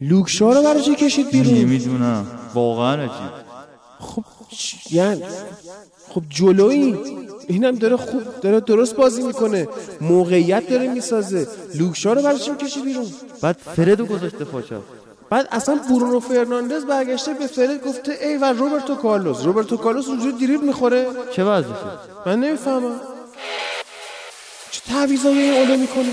لوکشا رو برای چی کشید بیرون؟ نمی‌دونم. واقعا عجیب. خب یعنی خب جلویی. اینم داره خوب داره درست بازی می‌کنه. موقعیت داره می‌سازه. لوکشا رو برای چی کشید بیرون؟ بعد فردو گذاشته پاچپ بعد اصلا برونو فرناندز برگشته به فرد گفته ای و روبرتو کارلوس. روبرتو کارلوس اونجوری دریبل می‌خوره. چه وضعشه؟ من نمی‌فهمم. چه تعویضایی اولو می‌کنه؟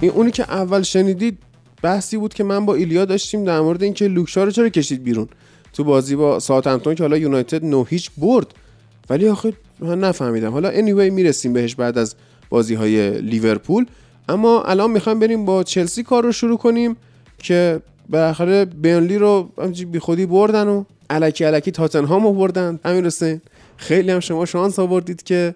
این اونی که اول شنیدید بحثی بود که من با ایلیا داشتیم در مورد اینکه لوکشا رو چرا کشید بیرون. تو بازی با ساوثهمپتون که حالا یونایتد نو هیچ برد. ولی آخه من نفهمیدم. حالا anyway می‌رسیم بهش بعد از بازی های لیورپول. اما الان می‌خوایم بریم با چلسی کار رو شروع کنیم که بالاخره بینلی رو بی خودی بردن و الکی الکی تاتنهام رو بردن. امیر حسین خیلی هم شما شانس آوردید که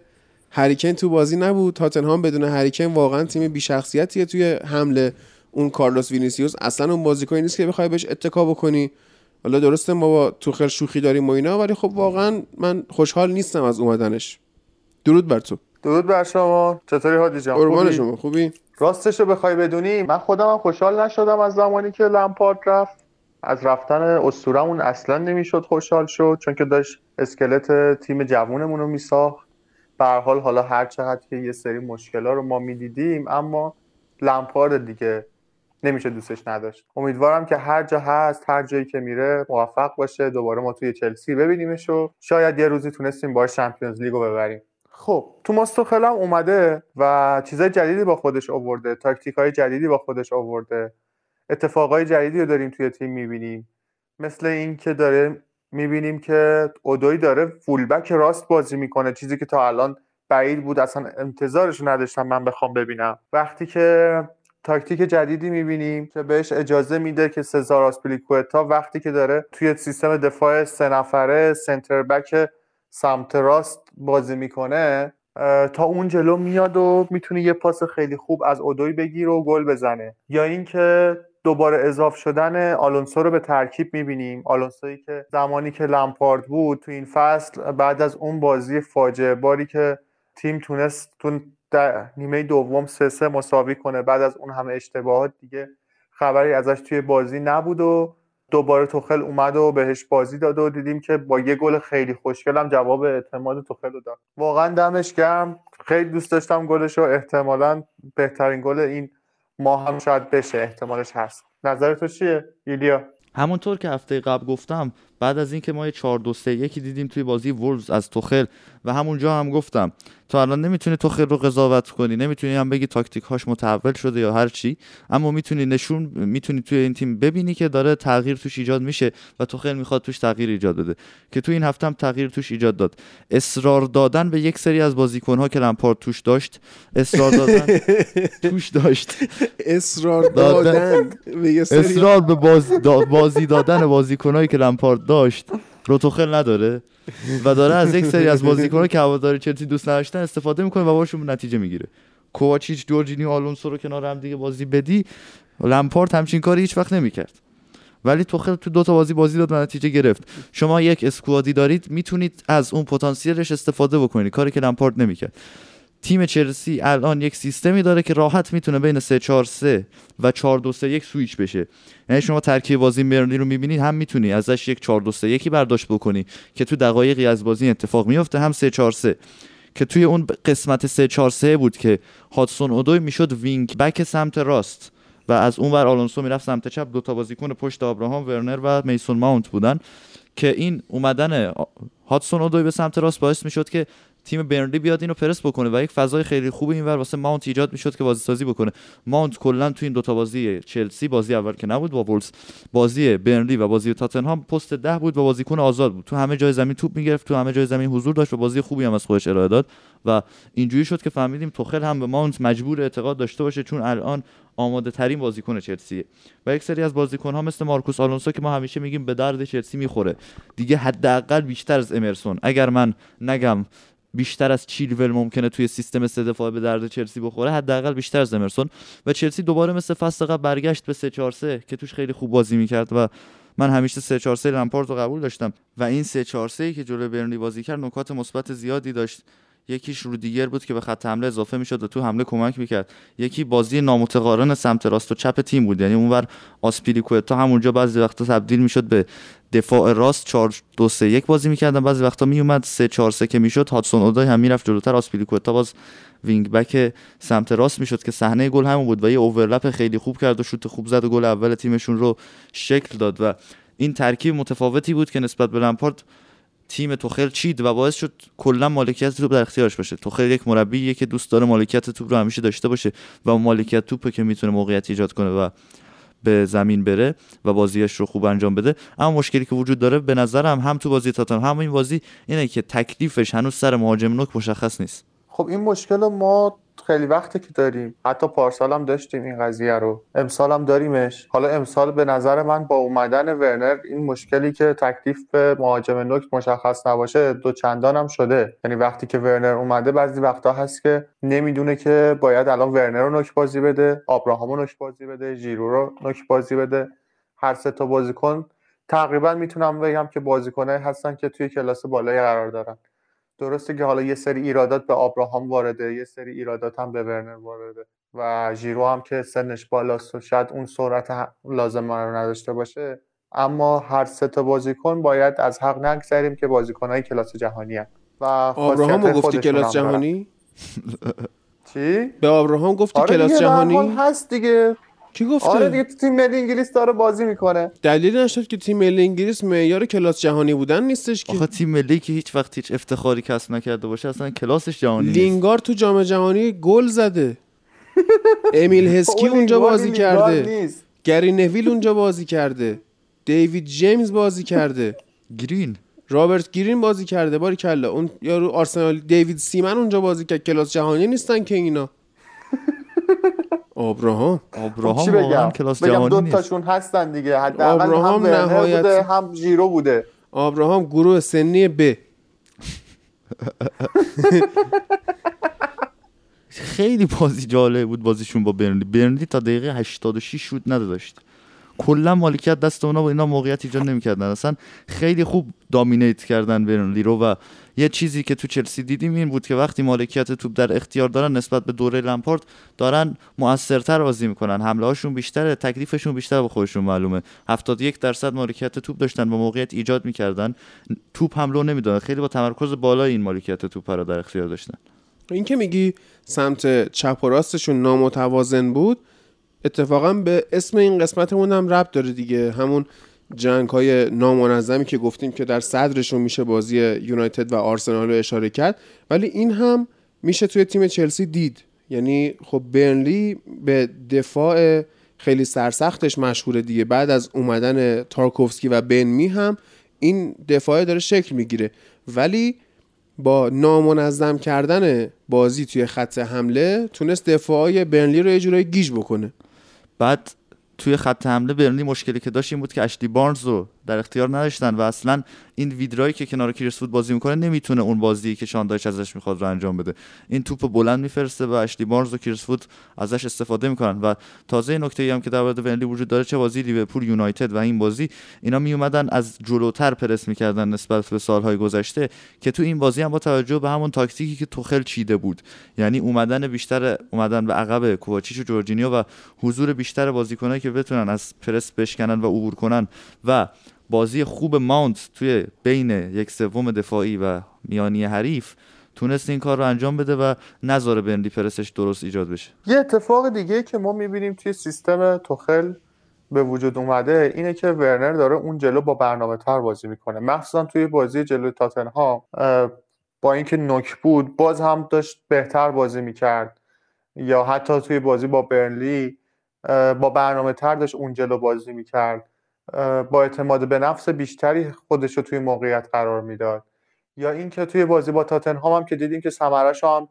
هریکن تو بازی نبود. تاتنهام بدون هریکن واقعا تیم بی شخصیتیه توی حمله. اون کارلوس وینیسیوس اصلا اون بازیکنی نیست که بخوای بهش اتکا بکنی. حالا درسته ما با توخل شوخی داریم و اینا ولی خب واقعا من خوشحال نیستم از اومدنش. درود بر تو. درود بر شما. چطوری هادی جان؟ قربان؟ شما. خوبی؟ راستش رو بخوای بدونی من خودم هم خوشحال نشدم از زمانی که لمپارد رفت. از رفتن اسطورمون اصلا نمی‌شد خوشحال شد چون که داشت اسکلت تیم جوونمون رو میساخت. به حال حالا هر چقدر که یه سری مشکلا رو ما می‌دیدیم اما لمپارد دیگه نمیشه دوستش نداشت. امیدوارم که هر جا هست هر جایی که میره موفق باشه دوباره ما توی چلسی ببینیمش و شاید یه روزی تونستیم با چمپیونز لیگ رو ببریم. خب. توماس توخل هم اومده و چیزای جدیدی با خودش آورده تاکتیک های جدیدی با خودش آورده. اتفاقای جدیدی رو داریم توی تیم می‌بینیم. مثل این که داره می‌بینیم که اودوی داره فولبک راست بازی می‌کنه. چیزی که تا الان بعید بود اصلا انتظارش نداشتم من بخوام ببینم. وقتی که تاکتیک جدیدی می‌بینیم که بهش اجازه میده که سزار آسپلیکوتا وقتی که داره توی سیستم دفاع سه نفره سنتر بک سمت راست بازی می‌کنه تا اون جلو میاد و می‌تونه یه پاس خیلی خوب از اودوی بگیره و گل بزنه. یا اینکه دوباره اضاف شدن آلونسو رو به ترکیب می‌بینیم. آلونسویی که زمانی که لمپارد بود تو این فصل بعد از اون بازی فاجعه باری که تیم تونست تو در نیمه دوم سه سه مساوی کنه. بعد از اون همه اشتباهات دیگه خبری ازش توی بازی نبود و دوباره توخل اومد و بهش بازی داد و دیدیم که با یه گل خیلی خوشگل هم جواب اعتماد توخل رو داد. واقعا دمش گرم. خیلی دوست داشتم گلش رو احتمالا بهترین گل این ما هم شاید بشه احتمالش هست. نظر تو چیه؟ ایلیا؟ همونطور که هفته قبل گفتم بعد از اینکه ما یه 4 2 3 1 دیدیم توی بازی وولز از توخل و همونجا هم گفتم تو الان نمی‌تونی توخل رو قضاوت کنی نمی‌تونی هم بگی تاکتیک هاش متحول شده یا هر چی اما می‌تونی نشون می‌تونی توی این تیم ببینی که داره تغییر توش ایجاد میشه و توخل می‌خواد توش تغییر ایجاد بده. که توی این هفته هم تغییر توش ایجاد داد. اصرار دادن به یک سری از بازیکنها که لمپارد توش داشت اصرار دادن توش داشت. اصرار دادن. به اصرار به بازی دادن بازیکنایی که لمپارد داشت رو توخل نداره و داره از یک سری از بازیکنایی که هواداری چلسی دوست نداشتن استفاده می‌کنه و باشون نتیجه می‌گیره. کوواچیچ جورجینیو آلونسو رو کنار هم دیگه بازی بدی لمپارد همچین کاری هیچ وقت نمی‌کرد. ولی توخل تو دو تا بازی بازی داد و نتیجه گرفت. شما یک squad ی دارید می‌تونید از اون پتانسیلش استفاده بکنید. کاری که لمپارد نمی‌کرد. تیم چلسی الان یک سیستمی داره که راحت می‌تونه بین 3 4 3 و 4 2 3 1 سویچ بشه. یعنی شما ترکیب بازی برنلی رو می‌بینید هم می‌تونی ازش یک 4 2 3 1 برداشت بکنی که تو دقایقی از بازی اتفاق میفته هم 3 4 3 که توی اون قسمت 3 4 3 بود که هادسون اودوی می‌شد wing back سمت راست و از اون ور آلونسو می‌رفت سمت چپ. دو تا بازیکن پشت آبراهام ورنر و میسون ماونت بودن که این اومدن هاتسون اودوی به سمت راست باعث می‌شد که تیم برنلی بیاد اینو پرس بکنه و یک فضای خیلی خوب اینور واسه ماونت ایجاد می‌شد که بازی سازی بکنه. ماونت کلا تو این دوتا بازی چلسی بازی اول که نبود با وولز بازی برنلی و بازی تاتنهام پست ده بود و بازیکن آزاد بود. تو همه جای زمین توپ می‌گرفت تو همه جای زمین حضور داشت و بازی خوبی هم از خودش ارائه داد و اینجوری شد که فهمیدیم توخل هم به ماونت مجبور اعتقاد داشته باشه چون الان آماده ترین بازیکن چلسی و یک سری از بازیکن ها مثل مارکوس آلونسو که ما همیشه میگیم به درد چلسی می‌خوره. دیگه حداقل بیشتر از امرسون. اگر من نگم بیشتر از چیلول ممکنه توی سیستم سه دفاع به درد چلسی بخوره حداقل بیشتر از امرسون. و چلسی دوباره مثل فصل قبل برگشت به 3 4 3 که توش خیلی خوب بازی می‌کرد و من همیشه 3 4 3 لمپارد رو قبول داشتم. و این 3 4 3 که جلوی برنلی بازی کرد نکات مثبت زیادی داشت. یکیش رو دیگر بود که به خط حمله اضافه می‌شد و تو حمله کمک می‌کرد. یکی بازی نامتقارن سمت راست و چپ تیم بود. یعنی اونور آسپیلیکوتا همونجا بعضی وقتا تبدیل می‌شد به دفاع راست 4 2 3 1 بازی می‌کردن. بعضی وقتا میومد 3 4 3 که می‌شد. هادسون اودوی هم می‌رفت جلوتر. آسپیلیکوتا باز wing back سمت راست می‌شد که صحنه گل همون بود و یه overlap خیلی خوب کرد و شوت خوب زد و گل اول تیمشون رو شکل داد و این ترکیب متفاوتی بود که نسبت به لمپارد تیم توخل چید و باعث شد کلا مالکیت توپ در اختیارش باشه. توخل یک مربیه که دوست داره مالکیت توپ رو همیشه داشته باشه و مالکیت توپه که می‌تونه موقعیت ایجاد کنه و به زمین بره و بازیش رو خوب انجام بده. اما مشکلی که وجود داره به نظرم هم تو بازی تاتن هم این بازی اینه که تکلیفش هنوز سر مهاجم نوک مشخص نیست. خب این مشکل ما خیلی وقته که داریم. حتی پارسال هم داشتیم این قضیه رو. امسال هم داریمش. حالا امسال به نظر من با اومدن ورنر این مشکلی که تکلیف به مهاجم نوک مشخص نباشه دو چندان هم شده. یعنی وقتی که ورنر اومده بعضی وقتا هست که نمی‌دونه که باید الان ورنر رو نوک بازی بده آبراهام رو نوک بازی بده ژیرو رو نوک بازی بده. هر سه تا بازیکن تقریبا می‌تونم بگم که بازیکنایی هستن که توی کلاس بالایی قرار دارن. درسته که حالا یه سری ایرادات به آبراهام وارده یه سری ایرادات هم به ورنر وارده و ژیرو هم که سنش بالاست و شاید اون سرعت لازم رو نداشته باشه. اما هر سه تا بازیکن باید از حق نگذریم که بازیکنهای کلاس جهانی هم. و آبراهام گفتی کلاس جهانی؟ چی؟ به آبراهام گفتی آره کلاس جهانی؟ هست دیگه. کی گفته؟ آره دیگه تیم ملی انگلیس داره بازی می‌کنه. دلیل نشد که تیم ملی انگلیس معیار کلاس جهانی بودن نیستش که. آخه تیم ملی که هیچ وقت هیچ افتخاری کسب نکرده باشه اصلا کلاسش جهانی لینگارد تو جام جهانی گل زده. امیل هسکی اونجا بازی کرده. گری نویل اونجا بازی کرده. دیوید جیمز بازی کرده. گرین. رابرت گرین بازی کرده. باری کلا. اون یارو آرسنال دیوید سیمن اونجا بازی کرد. کلاس جهانی نیستن که اینا. آبراهام. آبراهام واقعا کلاس جهانی دو تاشون هستن دیگه. حداقل هم نهایت بوده هم ژیرو بوده. آبراهام گروه سنی ب. خیلی بازی جالب بود بازیشون با برنلی. برنلی تا دقیقه 86 شوت نداشت کلا مالکیت دست اونا با اینا موقعیت ایجاد نمی‌کردن. اصلا خیلی خوب دامینیت کردن برنلی رو و یه چیزی که تو چلسی دیدیم این بود که وقتی مالکیت توپ در اختیار دارن نسبت به دوره لمپارد دارن موثرتر بازی می‌کنن. حمله هاشون بیشتره تکلیفشون بیشتر به خودشون معلومه. 71 درصد مالکیت توپ داشتن و موقعیت ایجاد می‌کردن. توپ حمله نمی‌دادن. خیلی با تمرکز بالا این مالکیت توپ رو در اختیار داشتن. این که میگی سمت چپ و راستشون نامتوازن بود اتفاقا به اسم این قسمتمون هم ربط داره دیگه. همون جنگ های نامنظمی که گفتیم که در صدرشون میشه بازی یونایتد و آرسنال رو اشاره کرد. ولی این هم میشه توی تیم چلسی دید. یعنی خب برنلی به دفاع خیلی سرسختش مشهوره دیگه. بعد از اومدن تارکوفسکی و بنمی هم این دفاع داره شکل می‌گیره. ولی با نامنظم کردن بازی توی خط حمله تونست دفاعای برنلی رو یه جورایی گیج بکنه. بعد توی خط حمله برنلی مشکلی که داشت این بود که اشلی بارنز رو در اختیار نداشتن و اصلا این ویدرایی که کنار کریسفود بازی می‌کنه نمی‌تونه اون بازی که شاندایچ ازش می‌خواد رو انجام بده. این توپ بلند میفرسته و اشلی بارنز و کریسفود ازش استفاده می‌کنن و تازه نکته ای هم که در مورد ونلی وجود داره چه بازی لیورپول یونایتد و این بازی اینا می اومدن از جلوتر پرس می‌کردن نسبت به سالهای گذشته که تو این بازی هم با توجه به همون تاکتیکی که توخل چیده بود. یعنی اومدن بیشتر اومدن به عقب کوواچیچ و جورجینیو و حضور بیشتر بازیکنایی که بتونن از پرس بشکنن و عبور کنن و بازی خوب ماونت توی بین یک سوم دفاعی و میانی حریف تونست این کار رو انجام بده و نظر بنلی پرسش درست ایجاد بشه. یه اتفاق دیگه که ما می‌بینیم توی سیستم توخل به وجود اومده اینه که ورنر داره اون جلو با برنامه تر بازی می‌کنه. مخصوصا توی بازی جلو ها با اینکه نوک بود باز هم داشت بهتر بازی می‌کرد. یا حتی توی بازی با برنلی با برنامه تر داشت اون جلو بازی می‌کرد. با اعتماد به نفس بیشتری خودش رو توی موقعیت قرار می‌داد. یا اینکه توی بازی با تاتنهام هم که دیدیم که ثمرش هم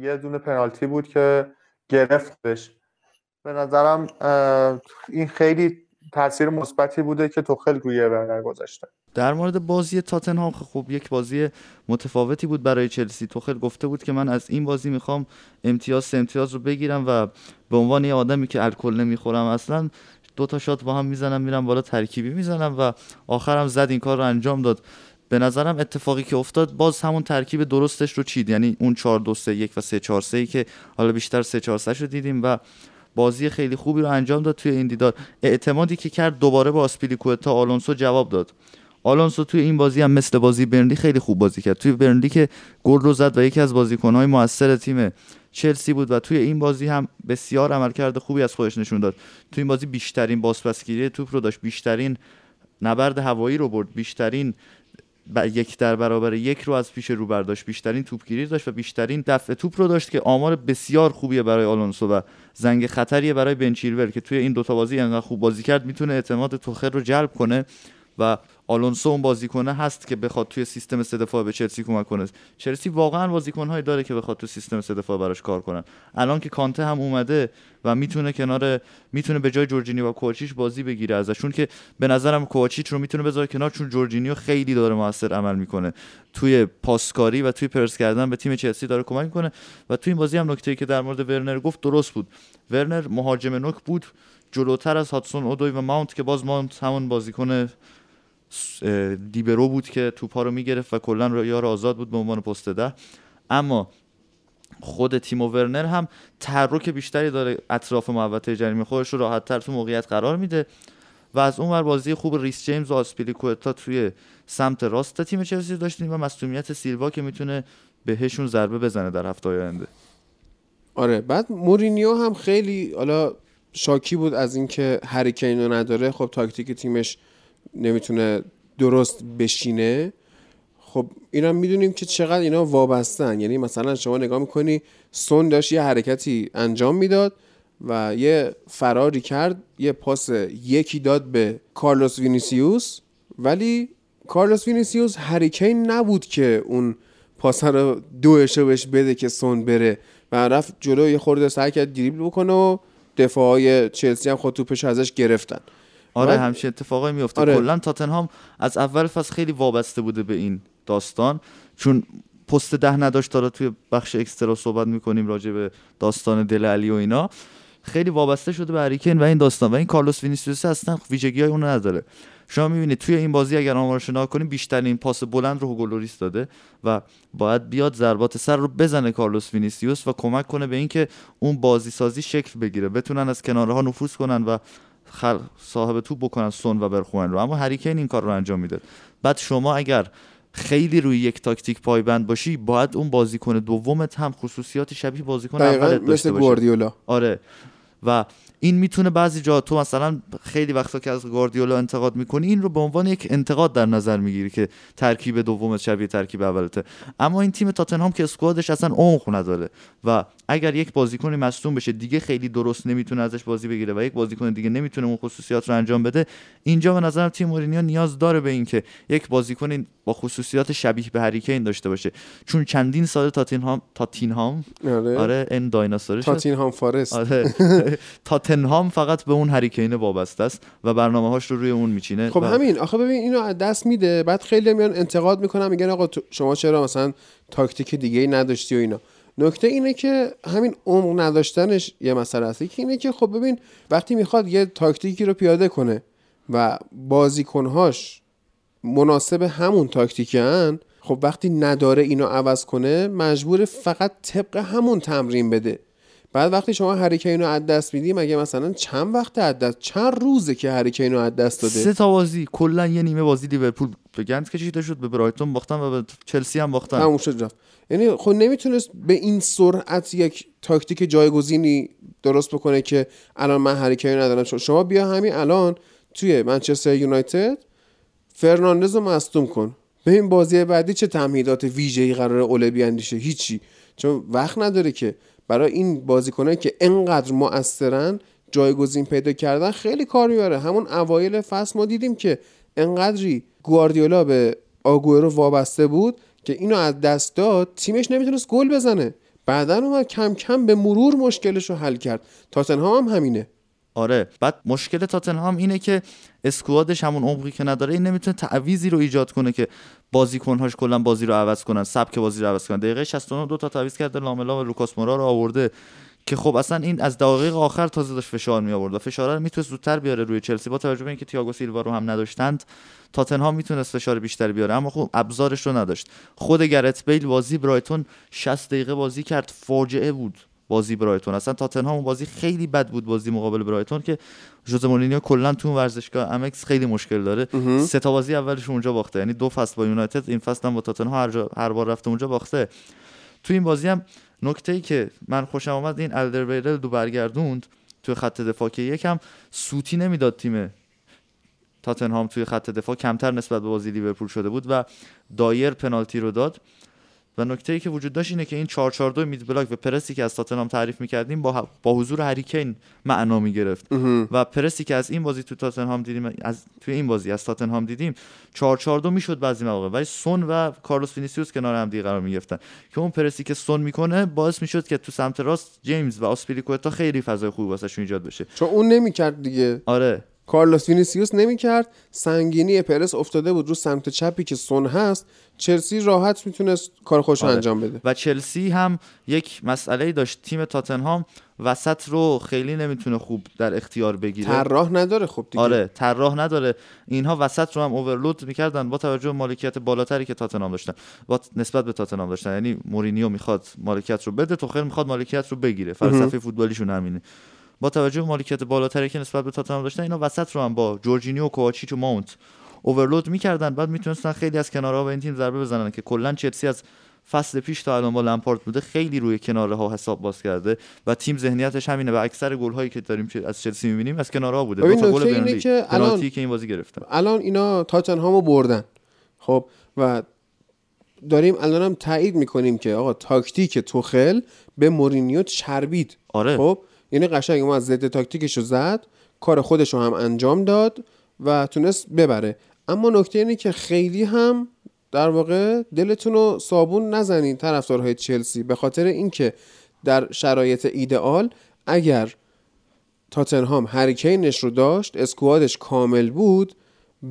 یه دونه پنالتی بود که گرفتش. به نظرم این خیلی تاثیر مثبتی بوده که توخل روی ورنر گذاشته. در مورد بازی تاتنهام خب یک بازی متفاوتی بود برای چلسی. توخل گفته بود که من از این بازی می‌خوام امتیاز امتیاز رو بگیرم و به عنوان یه آدمی که الکل نمی‌خورم اصلا دو تا شات با هم می‌زنم میرم بالا ترکیبی می‌زنم و آخرم زد این کار رو انجام داد. به نظرم اتفاقی که افتاد باز همون ترکیب درستش رو چید. یعنی اون 4 2 3 1 و 3 4 3 که حالا بیشتر 3 4 3 رو دیدیم و بازی خیلی خوبی رو انجام داد توی این دیدار. اعتمادی که کرد دوباره با آسپیلیکوتا آلونسو جواب داد. آلونسو توی این بازی هم مثل بازی برنلی خیلی خوب بازی کرد. توی برنلی که گل رو زد و یکی از بازیکنهای موثر تیم چلسی بود و توی این بازی هم بسیار عملکرد خوبی از خودش نشون داد. توی این بازی بیشترین بازپسگیری توپ رو داشت بیشترین نبرد هوایی رو برد بیشترین یک در برابر یک رو از پیش رو برداشت بیشترین توپگیری داشت و بیشترین دفع توپ رو داشت که آمار بسیار خوبیه برای آلونسو و زنگ خطریه برای بنچیلور که توی این دوتا بازی انقدر خوب بازی کرد می‌تونه اعتماد توخر رو جلب کنه و آلونسو اون بازیکنه هست که بخواد توی سیستم سه دفاع به چلسی کمک کنه. چلسی واقعا بازیکنهایی داره که بخواد توی سیستم سه دفاع براش کار کنن. الان که کانته هم اومده و می‌تونه کنار می‌تونه به جای جورجینی و کوچیچ بازی بگیره ازشون که به نظرم کوچیچ رو می‌تونه بذاره کنار چون جورجینیو خیلی داره موثر عمل می‌کنه. توی پاسکاری و توی پرس کردن به تیم چلسی داره کمک می‌کنه. و توی این بازی هم نکته که در مورد ورنر گفت درست بود. ورنر مهاجم نوک بود جلوتر از هاتسون اودوی و ماونت که باز ماونت همون بازیکن دیبرو بود که توپا رو می‌گرفت و کلا یار آزاد بود به عنوان پست ده. اما خود تیمو ورنر هم تحرک بیشتری داره اطراف محوطه جریمه. خودش رو راحتتر تو موقعیت قرار میده و از اون بازی خوب ریس جیمز و آسپیلیکوتا توی سمت راست تیم چلسی داشتیم و مصونیت سیلوا که می‌تونه بهشون ضربه بزنه در هفته آینده. آره بعد مورینیو هم خیلی حالا شاکی بود از اینکه هری نداره. خب تاکتیک تیمش نمی‌تونه درست بشینه. خب اینا می‌دونیم که چقدر اینا وابستن. یعنی مثلا شما نگاه می‌کنی سون داشت یه حرکتی انجام می‌داد و یه فراری کرد یه پاس یکی داد به کارلوس وینیسیوس. ولی کارلوس وینیسیوس هریکین نبود که اون پاس رو دوشو بهش بده که سون بره. و رفت جلو یه خورده سعی کرد دریبل بکنه و دفاعای چلسی هم خود توپش ازش گرفتن. آره همچین اتفاقایی میفته آره. کلا تاتنهام از اول فصل خیلی وابسته بوده به این داستان. چون پست ده نداشت تا توی بخش اکسترا صحبت می‌کنیم راجع به داستان دل علی و اینا. خیلی وابسته شده به هریکین و این داستان. و این کارلوس وینیسیوس اصلا ویژگی های اون نداره. شما می‌بینید توی این بازی اگر آمارش نگاه کنیم بیشترین پاس بلند رو هوگولوریس داده و باید بیاد ضربات سر رو بزنه کارلوس وینیسیوس و کمک کنه به اینکه اون بازی سازی شکل بگیره. بتونن از کنارها نفوذ کنن و خل... صاحب توپ بکنن سون و برخواین رو. اما هریکین این کار رو انجام میده بعد شما اگر خیلی روی یک تاکتیک پایبند باشی باید اون بازیکن دومت هم خصوصیات شبیه بازیکن اولت داشته مثل گواردیولا. آره. و این می‌تونه بعضی جا تو مثلا خیلی وقتا که از گواردیولا انتقاد می‌کنی این رو به عنوان یک انتقاد در نظر می‌گیری که ترکیب دوم شبیه ترکیب اولته. اما این تیم تاتنهام که اسکوادش اصلا عمق نداره و اگر یک بازیکنی مصدوم بشه دیگه خیلی درست نمی‌تونه ازش بازی بگیره و یک بازیکن دیگه نمی‌تونه اون خصوصیات رو انجام بده. اینجا به نظرم تیم مورینیو نیاز داره به اینکه یک بازیکن با خصوصیات شبیه به هریکین داشته باشه. چون چندین سال تاتینهام تاتینهام آره, آره این دایناسور تاتینهام فارست. آره. تاتنهام فقط به اون هریکین وابسته است و برنامه هاش رو روی اون میچینه. خب همین. آخه ببین اینو از دست میده. بعد خیلی میان انتقاد می‌کنن میگن آقا شما چرا مثلا تاکتیک دیگه ای نداشتی و اینا. نکته اینه که همین عمق نداشتنش یه مسئله که اینه که خب ببین وقتی می‌خواد یه تاکتیکی رو پیاده کنه و بازیکنهاش مناسب همون تاکتیکی هن خب وقتی نداره اینو عوض کنه مجبور فقط طبق همون تمرین بده. بعد وقتی شما هریکین رو از دست میدی مگه مثلا چند وقت از دست چند روزه که هریکین رو از دست داده؟ سه تا بازی کلا یه نیمه بازی لیورپول به گند کشیده شد به برایتون باختن و به چلسی هم باختن. تموم شد رفت. یعنی خب نمی‌تونست به این سرعت یک تاکتیک جایگزینی درست بکنه که الان من هریکین ندارم. شما- شما بیا همین الان توی منچستر یونایتد فرناندز رو مصدوم کن. به این بازی بعدی چه تمهیدات ویژه‌ای قرار اوله بیاندیشه هیچی. چون وقت نداره که برای این بازیکنایی که انقدر مؤثرن جایگزین پیدا کردن خیلی کار می‌بره. همون اوایل فصل ما دیدیم که انقدری گواردیولا به آگوئرو وابسته بود که اینو از دست داد تیمش نمی‌تونست گل بزنه. بعدا اومد کم کم به مرور مشکلش رو حل کرد. تاتنهام هم همینه. آره. بعد مشکل تاتنهام اینه که اسکوادش همون عمقی که نداره این نمی‌تونه تعویزی رو ایجاد کنه که بازیکن‌هاش کلا بازی رو عوض کنن سبک بازی رو عوض کنن. دقیقه 69 دو تا تعویض کرده لاملا و لوکاس مورا رو آورده. که خب اصلا این از دقایق آخر تازه داشت فشار می آورد و فشار رو می‌تونه زودتر بیاره روی چلسی. با توجه به اینکه تییاگو سیلوا رو هم نداشتند تاتنهام می‌تونست فشار بیشتری بیاره. اما خب ابزارش رو نداشت. خود گرت بیل بازی برایتون 60 دقیقه بازی کرد. فاجعه بود. بازی برایتون. اصلا تاتنهام بازی خیلی بد بود بازی مقابل برایتون که ژوزه مورینیو کلا تو ورزشگاه امکس خیلی مشکل داره. سه تا بازی اولش اونجا باخته. یعنی دو فصل با یونایتد این فصل هم با تاتنهام هر, جا- هر بار رفته اونجا باخته. تو این بازی هم نکته ای که من خوشم آمد این الدرویرل دو برگردوند توی خط دفاع که یکم سوتی نمی‌داد تیم تاتنهام توی خط دفاع. کمتر نسبت به بازی لیورپول شده بود و دایر پنالتی رو داد. و نکته ای که وجود داشت اینه که این 442 مید بلاک و پرسی که از تاتنهام تعریف می‌کردیم با با حضور هریکین معنا می‌گرفت. و پرسی که از این بازی تو تاتنهام دیدیم از توی این بازی از تاتنهام دیدیم 442 می‌شد بعضی مواقع. ولی سون و کارلوس وینیسیوس کنار هم دیگه قرار می‌گرفتن. که اون پرسی که سون می‌کنه باعث می‌شد که تو سمت راست جیمز و آسپیلیکوتا خیلی فضای خوبی واسهشون ایجاد بشه. چون اون نمی‌کرد دیگه. آره. کارلوس وینیسیوس نمی‌کرد. سنگینی پرس افتاده بود رو سمت چپی که سون هست. چلسی راحت می‌تونست کار خودش رو آره. انجام بده. و چلسی هم یک مسئله داشت. تیم تاتنهام وسط رو خیلی نمی‌تونه خوب در اختیار بگیره. طراح نداره خب دیگه. آره طراح نداره. اینها وسط رو هم اوورلود می‌کردن با توجه به مالکیت بالاتری که تاتنهام داشتن. با نسبت به تاتنهام داشتن. یعنی مورینیو می‌خواد مالکیت رو بده توخل می‌خواد مالکیت رو بگیره. فلسفه فوتبالیشون همینه. با توجه به مالکیت بالاتری که نسبت به تاتنهام داشتن اینا وسط رو هم با جورجینیو کوواچیچ و ماونت اوورلود می‌کردن. بعد می‌تونستن خیلی از کنارها به این تیم ضربه بزنن که کلا چلسی از فصل پیش تا الان با لمپارد بوده خیلی روی کناره ها حساب باز کرده و تیم ذهنیتش همینه. و اکثر گل هایی که داریم از چلسی می‌بینیم از کنارها بوده. ببین دو تا گل بنلی که الان- که این بازی گرفتن. الان اینا تاتنهامو بردن. خب و داریم الانم تایید می‌کنیم که آقا تاکتیک توخل به مورینیو چربید. آره. خب یعنی قشنگ از ضد تاکتیکش رو زد کار خودش رو هم انجام داد و تونست ببره. اما نکته اینه که خیلی هم در واقع دلتون رو صابون نزنین طرفدارهای چلسی به خاطر اینکه در شرایط ایدئال اگر تاتنهام هریکینش رو داشت squad ش کامل بود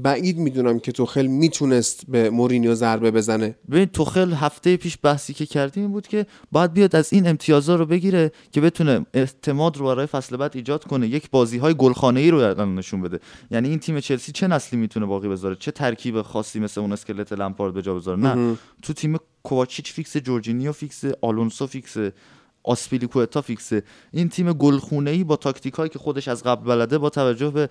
بعید می‌دونم که توخل می‌تونست به مورینیو ضربه بزنه. ببین توخل هفته پیش بحثی که کردیم این بود که باید بیاد از این امتیازا رو بگیره که بتونه اعتماد رو برای فصل بعد ایجاد کنه یک بازی های گلخانه ای رو نشون بده. یعنی این تیم چلسی چه نسلی می‌تونه باقی بذاره؟ چه ترکیب خاصی مثل اون اسکلت لمپارد به جا بذاره؟ نه. تو تیم کوواچیچ فیکس جورجینیو فیکس آلونسو فیکس آسپیلیکوتا فیکسه. این تیم گلخونه ای با تاکتیک هایی که خودش از قبل بلده با توجه به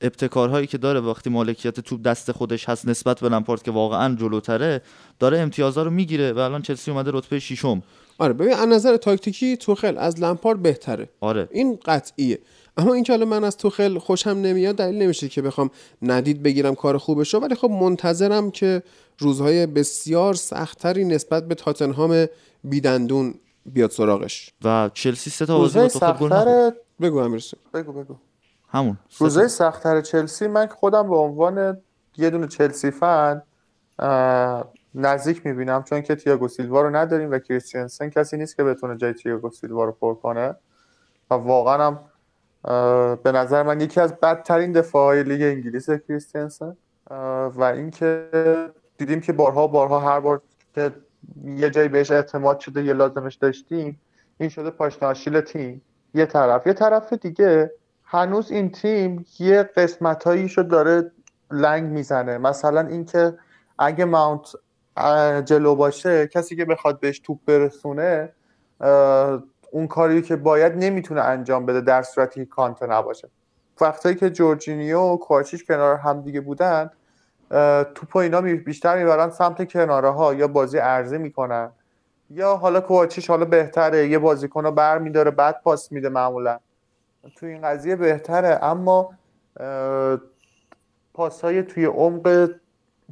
ابتکارهایی که داره وقتی مالکیت توپ دست خودش هست نسبت به لمپارد که واقعا جلوتره داره امتیازها رو می‌گیره و الان چلسی اومده رتبه ششم. آره ببین از نظر تاکتیکی توخل از لمپارد بهتره. آره. این قطعیه. اما اینکه حالا من از توخل خوشم نمیاد دلیل نمیشه که بخوام ندید بگیرم کار خوبش رو ولی خب منتظرم که روزهای بسیار سختتری نسبت به تاتنهام بیدندون بیاد سراغش. و چلسی سه تا بازی بگو امیرسون. بگو بگو. همون. روزای سختتر چلسی من خودم به عنوان یه دونه چلسی فن نزدیک می‌بینم چون که تییاگو سیلوا رو نداریم و کریستیانسن کسی نیست که بتونه جای تییاگو سیلوا رو پر کنه. و واقعا هم به نظر من یکی از بدترین دفاعهای لیگ انگلیس کریستیانسن و اینکه دیدیم که بارها بارها هر بار که یه جایی بهش اعتماد شده یه لازمش داشتیم این شده پاشناشیل تیم. یه طرف. یه طرف دیگه هنوز این تیم یه قسمتاییشو داره لنگ می‌زنه. مثلا اینکه اگه ماونت جلو باشه کسی که بخواد بهش توپ برسونه اون کاری که باید نمی‌تونه انجام بده در صورتی که کانته نباشه. وقتایی که جورجینیو و کوچیش کنار هم دیگه بودن توپ اینا بیشتر می‌برن سمت کناره ها یا بازی عرضه می‌کنن یا حالا کوچیش حالا بهتره یه بازیکن رو بر میداره بعد پاس میده معمولا. تو این قضیه بهتره. اما پاسهای توی عمق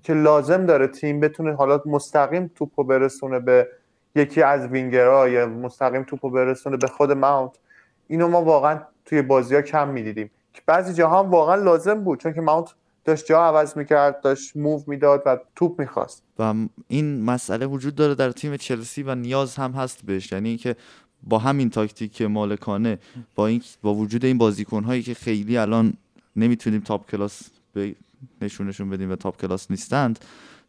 که لازم داره تیم بتونه حالا مستقیم توپو برسونه به یکی از وینگرها یا مستقیم توپو برسونه به خود ماونت اینو ما واقعا توی بازی ها کم می‌دیدیم. که بعضی جاها هم واقعا لازم بود چون که ماونت داشت جا عوض می‌کرد داشت move می‌داد و توپ می‌خواست. و این مسئله وجود داره در تیم چلسی و نیاز هم هست بهش. یعنی اینکه با همین تاکتیک مالکانه با این با وجود این بازیکن هایی که خیلی الان نمی‌تونیم top class نشونشون بدیم و top class نیستند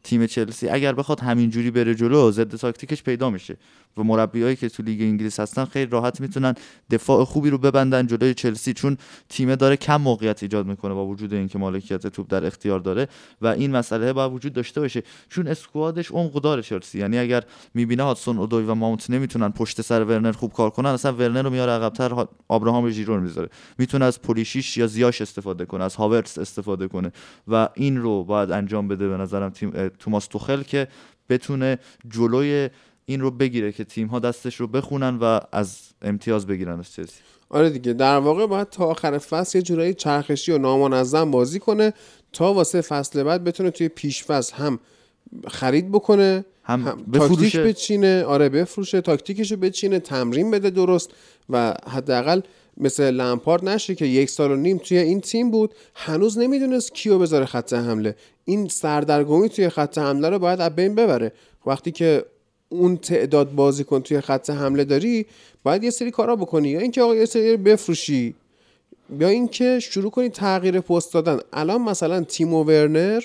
تیم چلسی اگر بخواد همینجوری بره جلو ضد تاکتیکش پیدا میشه. و مربیایی که تو لیگ انگلیس هستن خیلی راحت می‌تونن دفاع خوبی رو ببندن جلوی چلسی چون تیم داره کم موقعیت ایجاد می‌کنه با وجود اینکه مالکیت توپ در اختیار داره و این مسئله باید وجود داشته باشه. چون اسکوادش عمق داره چلسی. یعنی اگر می‌بینه هاتسون اودوی و ماونت نمی‌تونن پشت سر ورنر خوب کار کنن اصلا ورنر رو میاره عقبتر ابراهام ژیرون می‌ذاره. می‌تونه از پولیشیش یا زیاش استفاده کنه از هاورتس استفاده کنه. و این رو باید انجام بده به نظرم تیم توماس توخل که بتونه جلوی این رو بگیره که تیم ها دستش رو بخونن و از امتیاز بگیرن از چلسی. آره دیگه در واقع باید تا آخر فصل یه جورایی چرخشی و نامنظم بازی کنه تا واسه فصل بعد بتونه توی پیش فصل هم خرید بکنه هم, هم تاکتیک بچینه آره بفروشه تاکتیکشو بچینه تمرین بده درست و حداقل مثل لمپارد نشه که یک سال و نیم توی این تیم بود هنوز نمی‌دونست کیو بذاره خط حمله. این سردرگمی توی خط حمله رو باید از بین ببره. وقتی که اون تعداد بازیکن توی خط حمله داری باید یه سری کارا بکنی. یا اینکه آقا یه سری بفروشی یا اینکه شروع کنی تغییر پست دادن. الان مثلا تیمو ورنر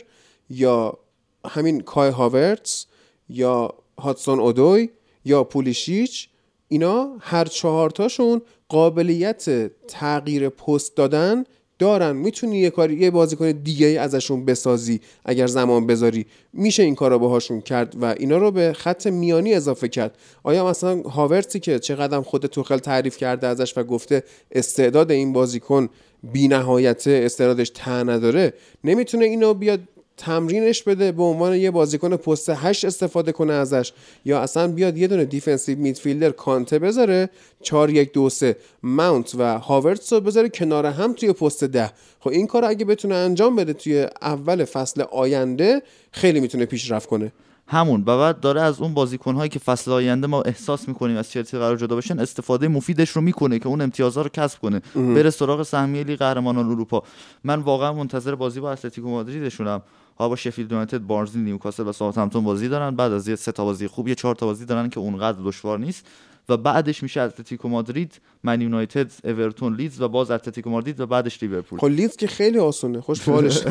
یا همین کای هاورتس یا هاتسون اودوی یا پولیشیچ اینا هر چهارتاشون قابلیت تغییر پست دادن دارن. می‌تونی یه کاری یه بازیکن دیگه ازشون بسازی اگر زمان بذاری. میشه این کارا باهاشون کرد و اینا رو به خط میانی اضافه کرد. آیا مثلا هاورتی که چقدر خود توخل تعریف کرده ازش و گفته استعداد این بازیکن بی نهایت استعدادش ته نداره نمی‌تونه اینو بیاد تمرینش بده به عنوان یه بازیکن پست 8 استفاده کنه ازش. یا اصلا بیاد یه دونه defensive midfielder کانته بذاره 4 1 2 3 ماونت و هاورتس رو بذاره کنار هم توی پست 10 خب این کار اگه بتونه انجام بده توی اول فصل آینده خیلی می‌تونه پیشرفت کنه. همون. و بعد داره از اون بازیکن هایی که فصل آینده ما احساس می‌کنیم از چلسی قرار جدا بشن استفاده مفیدش رو می‌کنه که اون امتیازها رو کسب کنه. بره سراغ سهمیه لیگ قهرمانان اروپا. من واقعا منتظر بازی با اتلتیکو مادریدشونم. ها با شفیلد یونایتد بارنزلی نیوکاسل و ساوثهمپتون بازی دارن. بعد از یه سه تا بازی خوب یه چهار تا بازی دارن که اونقدر دشوار نیست. و بعدش میشه اتلتیکو مادرید من یونایتد اورتون لیدز و باز اتلتیکو مادرید و بعدش لیورپول. خب لیدز که خیلی آسونه. خوش بالش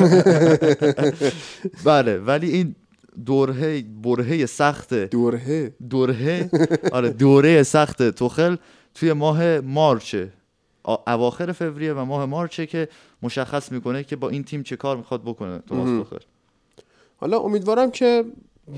بله ولی این دوره برهه سخت دوره دوره آره دوره سخت توخل توی ماه مارچه. اواخر فوریه و ماه مارچه که مشخص می‌کنه که با این تیم چه کار می‌خواد بکنه توماس توخل حالا امیدوارم که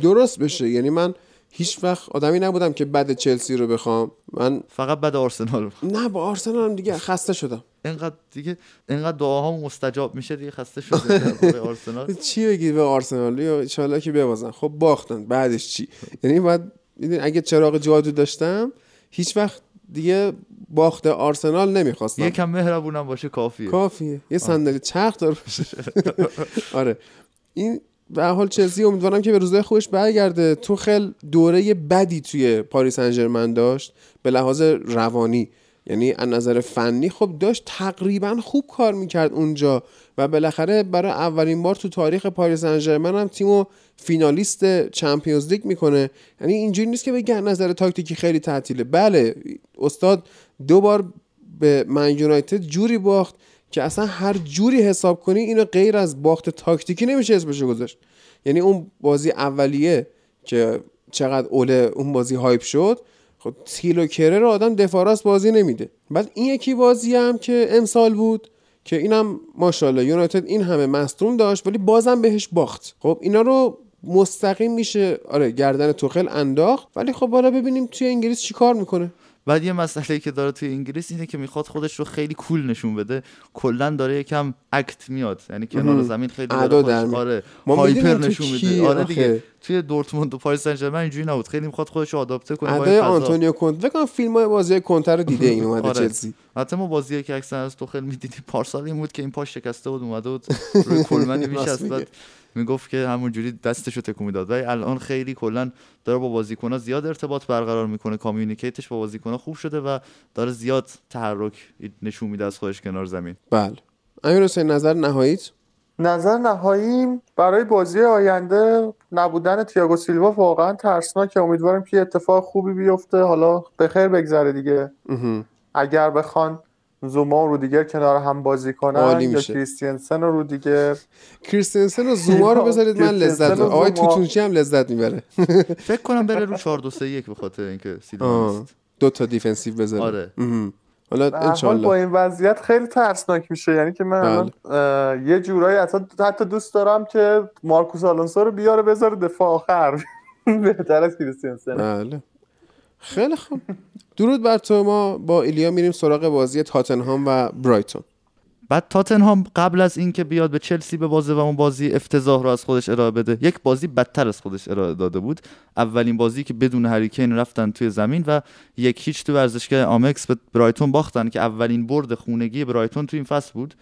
درست بشه. یعنی من هیچ وقت آدمی نبودم که بعد چلسی رو بخوام. من فقط بعد آرسنال نه با آرسنال هم دیگه خسته شدم. اینقدر دیگه اینقدر دعاها مستجاب میشه دیگه خسته شده آرسنال. چی بگی به آرسنال؟ یا ان که ببازن. خب باختن. بعدش چی؟ یعنی بعد اگه چراغ جادو داشتم هیچ وقت دیگه باخت آرسنال نمی‌خواستم. یکم مهربونم باشه کافیه. کافیه. یه صندلی چرخ دار باشه. آره. این به حال چلسی امیدوارم که به روزهای خوش برگرده. تو خیل دوره بدی توی پاریس انجرمن داشت به لحاظ روانی. یعنی از نظر فنی خب داشت تقریبا خوب کار می‌کرد اونجا و بالاخره برای اولین بار تو تاریخ پاریس انجرمن هم تیمو فینالیست چمپیونز لیگ می‌کنه. یعنی اینجوری نیست که بگه نظر تاکتیکی خیلی تعطیله. بله استاد دو بار به من یونایتد جوری باخت. که اصلا هر جوری حساب کنی اینو غیر از باخت تاکتیکی نمیشه اسمش گذاشت. یعنی اون بازی اولیه که چقدر اوله اون بازی hype شد خب تیلو کرر رو آورد دفاع راست بازی نمیده. بعد این یکی بازی هم که امسال بود که اینم ماشاءالله یونایتد این همه مصدوم داشت ولی بازم بهش باخت. خب اینا رو مستقیم میشه آره گردن توخل انداخت ولی خب حالا ببینیم توی انگلیس چی کار می‌کنه. بعد یه مسئله که داره توی انگلیس اینه که می‌خواد خودش رو خیلی cool نشون بده. کلا داره یکم act میاد. یعنی کنار زمین خیلی داره آره hyper تو نشون میده. آره؟ دیگه توی دورتموند و پاریس سن ژرمن اینجوری نبود. خیلی می‌خواد خودش رو آداپته کنه ادای. آنتونیو کونته فکر کنم فیلم های بازی کنتر رو دیده این اومده آره. چلسی. حتی ما بازی که اکثر از توخل می‌دیدیم پارسال این بود که این پاش شکسته بود اومده بود روی کلمنی راست میشست. می‌گفت که همونجوری دستشو تکون می‌داد. ولی الان خیلی کلا داره با بازیکن‌ها زیاد ارتباط برقرار می‌کنه. کامیونیکیتش با بازیکن‌ها خوب شده و داره زیاد تحرک نشون میده از خودش کنار زمین. بله. امیر حسین نظر نهاییت؟ نظر نهاییم برای بازی آینده نبودن تییاگو سیلوا واقعا ترسناکه امیدوارم که اتفاق خوبی بیفته. حالا به خیر بگذره دیگه. اها. اگر بخوان زوما و رودیگر کنار هم بازی کنن عالی یا میشه. کریستینسن و رودیگر کریستنسن و زوما رو بذارید من لذت می‌برم آقای. توتونچی هم لذت می‌بره. فکر کنم بره رو 4 2 3 1 به خاطر اینکه سیلوا دو تا defensive بذاره. آره. حالا حال با انشالله این وضعیت خیلی ترسناک میشه. یعنی که من الان اه، یه جورایی حتی حتی دوست دارم که مارکوس آلونسو رو بیاره بذاره دفاع آخر. بهتر از کریستینسن. بله. خیلی خوب. درود بر تو. ما با ایلیا میریم سراغ بازی تاتنهام و برایتون. بعد تاتنهام قبل از اینکه بیاد به چلسی به بازه و اون بازی افتضاح رو از خودش ارائه بده یک بازی بدتر از خودش ارائه داده بود. اولین بازی که بدون هریکین رفتن توی زمین و یک هیچ تو ورزشگاه آمکس به برایتون باختن که اولین برد خونگی برایتون تو این فصل بود.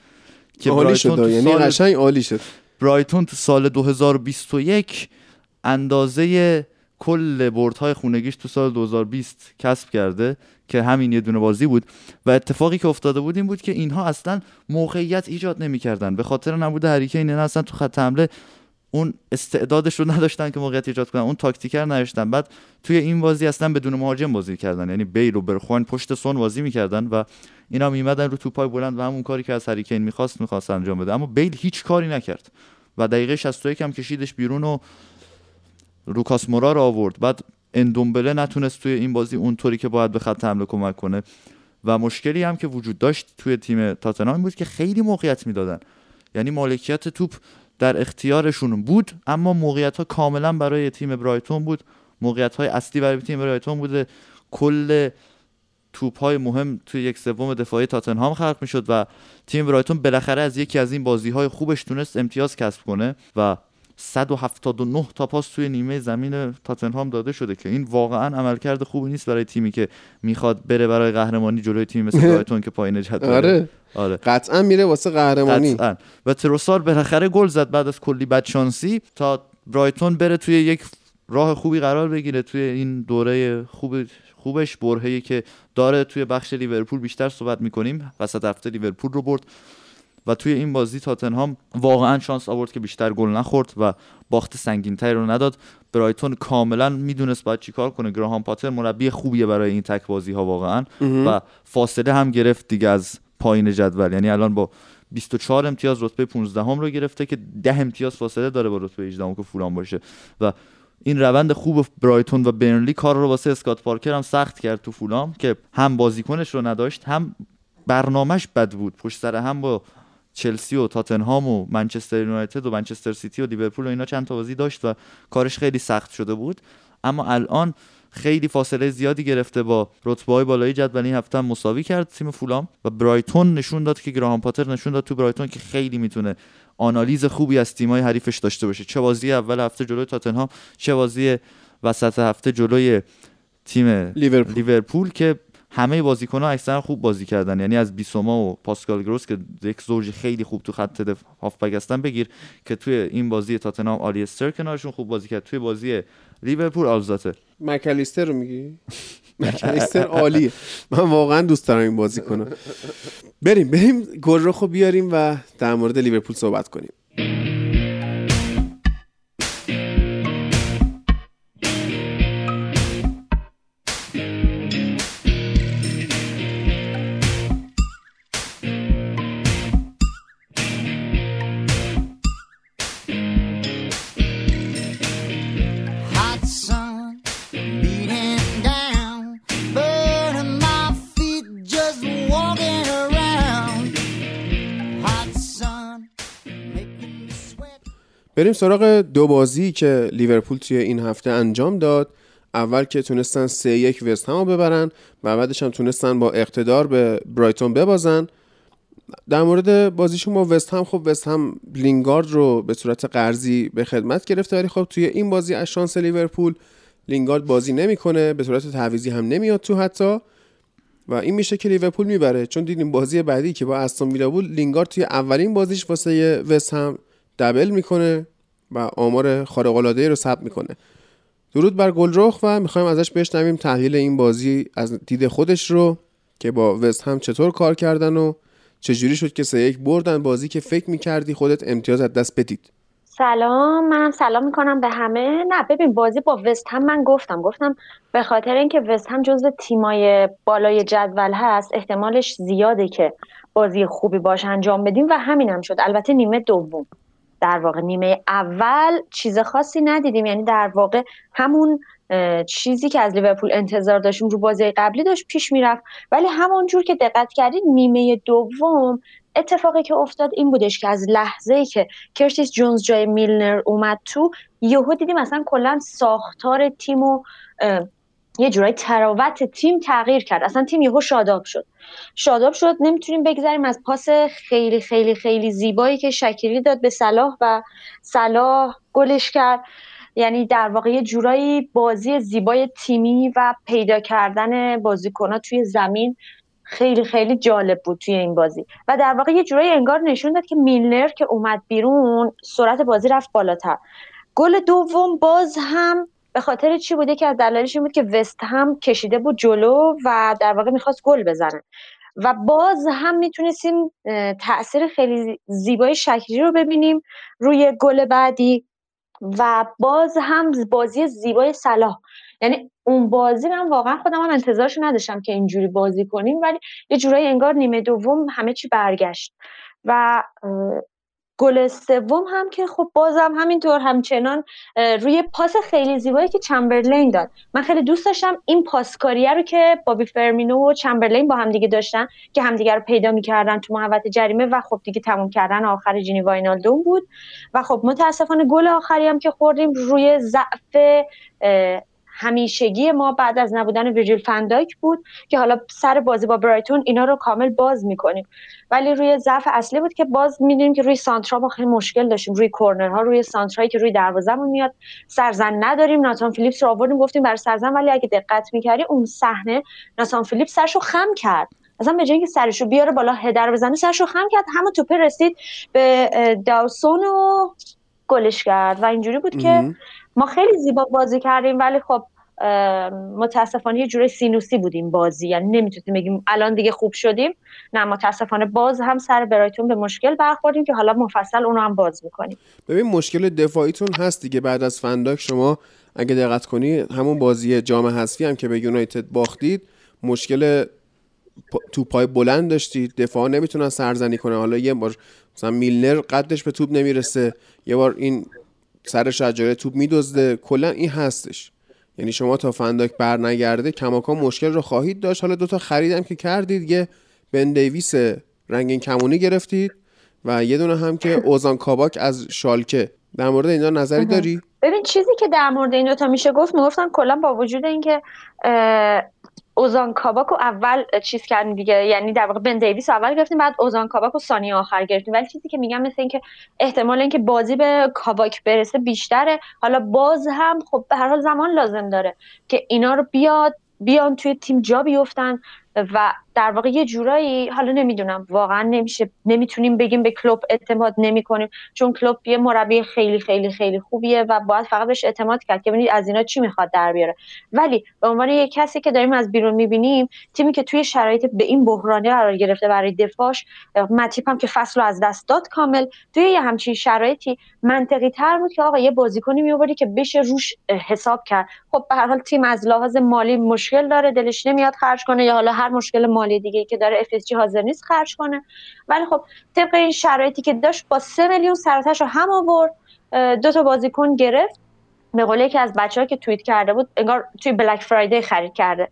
که عالی برایتون شد. یعنی قشنگ عالی شد. برایتون تو سال 2021 اندازه کل بردهای خونگیش تو سال 2020 کسب کرده که همین یه دونه بازی بود. و اتفاقی که افتاده بود این بود که اینها اصلا موقعیت ایجاد نمی‌کردن. به خاطر نبود هریکین اینا اصلا تو خط حمله اون استعدادش رو نداشتن که موقعیت ایجاد کنن. اون تاکتیکر نداشتن. بعد توی این بازی اصلا بدون مهاجم بازی کردن. یعنی بیل و برخوان پشت سون بازی می‌کردن و اینا میمدن رو توپای بلند و همون کاری که از هریکین می‌خواست می‌خواست انجام بده. اما بیل هیچ کاری نکرد. و دقیقه 61 هم کشیدش بیرون و لوکاس مورا رو آورد. بعد اندومبله نتونست توی این بازی اونطوری که باید به خط حمله کمک کنه. و مشکلی هم که وجود داشت توی تیم تاتنهام بود که خیلی موقعیت می‌دادن. یعنی مالکیت توپ در اختیارشون بود اما موقعیت ها کاملا برای تیم برایتون بود. موقعیت های اصلی برای تیم برایتون بوده. کل توپ های مهم توی یک سوم دفاعی تاتنهام خلق می‌شد و تیم برایتون بالاخره از یکی از این بازی های خوبش تونست امتیاز کسب کنه و 179 تا پاس توی نیمه زمین تاتنهام داده شده که این واقعا عملکرد خوبی نیست برای تیمی که می‌خواد بره برای قهرمانی جلوی تیم مثل برایتون که پایین جدول آره. آره. قطعا میره واسه قهرمانی. قطعاً. و تروسار بالاخره گل زد بعد از کلی بدشانسی تا برایتون بره توی یک راه خوبی قرار بگیره توی این دوره خوب خوبش برهه‌ای که داره توی بخش لیورپول. بیشتر صحبت می‌کنیم. وسط هفته لیورپول رو برد. و توی این بازی تاتنهام واقعا شانس آورد که بیشتر گل نخورد و باخت سنگینتری رو نداد. برایتون کاملا می‌دونست باید چیکار کنه. گراهام پاتر مربی خوبیه برای این تک بازی ها واقعا و فاصله هم گرفت دیگه از پایین جدول. یعنی الان با 24 امتیاز رتبه 15 هم رو گرفته که 10 امتیاز فاصله داره با رتبه 18 هم که فولان باشه. و این روند خوب برایتون و برنلی کار رو واسه اسکات پارکر هم سخت کرد تو فولام که هم بازیکنش رو نداشت هم برنامهش بد بود. پشت سر هم با چلسی و تاتنهام و منچستر یونایتد و منچستر سیتی و لیورپول و اینا چند تا بازی داشت و کارش خیلی سخت شده بود اما الان خیلی فاصله زیادی گرفته با رتبه های بالای جدول این هفته هم مساوی کرد تیم فولام و برایتون نشون داد که گراهام پاتر نشون داد تو برایتون که خیلی می‌تونه آنالیز خوبی از تیمای حریفش داشته باشه چه بازی اول هفته جلوی تاتنهام چه بازی وسط هفته جلوی تیم لیورپول. لیورپول که همه بازیکن‌ها اکثرا خوب بازی کردن. یعنی از بیسوما و پاسکال گروس که یک زوج خیلی خوب تو خط دف- هافبک هستن بگیر که توی این بازی تاتنهام آلیستر کنارشون خوب بازی کرد. توی بازی لیورپول آلزاته. مکالیستر رو میگی؟ مکالیستر عالیه. من واقعا دوست دارم این بازی کنم. بریم بریم گل رو خب بیاریم و در مورد لیورپول صحبت کنیم. بریم سراغ دو بازی که لیورپول توی این هفته انجام داد. اول که تونستن سه یک وست هم ببرن و بعدش هم تونستن با اقتدار به برایتون ببازن. در مورد بازیشون با وست هم خب وست هم لینگارد رو به صورت قرضی به خدمت گرفته ولی خب توی این بازی از شانس لیورپول لینگارد بازی نمی‌کنه به صورت تعویزی هم نمیاد تو حتی. و این میشه که لیورپول می‌بره. چون دیدیم بازی بعدی که با استون ویلا بود لینگارد توی اولین بازیش واسه وست هم دبل می‌کنه و آمار خارق العاده رو ثبت می‌کنه. درود بر گلرخ و می‌خوایم ازش بشنویم تحلیل این بازی از دید خودش رو که با وست هم چطور کار کردن و چجوری شد که سه یک بردن بازی که فکر می‌کردی خودت امتیاز از دست بدید. سلام منم سلام می‌کنم به همه. نه ببین بازی با وست هم من گفتم. گفتم به خاطر اینکه وست هم جزو تیمای بالای جدول هست احتمالش زیاده که بازی خوبی باش انجام بدیم و همینم هم شد. البته نیمه دوم. در واقع نیمه اول چیز خاصی ندیدیم. یعنی در واقع همون چیزی که از لیورپول انتظار داشتیم رو بازی قبلی داشت پیش می‌رفت. ولی همونجور که دقت کردید نیمه دوم اتفاقی که افتاد این بودش که از لحظه ای که کرتیس جونز جای میلنر اومد تو یهو دیدیم مثلا کلا ساختار تیم و یه جورایی تراوت تیم تغییر کرد. اصلا تیم یهو شاداب شد. شاداب شد نمی‌تونیم بگذریم از پاس خیلی خیلی خیلی زیبایی که شکیری داد به صلاح و صلاح گلش کرد. یعنی در واقع یه جورایی بازی زیبای تیمی و پیدا کردن بازیکنها توی زمین خیلی خیلی جالب بود توی این بازی. و در واقع یه جورایی انگار نشون داد که میلنر که اومد بیرون سرعت بازی رفت بالاتر. گل دوم باز هم به خاطر چی بوده که از دلایلش بود که وست هم کشیده بود جلو و در واقع می‌خواست گل بزنه. و باز هم می‌تونستیم تاثیر خیلی زیبای شکلی رو ببینیم روی گل بعدی و باز هم بازی زیبای صلاح. یعنی اون بازی من واقعا خودم هم انتظارش نداشتم که اینجوری بازی کنیم ولی یه جورایی انگار نیمه دوم همه چی برگشت. و گل سوم هم که خب بازم همینطور همچنان روی پاس خیلی زیبایی که چمبرلین داد. من خیلی دوست داشتم این پاسکاریه رو که بابی فرمینو و چمبرلین با همدیگه داشتن که همدیگه رو پیدا می‌کردن تو محوطه جریمه و خب دیگه تموم کردن آخر جینی واینالدوم بود. و خب متاسفانه گل آخری هم که خوردیم روی ضعف همیشگی ما بعد از نبودن ویرجیل فندایک بود که حالا سر بازی با برایتون اینا رو کامل باز می‌کنیم. ولی روی ضعف اصلی بود که باز می‌دونیم که روی سانترا ما خیلی مشکل داشتیم. روی کورنرها روی سانترایی که روی دروازه‌مون میاد. سرزن نداریم. ناتان فیلیپس رو آوردیم گفتیم برای سرزن. ولی اگه دقت می‌کردی اون صحنه ناتان فیلیپس سرشو خم کرد. اصلا به جای اینکه سرشو بیاره بالا هدر بزنه سرشو خم کرد. همون توپه رسید به داوسون و گلش کرد و اینجوری بود که ما خیلی زیبا بازی کردیم ولی خب متاسفانه یه جوری سینوسی بودیم بازی. یعنی نمی‌تونیم بگیم الان دیگه خوب شدیم. نه متاسفانه باز هم سر برایتون به مشکل برخوردیم که حالا مفصل اونو هم باز می‌کنیم. ببین مشکل دفاعیتون هست دیگه بعد از فنداک. شما اگه دقت کنی همون بازی جام حذفی هم که به یونایتد باختید مشکل تو پای بلند داشتید. دفاع نمی‌تونن سرزنی کنه حالا یه بار مثلا میلنر قدش به توپ نمی‌رسه. یه بار این سر شجره توپ میدزده. کلا این هستش. یعنی شما تا فنداک بر نگرده کماکان مشکل رو خواهید داشت. حالا دوتا خریدم که کردید. یه بن دیویس رنگین کمونی گرفتید و یه دونه هم که اوزان کاباک از شالکه. در مورد اینا نظری داری؟ ببین چیزی که در مورد این دوتا میشه گفت می‌گفتن کلا با وجود اینکه اوزان کاباک اول چیز کردیم دیگه. یعنی در واقع بن دیویس اول گرفتیم بعد اوزان کاباک و سانی آخر گرفتیم. ولی چیزی که میگم مثل اینکه احتمال اینکه بازی به کاباک برسه بیشتره. حالا باز هم خب به هر حال زمان لازم داره که اینا رو بیاد بیان توی تیم جا بیفتن و در واقع یه جورایی حالا نمی‌دونم واقعا نمیشه نمی‌تونیم بگیم به کلوب اعتماد نمی‌کنیم چون کلوب یه مربی خیلی خیلی خیلی خوبیه و باید فقط بهش اعتماد کرد که ببینید از اینا چی می‌خواد در بیاره. ولی به عنوان یه کسی که داریم از بیرون می‌بینیم تیمی که توی شرایط به این بحرانی قرار گرفته برای دفاعش متیپ هم که فصل رو از دست داد کامل توی یه همچین شرایطی منطقی تر بود که آقا یه بازیکنی میوردی که بشه روش حساب کرد. خب به هر حال تیم از لحاظ مالی مشکل داره دلش نمیاد خرج کنه یا حالا هر مشکل دیگه که داره FSG حاضر نیست خرج کنه. ولی خب طبق این شرایطی که داشت با سه میلیون سر و تهش رو هم آورد دو تا بازیکن گرفت. به قول یکی از بچه ها که توییت کرده بود انگار توی Black Friday خرید کرده.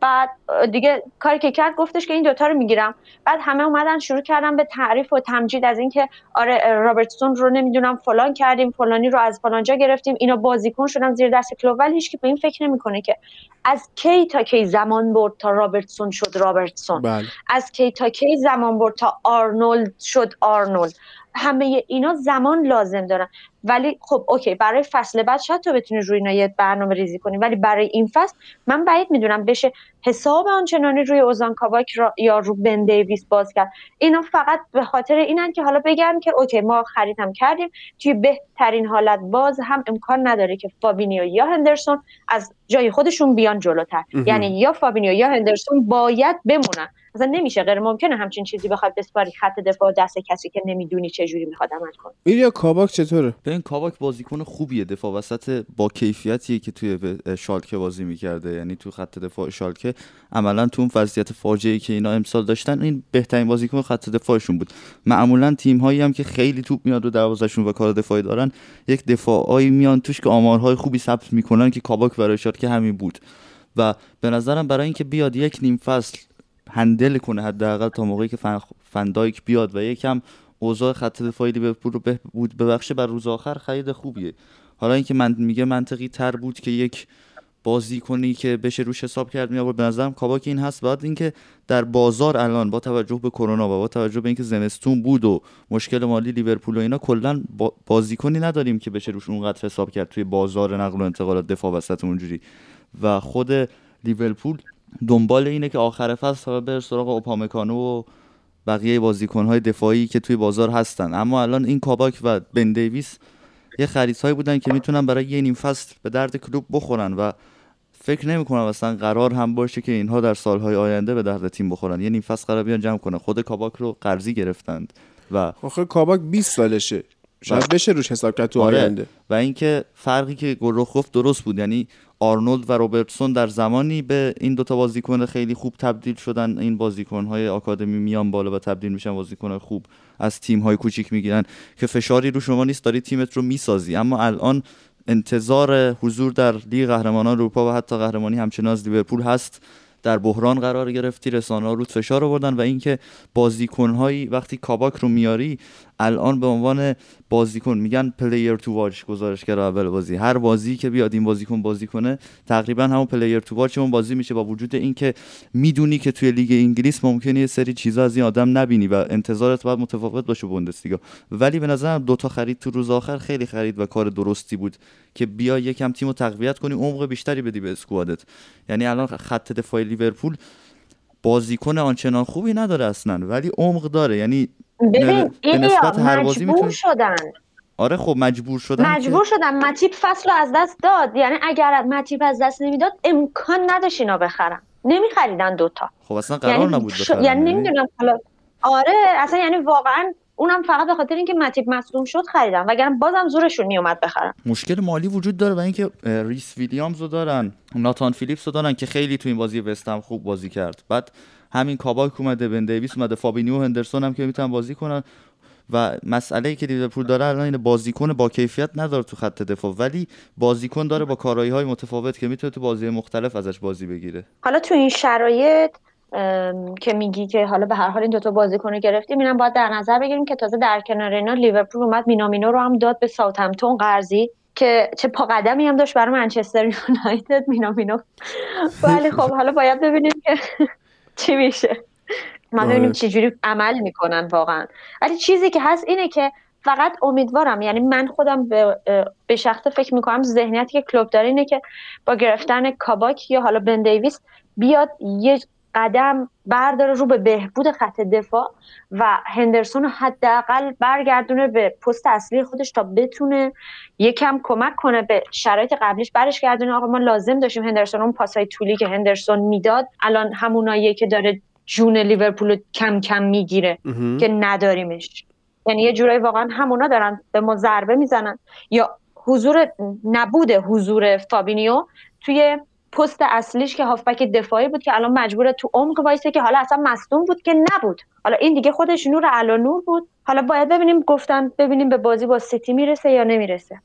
بعد دیگه کاری که کرد گفتش که این دوتا رو می‌گیرم. بعد همه اومدن شروع کردن به تعریف و تمجید از اینکه آره رابرتسون رو نمی‌دونم فلان کردیم فلانی رو از فلانجا گرفتیم اینا بازیکن شدن زیر دست کلوپ. ولی هیچ که به این فکر نمی‌کنه که از کی تا کی زمان برد تا رابرتسون شد رابرتسون. بله. از کی تا کی زمان برد تا آرنولد شد آرنولد. همه اینا زمان لازم دارن. ولی خب okay برای فصل بعد شاید تو بتونی روی اینا یه برنامه ریزی کنی ولی برای این فصل من بعید می‌دونم بشه حساب آنچنانی روی اوزان کاباک را یا رو بن دیویس باز کرد. اینا فقط به خاطر اینن که حالا بگن که okay ما خریدم کردیم. توی بهترین حالت باز هم امکان نداره که فابینیو یا هندرسون از جای خودشون بیان جلوتر. یعنی یا فابینیو یا هندرسون باید بمونن. اصلا نمیشه غیر ممکنه همچین چیزی بخواد بسپاری خط دفاع دست کسی که نمی‌دونی چه جوری می‌خواد عمل کنه. ایلیا کاباک چطوره؟ به این کاباک بازیکن خوبیه. دفاع وسط با کیفیتیه که توی شالکه بازی می‌کرده. یعنی تو خط دفاع شالکه عملا تو اون وضعیت فاجعه که اینا امسال داشتن این بهترین بازیکن خط دفاعشون بود. معمولا تیم هایی هم که خیلی توپ میاد رو دروازهشون و کار دفاعی دارن یک دفاعایی میان توش که آمارهای خوبی ثبت می‌کنن که کاباک برای شالکه همین بود. و به نظرم برای اینکه بیاد یک نیم فصل هندل کنه حداقل تا موقعی که فن... فندایک بیاد و یکم اوضاع خط دفاعی لیورپول رو بهبود ببخشه بر روز آخر خرید خوبیه. حالا اینکه من میگه منطقی تر بود که یک بازی کنی که بشه روش حساب کرد می به نظرم کاباک این هست. بعد اینکه در بازار الان با توجه به کرونا و با توجه به اینکه زمستون بود و مشکل مالی لیورپول و اینا کلا با بازیکنی نداریم که بشه روش اونقدر حساب کرد توی بازار نقل و انتقالات دفاع وسط اونجوری. و خود لیورپول دنبال اینه که آخر فصل بره سراغ اوپامکانو و بقیه بازیکنهای دفاعی که توی بازار هستن. اما الان این کاباک و بن دیویس یه خریدهایی بودن که می‌تونن برای یه نیم فصل به درد کلوب بخورن و فکر نمی‌کنم اصلا قرار هم باشه که اینها در سالهای آینده به درد تیم بخورن. یه نیم فصل قرار بیان جمع کنن. خود کاباک رو قرضی گرفتند و آخه کاباک 20 سالشه. شاید. بشه روش حساب کرد تو آره. آینده. و اینکه فرقی که گلرخ گفت درست بود. یعنی آرنولد و روبرتسون در زمانی به این دوتا بازیکن خیلی خوب تبدیل شدن. این بازیکنهای آکادمی میان بالا و تبدیل میشن بازیکن خوب از تیم های کوچیک می‌گیرن که فشاری رو شما نیست داری تیمت رو می‌سازی. اما الان انتظار حضور در لیگ قهرمانان اروپا و حتی قهرمانی همچنان از لیورپول هست. در بحران قرار گرفتی رسانه ها رود فشار آوردن و اینکه بازیکنهایی وقتی کاباک رو میاری الان به عنوان بازیکن میگن player to watch گزارشگر اول بازی. هر بازی که بیاد این بازیکن بازی کنه تقریبا همون player to watch اون بازی میشه. با وجود اینکه می‌دونی که توی لیگ انگلیس ممکنه یه سری چیزا از این آدم نبینی و انتظارت باید متفاوت باشه بوندسلیگا. ولی به نظرم دوتا خرید تو روز آخر خیلی خرید و کار درستی بود که بیا یکم تیم رو تقویت کنی عمق بیشتری بدی به squad ت. یعنی الان خط دفاعی لیورپول بازیکن آنچنان خوبی نداره اصلا ولی عمق داره. یعنی ببین ایلیا مجبور می‌تونه شدن. آره خب مجبور شدن که- مجبور شدن. متیپ فصل رو از دست داد. یعنی اگر متیپ از دست نمی‌داد امکان نداشت اینا بخرن. نمیخریدن دوتا خب اصلا قرار یعنی نبود بخرن یعنی نمی‌دونم حالا. آره اصلا یعنی واقعا اونم فقط به خاطر اینکه متیپ مصدوم شد خریدن. وگرنه بازم زورشون میومد بخرن. مشکل مالی وجود داره و اینکه ریس ویلیامز رو دارن ناتان فیلیپس رو دارن که خیلی تو این بازی وستهم خوب بازی کرد. بعد همین کاباک اومده بن دیویس اومده فابینیو هندرسون هم که می‌تونن بازی کنن. و مسئله ای که لیورپول داره الان اینه بازیکن با کیفیت نداره تو خط دفاع ولی بازیکن داره با کارایی های متفاوت که می‌تونه تو بازی مختلف ازش بازی بگیره. حالا تو این شرایط که میگی که حالا به هر حال این دوتا بازیکن رو گرفتیم اینم باید در نظر بگیریم که تازه در کنار اینا لیورپول اومد مینامینو رو هم داد به ساوثهمپتون قرضی که چه پا قدمی هم داشت برای منچستر یونایتد مینامینو. ولی خب حالا باید ببینیم که چی میشه ما آره. ببینیم چی جوری عمل می‌کنن واقعا ولی چیزی که هست اینه که فقط امیدوارم یعنی من خودم به, به شخصه فکر می‌کنم ذهنیتی که کلوب داره اینه که با گرفتن کاباک یا حالا بن دیویس بیاد یه قدم برداره رو به بهبود خط دفاع و هندرسون حداقل برگردونه به پست اصلی خودش تا بتونه یکم کمک کنه به شرایط قبلیش برش گردونه. آقا ما لازم داشتیم هندرسون اون پاسای طولی که هندرسون می‌داد الان هموناییه که داره جون لیورپول کم کم می‌گیره. که نداریمش. یعنی یه جورایی واقعا همونا دارن به ما ضربه می‌زنن. یا حضور نبود حضور فابینیو توی پست اصلیش که هافبک دفاعی بود که الان مجبوره تو عمق وایسه که حالا اصلا مصدوم بود که نبود. حالا این دیگه خودش نور علا نور بود. حالا باید ببینیم گفتن ببینیم به بازی با سیتی می‌رسه یا نمی‌رسه.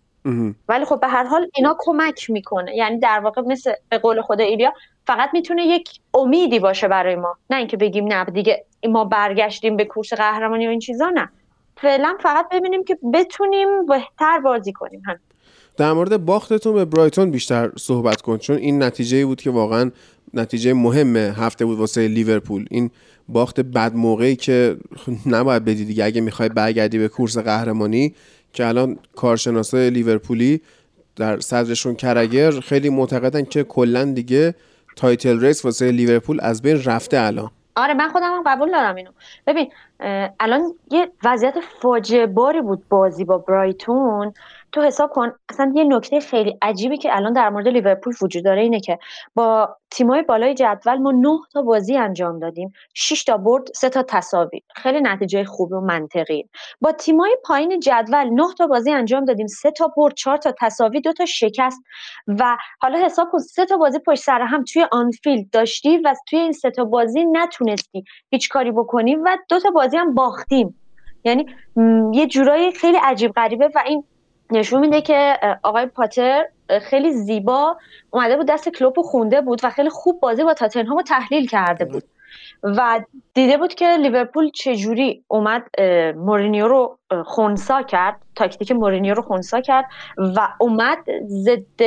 ولی خب به هر حال اینا کمک می‌کنه. یعنی در واقع مثل به قول خود ایلیا فقط می‌تونه یک امیدی باشه برای ما. نه اینکه بگیم نه دیگه ما برگشتیم به کورس قهرمانی و این چیزا نه. فعلا فقط ببینیم که بتونیم بهتر بازی کنیم. هم در مورد باختتون به برایتون بیشتر صحبت کن چون این نتیجه بود که واقعا نتیجه مهم هفته بود واسه لیورپول. این باخت بد موقعی که نباید بدی دیگه. اگه می‌خوای برگردی به کورس قهرمانی که الان کارشناسای لیورپولی در صدرشون کرگر خیلی معتقدن که کلا دیگه title race واسه لیورپول از بین رفته الان. آره من خودم هم قبول دارم اینو. ببین الان یه وضعیت فاجعه باری بود بازی با برایتون. تو حساب کن اصلا یه نکته خیلی عجیبی که الان در مورد لیورپول وجود داره اینه که با تیمای بالای جدول ما نه تا بازی انجام دادیم 6 تا برد سه تا تساوی. خیلی نتیجه خوب و منطقی. با تیمای پایین جدول نه تا بازی انجام دادیم سه تا برد چهار تا تساوی دو تا شکست. و حالا حساب کن سه تا بازی پشت سر هم توی آنفیلد داشتی و توی این سه تا بازی نتونستی هیچ کاری بکنی و دو تا بازی هم باختیم. یعنی یه جورایی خیلی عجیب غریبه و این نشون میده که آقای پاتر خیلی زیبا اومده بود دست کلوپ خونده بود و خیلی خوب بازی با تاتنهام رو تحلیل کرده بود. و دیده بود که لیورپول چجوری اومد مورینیو رو خونسا کرد تاکتیک مورینیو رو خونسا کرد و اومد ضد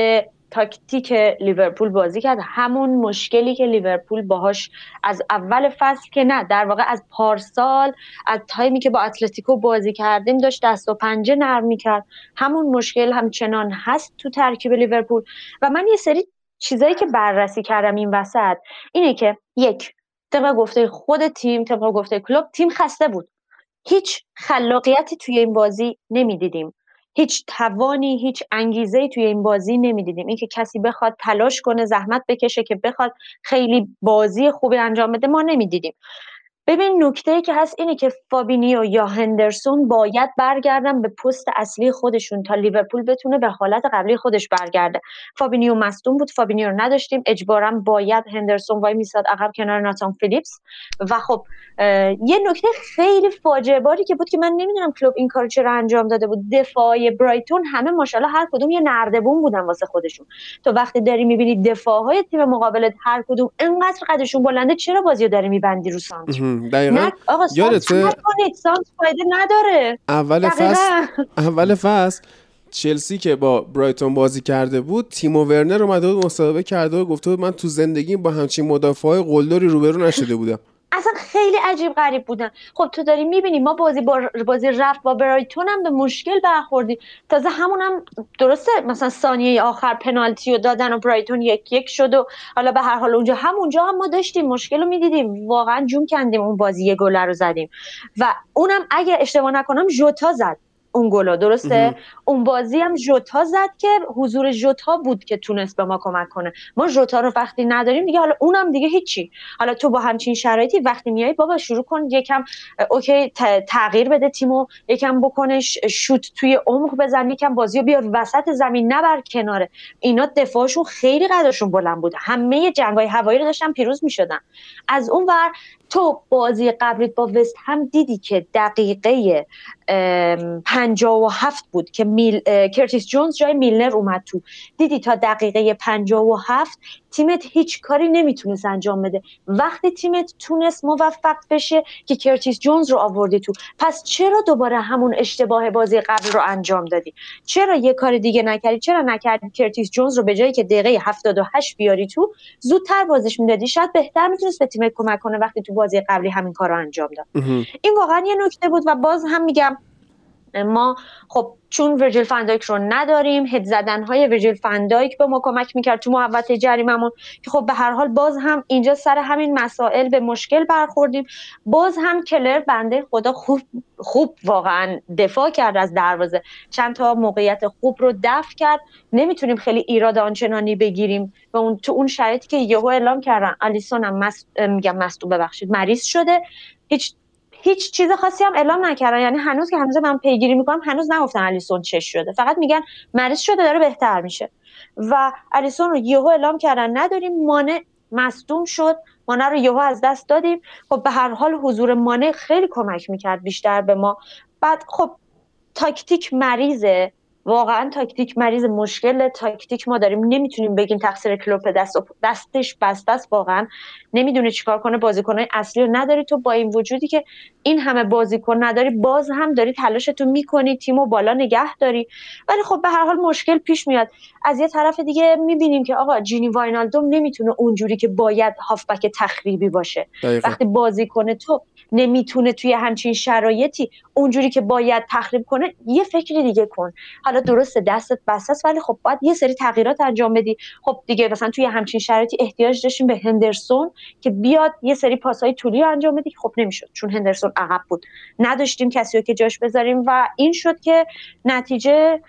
تاکتیک لیورپول بازی کرد. همون مشکلی که لیورپول باهاش از اول فصل که نه در واقع از پارسال از تایمی که با اتلتیکو بازی کردیم داشت دست و پنجه نرم می‌کرد. همون مشکل همچنان هست تو ترکیب لیورپول. و من یه سری چیزایی که بررسی کردم این وسط اینه که یک طبق گفته خود تیم طبق گفته کلوب تیم خسته بود. هیچ خلاقیتی توی این بازی نمی‌دیدیم. هیچ توانی هیچ انگیزه توی این بازی نمی‌دیدیم. اینکه کسی بخواد تلاش کنه زحمت بکشه که بخواد خیلی بازی خوبی انجام بده ما نمی‌دیدیم. ببین نکته که هست اینه که فابینیو یا هندرسون باید برگردن به پست اصلی خودشون تا لیورپول بتونه به حالت قبلی خودش برگرده. فابینیو مصدوم بود فابینیو رو نداشتیم. اجبارا باید هندرسون وای میساد عقب کنار ناتان فیلیپس. و خب یه نکته خیلی فاجعه باری که بود که من نمی‌دونم کلوپ این کارو چرا انجام داده بود. دفاع برایتون همه ماشاءالله هر کدوم یه نردبون بودن واسه خودشون. تو وقتی داری می‌بینی دفاعهای تیم مقابلت هر کدوم انقدر قدشون بلنده چرا بازی رو داری میبندی رو سانتر دقیقا یادته؟ سانتر فایده نداره اول فصل. اول فصل چلسی که با برایتون بازی کرده بود تیمو ورنر اومده بود مصاحبه کرده و گفته بود من تو زندگی با همچین مدافعای قلدری روبرو نشده بودم اصلا خیلی عجیب غریب بودن. خب تو داری می‌بینی ما بازی با بازی رفت با برایتون هم به مشکل برخوردیم تازه همون هم درسته مثلا ثانیه آخر پنالتی رو دادن و برایتون یک یک شد و حالا به هر حال اونجا همونجا هم ما داشتیم مشکل رو می‌دیدیم. واقعا جون کندیم اون بازی یه گله رو زدیم. و اونم اگه اشتباه نکنم ژوتا زد. اون گلا درسته؟ اون بازی هم ژوتا زد که حضور ژوتا بود که تونست به ما کمک کنه. ما ژوتا رو وقتی نداریم دیگه حالا اونم دیگه هیچی. حالا تو با همچین شرایطی وقتی میای بابا شروع کن یکم اوکی تغییر بده تیمو یکم بکنش شوت توی عمق بزن یکم بازی رو بیار وسط زمین نبر کناره. اینا دفاعشون خیلی قدرشون بلند بود. همه جنگای هوایی رو داشتن پیروز می‌شدن. از اون ور تو بازی قبلیت با وست هم دیدی که دقیقه پنجاه و هفت بود که میل، کرتیس جونز جای میلنر اومد تو. دیدی تا دقیقه پنجاه و هفت تیمت هیچ کاری نمی‌تونست انجام بده. وقتی تیمت تونست موفق بشه که کرتیس جونز رو آوردی تو. پس چرا دوباره همون اشتباه بازی قبل رو انجام دادی؟ چرا یه کار دیگه نکردی؟ چرا نکردی کرتیس جونز رو به جایی که دقیقه 78 بیاری تو؟ زودتر بازیش می‌دادی. شاید بهتر می‌تونست به تیمت کمک کنه وقتی تو بازی قبلی همین کار رو انجام داد. این واقعا یه نکته بود و باز هم میگم ما خب چون ورجیل فندایک رو نداریم هد زدن های ورجیل فندایک به ما کمک می‌کرد تو محوطه جریممون که خب به هر حال باز هم اینجا سر همین مسائل به مشکل برخوردیم. باز هم کلر بنده خدا خوب خوب واقعا دفاع کرد از دروازه. چند تا موقعیت خوب رو دفع کرد. نمی‌تونیم خیلی ایراد آنچنانی بگیریم و اون تو اون شرایطی که یهو اعلام کردن آلیسون هم مس... میگم مستو ببخشید مریض شده. هیچ هیچ چیز خاصی هم اعلام نکردن. یعنی هنوز که هنوز من پیگیری می‌کنم هنوز نگفتن الیسون چش شده. فقط میگن مریض شده داره بهتر میشه. و الیسون رو یهو اعلام کردن نداریم مانع مصدوم شد. مانع رو یهو از دست دادیم. خب به هر حال حضور مانع خیلی کمک می‌کرد بیشتر به ما. بعد خب تاکتیک مریضه. واقعا تاکتیک مریض مشکل تاکتیک ما داریم. نمی‌تونیم بگیم تقصیر کلوپ دست دستش بسته است. واقعا نمی‌دونه چیکار کنه بازیکنای اصلی رو نداری تو با این وجودی که این همه بازیکن نداری. باز هم داری تلاشتو می‌کنی تیمو بالا نگه داری. ولی خب به هر حال مشکل پیش میاد. از یه طرف دیگه می‌بینیم که آقا جینی واینالدوم نمی‌تونه اونجوری که باید هافبک تخریبی باشه. دقیقا. وقتی بازیکن تو نمی‌تونه توی همچین شرایطی اونجوری که باید تخریب کنه یه فکری دیگه کن. حالا درسته دستت بسته است ولی خب باید یه سری تغییرات انجام بدی. خب دیگه مثلا توی همچین شرایطی احتیاج داشتیم به هندرسون که بیاد یه سری پاسهای طولی انجام بدی خب نمی‌شد چون هندرسون عقب بود. نداشتیم کسی رو که جاش بذاریم و این شد که نتیجه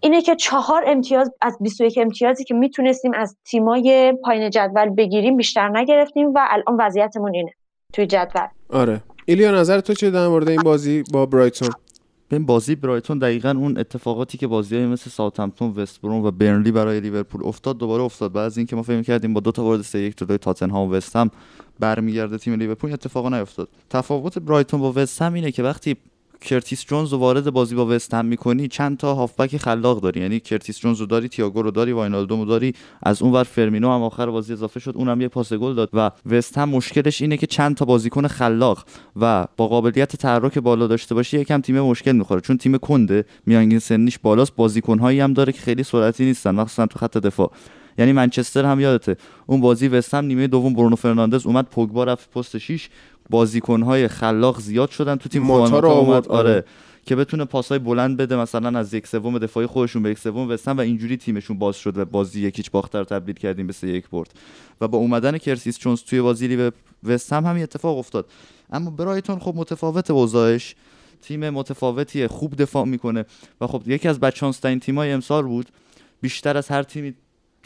اینه که چهار امتیاز از 21 امتیازی که می‌تونستیم از تیمای پایین جدول بگیریم بیشتر نگرفتیم و الان وضعیتمون اینه توی جدول. آره. ایلیا نظر تو چه در مورد این بازی با برایتون؟ ببین بازی برایتون دقیقا اون اتفاقاتی که بازی های مثل ساوثهمپتون وستبروم و برنلی برای لیورپول افتاد دوباره افتاد. بعد از اینکه ما فکر کردیم با دو تا برد 3 1 جلوی تاتنهام و وست هم برمیگرده تیم لیورپول این اتفاقا نیفتاد. تفاوت برایتون با وست هم اینه که وقتی کرتیس جونز رو وارد بازی با وست هم می‌کنی چند تا هافبک خلاق داری. یعنی کرتیس جونز رو داری تییاگو رو داری واینالدوم رو داری از اون ور فرمینو هم آخر بازی اضافه شد اونم یه پاس گل داد. و وست هم مشکلش اینه که چند تا بازیکن خلاق و با قابلیت تحرک بالا داشته باشه یکم تیم مشکل می‌خوره. چون تیم کنده میانگین سنیش بالاست بازیکنهایی هم داره که خیلی سرعتی نیستن مخصوصا تو خط دفاع. یعنی منچستر هم یادته اون بازی وست هم نیمه دوم برونو فرناندز اومد پوگبا رفت پست 6 بازیکنهای خلاق زیاد شدن تو تیم خوان رو اومد آره. آره. که بتونه پاسای بلند بده مثلا از یک سوم دفاعی خودشون به یک سوم وستن و اینجوری تیمشون باز شد و بازی یکیچ باخته رو تبدیل کردیم به سه یک برد. و با اومدن کرسیس چونز توی بازی لیو وست هم همین اتفاق افتاد. اما برایتون خب متفاوت اوضاعش. تیم متفاوتیه خوب دفاع می‌کنه. و خب یکی از بدشانسترین تیمای امسال بود. بیشتر از هر تیمی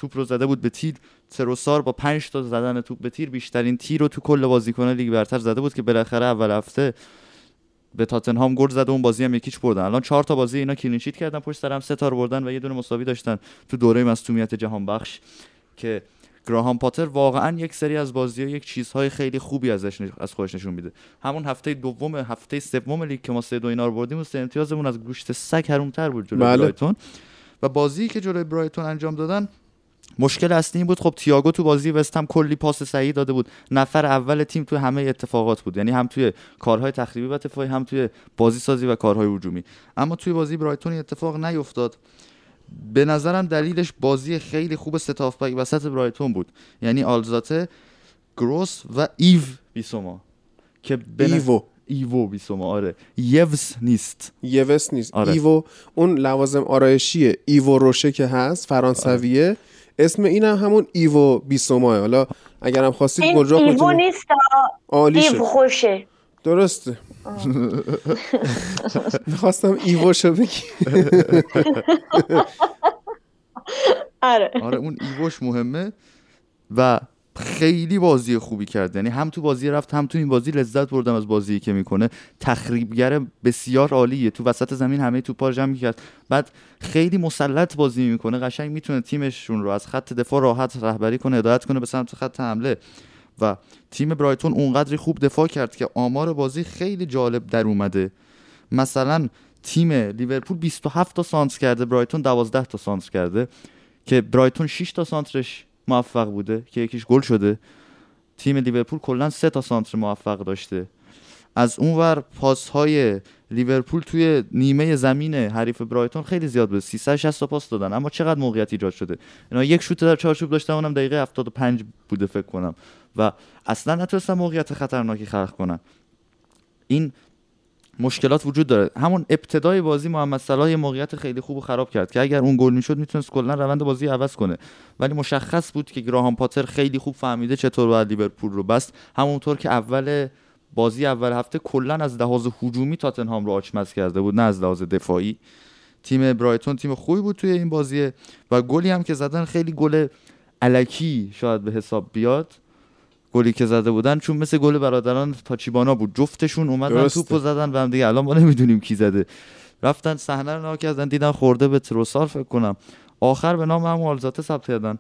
توپ رو زده بود به تیر. تروسار با 5 تا زدن توپ به تیر بیشترین تیر رو تو کل بازیکن لیگ برتر زده بود که بالاخره اول هفته به تاتنهام گل زد و اون بازی هم یکیچ بردن. الان چهار تا بازی اینا کلین شیت کردن پشت سر هم سه تا رو بردن و یه دونه مساوی داشتن تو دوره مصونیت جهان بخش که گراهام پاتر واقعا یک سری از بازی ها یک چیزهای خیلی خوبی ازش نش- از خودش نشون میده. همون هفته دوم هفته سوم لیگ که ما سه دو اینا رو بردیم و سه امتیازمون از گوشت سگ حرومتر بود جلوی بله. برایتون. و بازی که جلوی برایتون انجام دادن مشکل اصلی این بود. خب تییاگو تو بازی وست هم کلی پاس صحیح داده بود. نفر اول تیم تو همه اتفاقات بود. یعنی هم توی کارهای تخریبی و دفاعی هم توی بازی سازی و کارهای هجومی. اما توی بازی برایتون اتفاق نیفتاد به نظرم دلیلش بازی خیلی خوب ستافبک وسط برایتون بود. یعنی آلزاته گروس و ایو بیسوما. که به نظر- ایوو ایوو بیسوما آره. یوز نیست. یوس نیست. آره. ایوو اون لوازم آرایشیه ایوو روشه که هست فرانسویه اسم اینم همون ایوو بیسوماه حالا اگرم خواستید این گلجا ایوو نیست ایو خوشه. درسته. می‌خواستم ایووشو بگی. آره. آره اون ایووش مهمه و خیلی بازی خوبی کرد. یعنی هم تو بازی رفت هم تو این بازی لذت بردم از بازی که می‌کنه. تخریبگر بسیار عالیه. تو وسط زمین همه توپا رو جمع کرد بعد خیلی مسلط بازی می‌کنه. قشنگ می‌تونه تیمشون رو از خط دفاع راحت رهبری کنه هدایت کنه به سمت خط حمله. و تیم برایتون اونقدری خوب دفاع کرد که آمار بازی خیلی جالب در اومده. مثلا تیم لیورپول 27 تا سانتر کرده برایتون 12 تا سانتر کرده. که برایتون 6 تا سانترش موفق بوده که یکیش گل شده. تیم لیورپول کلا 3 تا سانتر موفق داشته. از اونور پاس های لیورپول توی نیمه زمین حریف برایتون خیلی زیاد بوده 360 تا پاس دادن اما چقدر موقعیت ایجاد شده؟ اینا یک شوت در چارچوب داشتن اونم دقیقه 75 بوده فکر کنم. و اصلا نتونستن موقعیت خطرناکی خلق کنن. این مشکلات وجود داره. همون ابتدای بازی محمد صلاح یه موقعیت خیلی خوب و خراب کرد که اگر اون گل می‌شد می‌تونست کلا روند بازی عوض کنه. ولی مشخص بود که گراهام پاتر خیلی خوب فهمیده چطور باید لیورپول رو بست. همونطور که اول بازی اول هفته کلا از لحاظ هجومی تاتنهام رو آچمز کرده بود نه از لحاظ دفاعی. تیم برایتون تیم خوبی بود توی این بازیه و گلی هم که زدن خیلی گل علکی شاید به حساب بیاد. گلی که زده بودن چون مثل گل برادران تاچیبانا بود. جفتشون اومدن درسته. توپو زدن و هم دیگه الان ما نمی‌دونیم کی زده. رفتن صحنه رو نگاه کردن دیدن خورده به تروسار فکر کنم. آخر به نام همون آلزاته ثبت کردن.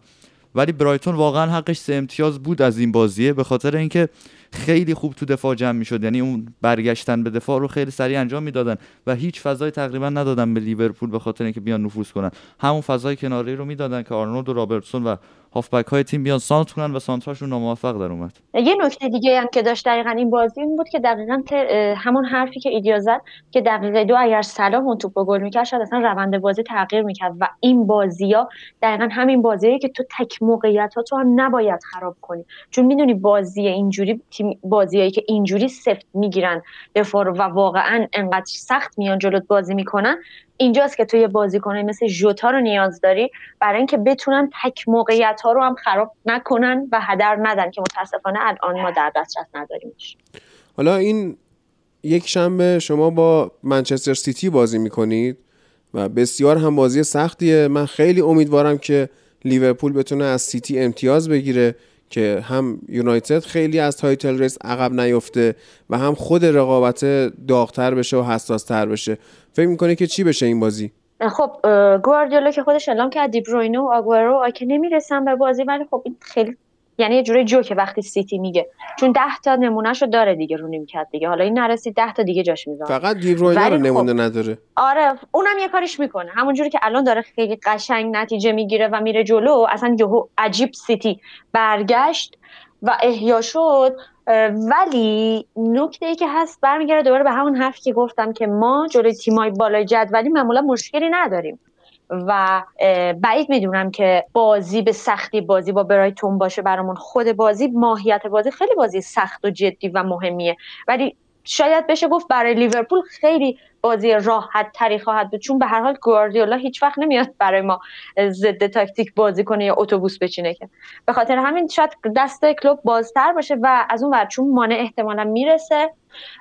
ولی برایتون واقعا حقش سه امتیاز بود از این بازیه به خاطر اینکه خیلی خوب تو دفاع جمع می‌شد. یعنی اون برگشتن به دفاع رو خیلی سریع انجام می‌دادن و هیچ فضای تقریبا ندادن به لیورپول به خاطر اینکه بیان نفوذ کنن. همون فضای کناری رو می‌دادن که آرنولد و رابرتسون و هافبک های تیم بیان سانت کنن و سانتراشون ناموفق در اومد. یه نکته دیگه هم که داشت دقیقا این بازی این بود که دقیقا همون حرفی که ایدیا زد که دقیقه دو اگر سلام اون توپ گل می‌کرد شاید اصلا روند بازی تغییر می‌کرد و این بازی ها دقیقا همین بازیه که تو تک موقعیت ها تو هم نباید خراب کنی. چون می‌دونی بازی اینجوری تیم بازیایی که اینجوری سفت می‌گیرن دفاع و واقعا انقدر سخت میان جلوت بازی می‌کنن اینجاست که تو یه بازیکنای مثل ژوتا رو نیاز داری برای اینکه بتونن تک موقعیت ها رو هم خراب نکنن و هدر ندن که متاسفانه الان ما در دسترس نداریمش حالا این یک شنبه شما با منچستر سیتی بازی می‌کنید و بسیار هم بازی سختیه. من خیلی امیدوارم که لیورپول بتونه از سیتی امتیاز بگیره. که هم یونایتد خیلی از title race عقب نیفته و هم خود رقابت داغتر بشه و حساستر بشه. فکر می‌کنه که چی بشه این بازی؟ خب گواردیولا که خودش اعلام کرد دیبروینه و آگورو که نمی‌رسن به بازی ولی خب این خیلی یعنی یه جوری جوکه وقتی سیتی میگه. چون ده تا نمونهشو داره دیگه رو نمی‌کرد دیگه. حالا این نرسید ده تا دیگه جاش می‌ذاره. فقط دیبروینه رو خب- نمونه نداره. آره اونم یه کاریش می‌کنه. همونجوری که الان داره خیلی قشنگ نتیجه می‌گیره و میره جلو اصلا یهو عجیب سیتی برگشت و احیا شد. ولی نکته ای که هست برمیگرده دوباره به همون حرفی که گفتم که ما جلوی تیمای بالای جدولی معمولا مشکلی نداریم. و بعید می‌دونم که بازی به سختی بازی با برایتون باشه برامون. خود بازی ماهیت بازی خیلی بازی سخت و جدی و مهمیه. ولی شاید بشه گفت برای لیورپول خیلی بازی راحت تری خواهد بود. چون به هر حال گواردیولا هیچ وقت نمیاد برای ما ضد تاکتیک بازی کنه یا اتوبوس بچینه که. به خاطر همین شاید دست کلوب بازتر باشه و از اون ور چون مانه احتمالا می‌رسه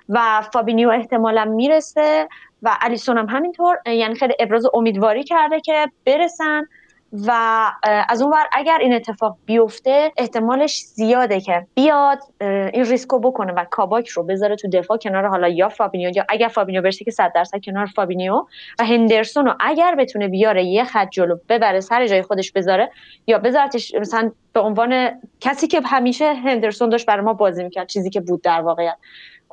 و فابینیو احتمالا می‌رسه و الیسون هم همینطور یعنی خیلی ابراز امیدواری کرده که برسن و از اون ور اگر این اتفاق بیفته احتمالش زیاده که بیاد این ریسکو بکنه و کاباک رو بذاره تو دفاع کنار حالا یا فابینیو یا اگر فابینیو برسه که 100 درصد کنار فابینیو و هندرسون رو اگر بتونه بیاره یه خط جلو ببره سر جای خودش بذاره یا بذارتش مثلا به عنوان کسی که همیشه هندرسون داشت برای ما بازی می‌کرد چیزی که بود در واقعیت.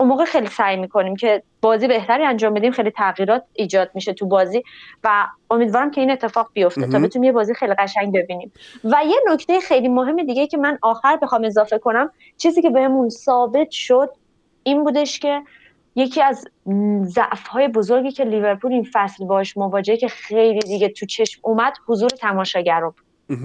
اون موقع خیلی سعی می‌کنیم که بازی بهتری انجام بدیم خیلی تغییرات ایجاد میشه تو بازی و امیدوارم که این اتفاق بیفته تا. بتونیم یه بازی خیلی قشنگ ببینیم و یه نکته خیلی مهم دیگه که من آخر بخوام اضافه کنم چیزی که بهمون ثابت شد این بودش که یکی از ضعف های بزرگی که لیورپول این فصل باش مواجهه که خیلی دیگه تو چشم اومد حضور تماشاگران بود.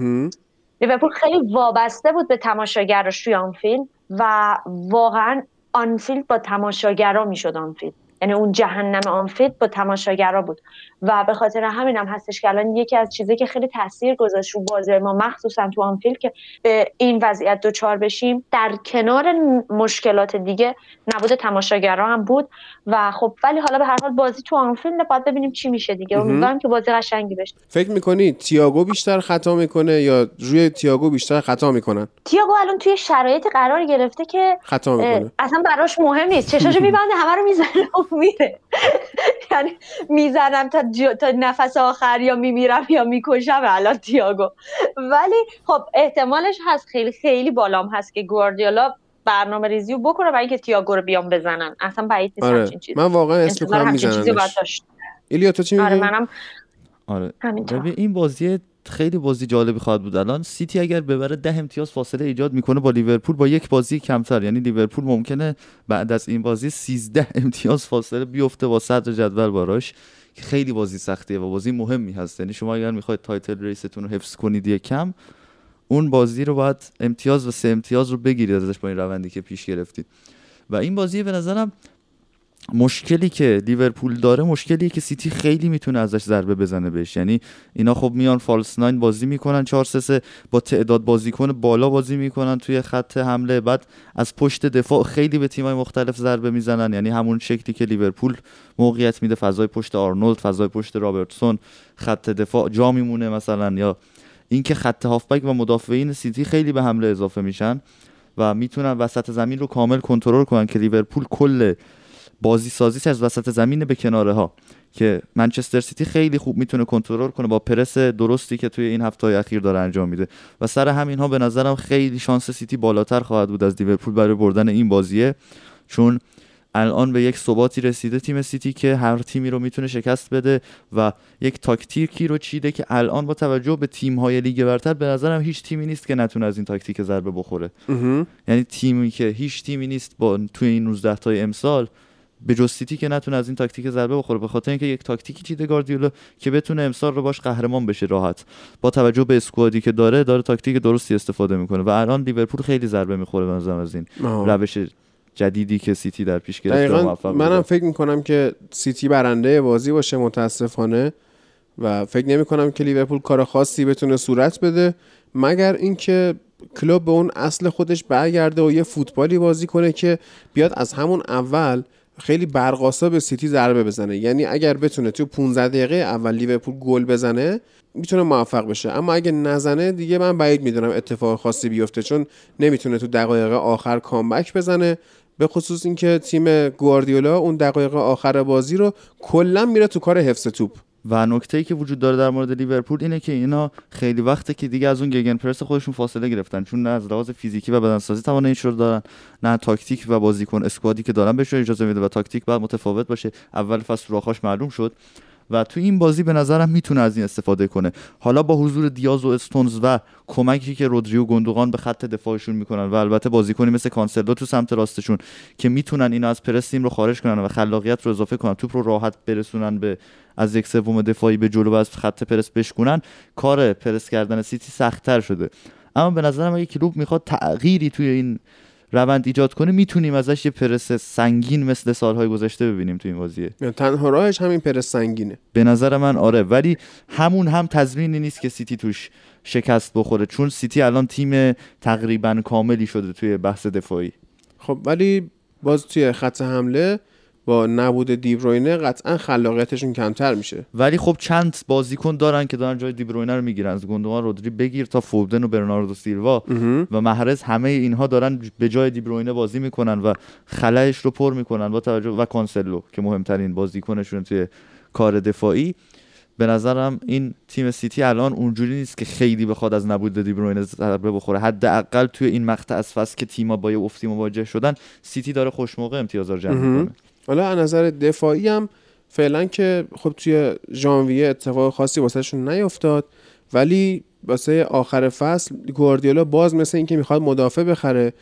لیورپول خیلی وابسته بود به تماشاگراش توی آنفیلد و واقعا آنفیلد با تماشاگرا می‌شد آنفیلد. یعنی اون جهنم آنفیلد با تماشاگرا بود. و به خاطر همین هم هستش که الان یکی از چیزایی که خیلی تاثیر گذاشت رو بازی ما مخصوصا تو آنفیلد که به این وضعیت دوچار بشیم در کنار مشکلات دیگه نبود تماشاگرا هم بود. و خب ولی حالا به هر حال بازی تو آنفیلد باید ببینیم چی میشه دیگه. امیدوارم که بازی قشنگی بشه. فکر می‌کنی تییاگو بیشتر خطا می‌کنه یا روی تییاگو بیشتر خطا می‌کنن؟ تییاگو الان توی شرایطی قرار گرفته که خطا می‌کنه. اصلا براش مهم نیست. چشاشو میبنده همه رو می‌زنه. میره. یعنی می‌زنم تا, تا نفس آخر یا میمیرم یا می‌کشم. الان تییاگو ولی خب احتمالش هست خیلی خیلی بالام هست که گواردیولا برنامه ریزیو بکنه برای اینکه تییاگو رو بیان بزنن. اصلا بعید نیست آره. همچین من واقعا اسم انتظار کنم همچین چیزی باید میزننش داشت. ایلیا تو چی آره میگی؟ منم آره. همینطور ببین این بازی خیلی بازی جالبی خواهد بود الان. سیتی اگر ببره ده امتیاز فاصله ایجاد می‌کنه با لیورپول با یک بازی کمتر. یعنی لیورپول ممکنه بعد از این بازی 13 امتیاز فاصله بیفته با صدر جدول باراش. که خیلی بازی سختیه و بازی مهمی هست. یعنی شما اگر می‌خواید title race تون رو حفظ کنید یک کم اون بازی رو باید امتیاز و سه امتیاز رو بگیرید ازش با این روندی که پیش گرفتید. و این بازی به نظرم مشکلی که لیورپول داره مشکلی که سیتی خیلی می‌تونه ازش ضربه بزنه بهش. یعنی اینا خب میان false nine بازی می‌کنن 4 3 3 با تعداد بازیکن بالا بازی می‌کنن توی خط حمله. بعد از پشت دفاع خیلی به تیمای مختلف ضربه می‌زنن. یعنی همون شکلی که لیورپول موقعیت میده. فضای پشت آرنولد فضای پشت رابرتسون خط دفاع جا میمونه مثلا. یا اینکه خط هافبک و مدافعین سیتی خیلی به حمله اضافه میشن و می‌تونن وسط زمین رو کامل کنترل کنن که لیورپول کل بازی سازیش از وسط زمین به کناره ها که منچستر سیتی خیلی خوب می‌تونه کنترل کنه با پرس درستی که توی این هفته اخیر داره انجام میده. و سر همین ها به نظرم خیلی شانس سیتی بالاتر خواهد بود از لیورپول برای بردن این بازیه. چون الان به یک ثباتی رسیده تیم سیتی که هر تیمی رو می‌تونه شکست بده و یک تاکتیکی رو چیده که الان با توجه به تیم های لیگ برتر به نظرم هیچ تیمی نیست که نتونه از این تاکتیک ضربه بخوره. یعنی تیمی که هیچ تیمی نیست با توی این 19 تای امسال به جز سیتی که نتونه از این تاکتیک ضربه بخوره به خاطر اینکه یک تاکتیکی چیده گاردیولا که بتونه امسال رو باش قهرمان بشه راحت با توجه به squad ی که داره داره تاکتیک درستی استفاده می‌کنه و الان لیورپول خیلی ضربه می‌خوره به نظرم از این آها. روش جدیدی که سیتی در پیش گرفته منم. فکر می‌کنم که سیتی برنده بازی باشه متاسفانه و فکر نمی کنم که لیورپول کار خاصی بتونه صورت بده مگر اینکه کلوب به اون اصل خودش برگرده و یه فوتبالی بازی کنه که بیاد از همون اول خیلی برق‌آسا به سیتی ضربه بزنه. یعنی اگر بتونه تو 15 دقیقه اول لیورپول گل بزنه می‌تونه موفق بشه. اما اگه نزنه دیگه من بعید می‌دونم اتفاق خاصی بیفته چون نمی‌تونه تو دقایق آخر comeback بزنه. به خصوص اینکه تیم گواردیولا اون دقایق آخر بازی رو کلا میره تو کار حفظ توپ. و نکته ای که وجود داره در مورد لیورپول اینه که اینا خیلی وقته که دیگه از اون gegenpress خودشون فاصله گرفتن چون نه از لحاظ فیزیکی و بدنسازی تواناییش رو دارن نه تاکتیک و بازیکن squad ی که دارن بهشون اجازه میده و تاکتیک باید متفاوت باشه. اول فصل راخاش معلوم شد. و تو این بازی به نظرم می‌تونه از این استفاده کنه. حالا با حضور دیاز و استونز و کمکی که رودری و گندوقان به خط دفاعشون می‌کنن و البته بازیکنی مثل کانسلو تو سمت راستشون که می‌تونن اینا از پرس تیم رو خارج کنن و خلاقیت رو اضافه کنن توپ رو راحت برسونن به از یک سوم دفاعی به جلو و از خط پرس بشکنن کار پرس کردن سیتی سختتر شده. اما به نظرم اگه کلوب می‌خواد تغییری توی این روند ایجاد کنه می‌تونیم ازش یه پرس سنگین مثل سالهای گذشته ببینیم توی این بازیه. تنها راهش همین پرس سنگینه. به نظر من آره ولی همون هم تضمینی نیست که سیتی توش شکست بخوره چون سیتی الان تیم تقریبا کاملی شده توی بحث دفاعی. خب ولی باز توی خط حمله با نبود دیبروینه قطعا خلاقیتشون کمتر میشه. ولی خب چند بازیکن دارن که دارن جای دیبروینه رو می‌گیرن. از گندوان رودری بگیر تا فودن و برناردو سیلوا. و محرز همه اینها دارن به جای دیبروینه بازی می‌کنن و خلایش رو پر می‌کنن با توجه و کانسلو که مهمترین بازیکنشون توی کار دفاعی. به نظرم این تیم سیتی الان اونجوری نیست که خیلی بخواد از نبود دیبروینه ضربه بخوره. حداقل توی این مقطع از فصل که تیم‌ها با یه افتی مواجه شدن سیتی داره خوشموقع امتیازا رو جمع می‌کنه. حالا از نظر دفاعی هم فعلا که خب توی ژانویه اتفاق خاصی واسهشون نیفتاد ولی واسه آخر فصل گواردیولا باز مثل اینکه می‌خواد مدافع بخره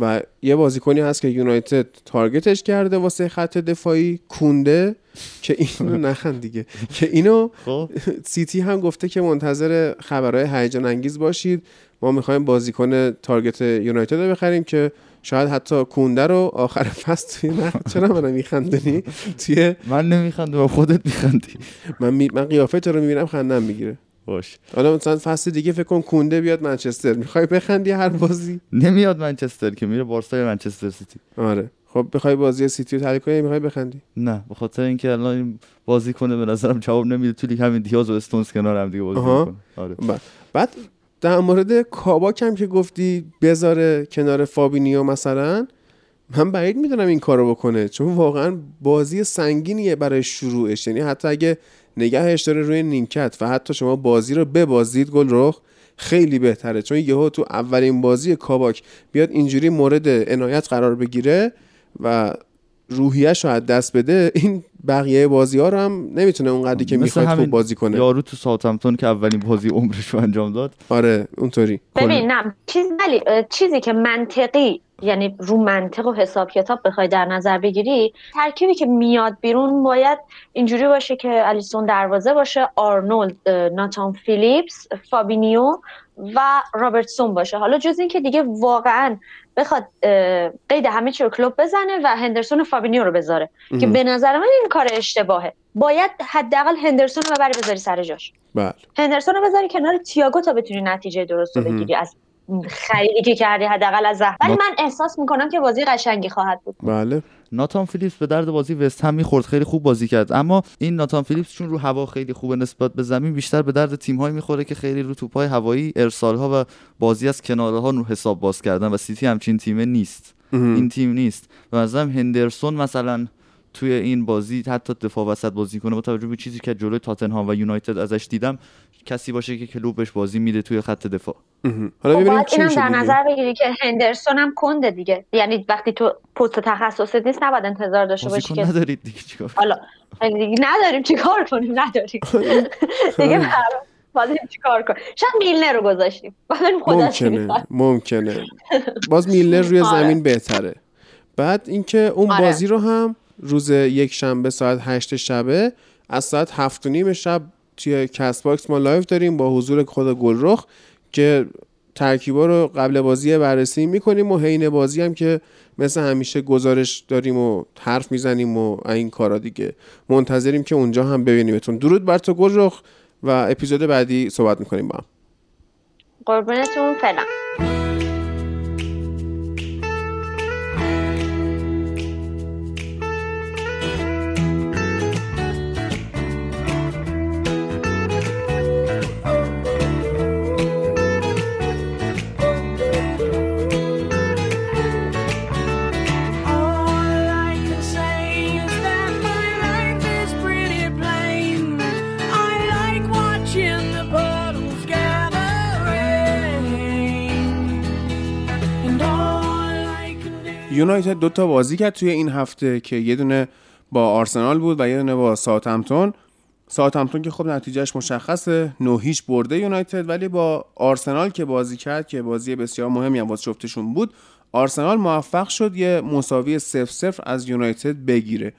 و یه بازیکنی هست که یونایتد تارگتش کرده واسه خط دفاعی کونده که اینو نخند دیگه. که اینو خب. سیتی هم گفته که منتظر خبرهای هیجان انگیز باشید. ما می‌خوایم بازیکن تارگت یونایتد رو بخریم که شاید حتی کونده رو آخر فصل توی نه چرا منو میخندونی توی من نمیخندم خودت میخندی. من می... من قیافه تو رو می‌بینم خندم می‌گیره. باش. حالا مثلا فصل دیگه فکر کن کونده بیاد منچستر. می‌خوای بخندی هر بازی؟ نمیاد منچستر که میره بارسا یا منچستر سیتی. آره. خب بخوای بازی سیتی رو تحلیل کنی می‌خوای بخندی. نه به خاطر اینکه الان این بازی کنه به نظرم جواب نمیده. توی همین دیاز و استونز کنار هم دیگه بازی آره. بعد در مورد کاباک هم که گفتی بذاره کنار فابینیو مثلا من بعید می‌دونم این کارو بکنه چون واقعا بازی سنگینیه برای شروعش. یعنی حتی اگه نگهش داره روی نیمکت و حتی شما بازی رو ببازید گل رخ خیلی بهتره. چون یهو تو اولین بازی کاباک بیاد اینجوری مورد عنایت قرار بگیره و روحیش رو دست بده این بقیه بازی ها رو هم نمی‌تونه اونقدری که می‌خواد خوب بازی کنه. یارو تو ساوثهمپتون که اولین بازی عمرش رو انجام داد. آره اونطوری. ببین نه چیز ولی چیزی که منطقی یعنی رو منطق و حساب کتاب بخوای در نظر بگیری ترکیبی که میاد بیرون باید اینجوری باشه که الیسون دروازه باشه آرنولد ناتان فیلیپس فابینیو و رابرتسون باشه. حالا جز این که دیگه واقعا بخواد قید همه چی رو کلوپ بزنه و هندرسون و فابینیو رو بذاره. که به نظر من این کار اشتباهه. باید حداقل هندرسون رو ببری بذاری سر جاش. بله. هندرسون رو بذاری کنار تییاگو تا بتونی نتیجه درست رو. بگیری. از خریدی که کردی حداقل از زحمت. ولی من احساس می‌کنم که بازی قشنگی خواهد بود. بله. ناتان فیلیپس به درد بازی وست هم می‌خورد. خیلی خوب بازی کرد. اما این ناتان فیلیپس چون رو هوا خیلی خوبه نسبت به زمین بیشتر به درد تیم‌هایی می‌خوره که خیلی رو توپ‌های هوایی ارسال‌ها و بازی از کناره ها رو حساب باز کردن و سیتی همچین تیمه نیست. این تیم نیست. و نظرم هندرسون مثلا توی این بازی حتی دفاع وسط بازی کنه با توجه به چیزی که جلوی تاتنهام و یونایتد ازش دیدم کسی باشه که کلوب بهش بازی میده توی خط دفاع. حالا خب ببینیم باید چی اینم میشه در. نظر بگیری که هندرسون هم کنده دیگه. یعنی وقتی تو پست تخصصت نیست نباید انتظار داشته باشی که ندارید دیگه چیکار حالا یعنی دیگه نداریم چیکار کنیم؟ نداریم. دیگه برام باید چیکار کنیم؟ شاید میلنر رو گذاشتیم. ممکنه ممکنه. باز میلنر روی آره. زمین بهتره. بعد اینکه اون آره. بازی رو هم روز یک شنبه ساعت هشت شبه از ساعت هفت و نیم شب توی Castbox ما live داریم با حضور خود گلرخ که ترکیبا رو قبل بازی بررسی می‌کنیم و حین بازی هم که مثل همیشه گزارش داریم و حرف می‌زنیم و این کارا دیگه. منتظریم که اونجا هم ببینیمتون. درود بر تو گلرخ و اپیزود بعدی صحبت می‌کنیم با هم. قربونتون فعلا. یونایتد دو تا بازی کرد توی این هفته که یه دونه با آرسنال بود و یه دونه با ساوثهمپتون. ساوثهمپتون که خب نتیجهش مشخصه نه هیچ برده یونایتد ولی با آرسنال که بازی کرد که بازی بسیار مهمی هم واسه بود آرسنال موفق شد یه مساوی 0 0 از یونایتد بگیره.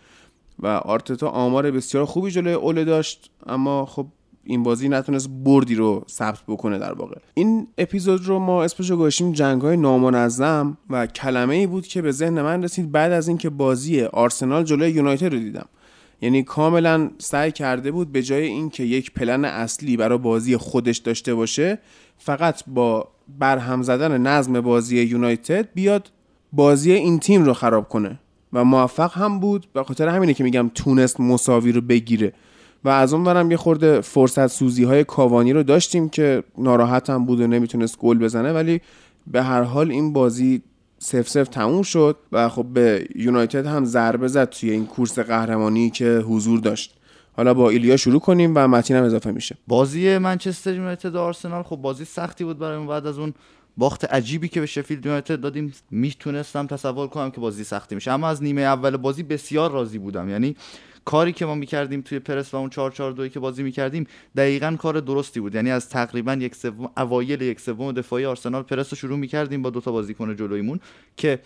و آرتتا آمار بسیار خوبی جلوی اوله داشت اما خب این بازی نتونست بردی رو ثبت بکنه در واقع. این اپیزود رو ما اسمش رو گذاشتیم جنگ های نامنظم و کلمه ای بود که به ذهن من رسید بعد از اینکه بازی آرسنال جلوی یونایتد رو دیدم. یعنی کاملا سعی کرده بود به جای اینکه یک پلن اصلی برای بازی خودش داشته باشه فقط با برهم زدن نظم بازی یونایتد بیاد بازی این تیم رو خراب کنه. و موفق هم بود به خاطر همینه که میگم تونست مساوی رو بگیره. و از اون برم یه خورده فرصت سوزی های کاوانی رو داشتیم که ناراحت هم بود و نمی‌تونست گل بزنه ولی به هر حال این بازی سف سف تموم شد و خب به یونایتد هم ضربه زد توی این کورس قهرمانی که حضور داشت. حالا با ایلیا شروع کنیم و متین هم اضافه میشه. بازی منچستر یونایتد و آرسنال خب بازی سختی بود برای بعد از اون باخت عجیبی که به شفیلد یونایتد دادیم. می‌تونستم تصور کنم که بازی سختی میشه. اما از نیمه اول بازی بسیار راضی بودم. یعنی کاری که ما می‌کردیم توی پرس و اون 4 4 2 که بازی می‌کردیم دقیقا کار درستی بود. یعنی از تقریبا یک سوم اوایل یک سوم دفاعی آرسنال پرس رو شروع می‌کردیم با دوتا بازیکن جلویمون که